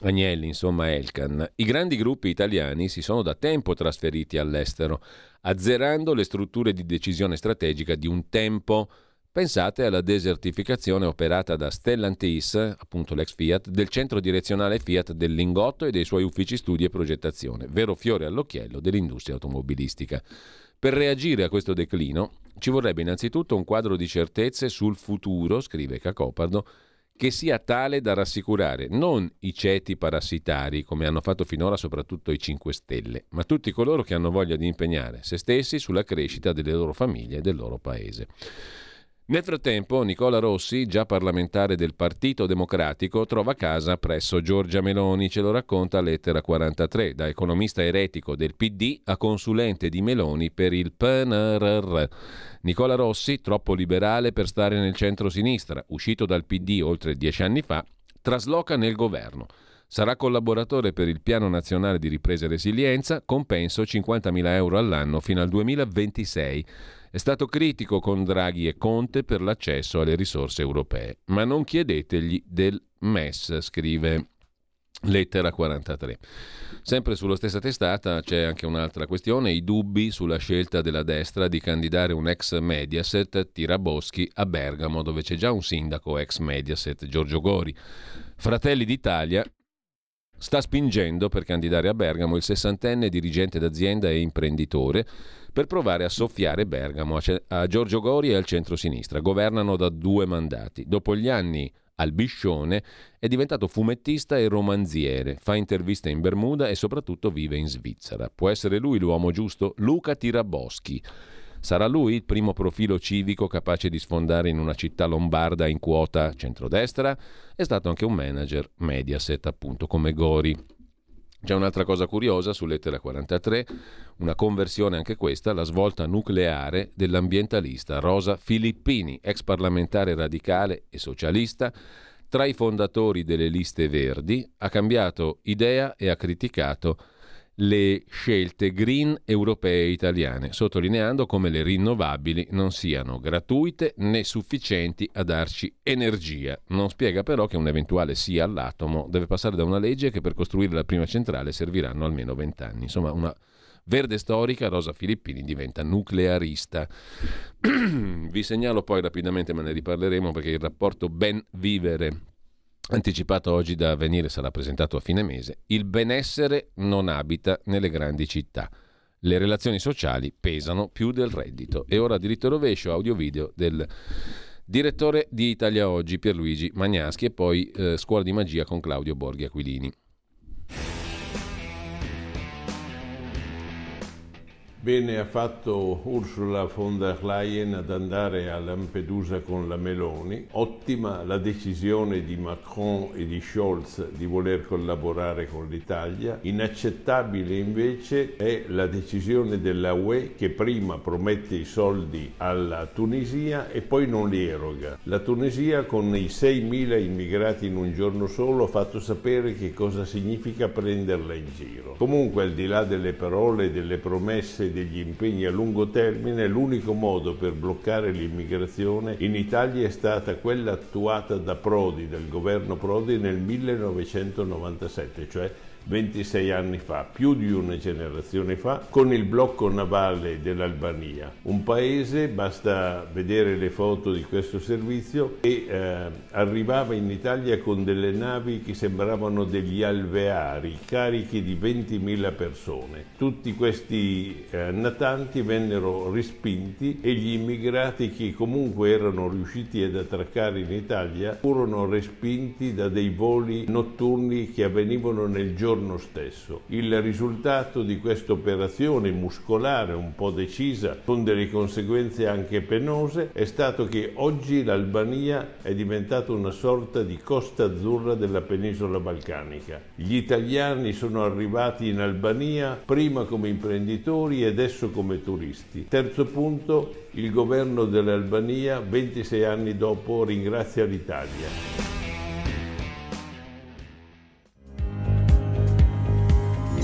Agnelli, insomma, Elkan. I grandi gruppi italiani si sono da tempo trasferiti all'estero, azzerando le strutture di decisione strategica di un tempo Pensate alla desertificazione operata da Stellantis, appunto l'ex Fiat, del centro direzionale Fiat del Lingotto e dei suoi uffici studi e progettazione, vero fiore all'occhiello dell'industria automobilistica. Per reagire a questo declino ci vorrebbe innanzitutto un quadro di certezze sul futuro, scrive Cacopardo, che sia tale da rassicurare non i ceti parassitari, come hanno fatto finora soprattutto i 5 Stelle, ma tutti coloro che hanno voglia di impegnare se stessi sulla crescita delle loro famiglie e del loro paese. Nel frattempo, Nicola Rossi, già parlamentare del Partito Democratico, trova casa presso Giorgia Meloni, ce lo racconta lettera 43, da economista eretico del PD a consulente di Meloni per il PNRR. Nicola Rossi, troppo liberale per stare nel centro-sinistra, uscito dal PD oltre dieci anni fa, trasloca nel governo. Sarà collaboratore per il Piano Nazionale di Ripresa e Resilienza, compenso 50.000 euro all'anno fino al 2026. È stato critico con Draghi e Conte per l'accesso alle risorse europee, ma non chiedetegli del MES, scrive lettera 43. Sempre sulla stessa testata c'è anche un'altra questione, i dubbi sulla scelta della destra di candidare un ex Mediaset, Tiraboschi, a Bergamo, dove c'è già un sindaco ex Mediaset, Giorgio Gori. Fratelli d'Italia sta spingendo per candidare a Bergamo il sessantenne dirigente d'azienda e imprenditore per provare a soffiare Bergamo a Giorgio Gori e al centro-sinistra. Governano da due mandati. Dopo gli anni al Biscione è diventato fumettista e romanziere, fa interviste in Bermuda e soprattutto vive in Svizzera. Può essere lui l'uomo giusto? Luca Tiraboschi. Sarà lui il primo profilo civico capace di sfondare in una città lombarda in quota centrodestra? È stato anche un manager Mediaset, appunto, come Gori. C'è un'altra cosa curiosa su lettera 43, una conversione anche questa, la svolta nucleare dell'ambientalista Rosa Filippini, ex parlamentare radicale e socialista, tra i fondatori delle liste verdi, ha cambiato idea e ha criticato le scelte green europee italiane, sottolineando come le rinnovabili non siano gratuite né sufficienti a darci energia. Non spiega però che un eventuale sì all'atomo deve passare da una legge che per costruire la prima centrale serviranno almeno vent'anni. Insomma, una verde storica, Rosa Filippini diventa nuclearista. Vi segnalo poi rapidamente, ma ne riparleremo perché il rapporto Ben Vivere anticipato oggi da Avvenire sarà presentato a fine mese, il benessere non abita nelle grandi città. Le relazioni sociali pesano più del reddito. E ora diritto rovescio, audio video del Direttore di Italia Oggi, Pierluigi Magnaschi e poi eh, Scuola di Magia con Claudio Borghi Aquilini. Bene ha fatto Ursula von der Leyen ad andare a Lampedusa con la Meloni. Ottima la decisione di Macron e di Scholz di voler collaborare con l'Italia. Inaccettabile invece è la decisione della UE che prima promette i soldi alla Tunisia e poi non li eroga. La Tunisia con i 6.000 immigrati in un giorno solo ha fatto sapere che cosa significa prenderla in giro. Comunque al di là delle parole e delle promesse degli impegni a lungo termine, l'unico modo per bloccare l'immigrazione in Italia è stata quella attuata da Prodi, del governo Prodi nel 1997, cioè 26 anni fa, più di una generazione fa, con il blocco navale dell'Albania. Un paese, basta vedere le foto di questo servizio, che eh, arrivava in Italia con delle navi che sembravano degli alveari, carichi di 20.000 persone. Tutti questi eh, natanti vennero respinti e gli immigrati che comunque erano riusciti ad attraccare in Italia furono respinti da dei voli notturni che avvenivano nel giorno giorno stesso. Il risultato di questa operazione muscolare un po' decisa, con delle conseguenze anche penose, è stato che oggi l'Albania è diventata una sorta di costa azzurra della penisola balcanica. Gli italiani sono arrivati in Albania prima come imprenditori e adesso come turisti. Terzo punto, il governo dell'Albania 26 anni dopo ringrazia l'Italia.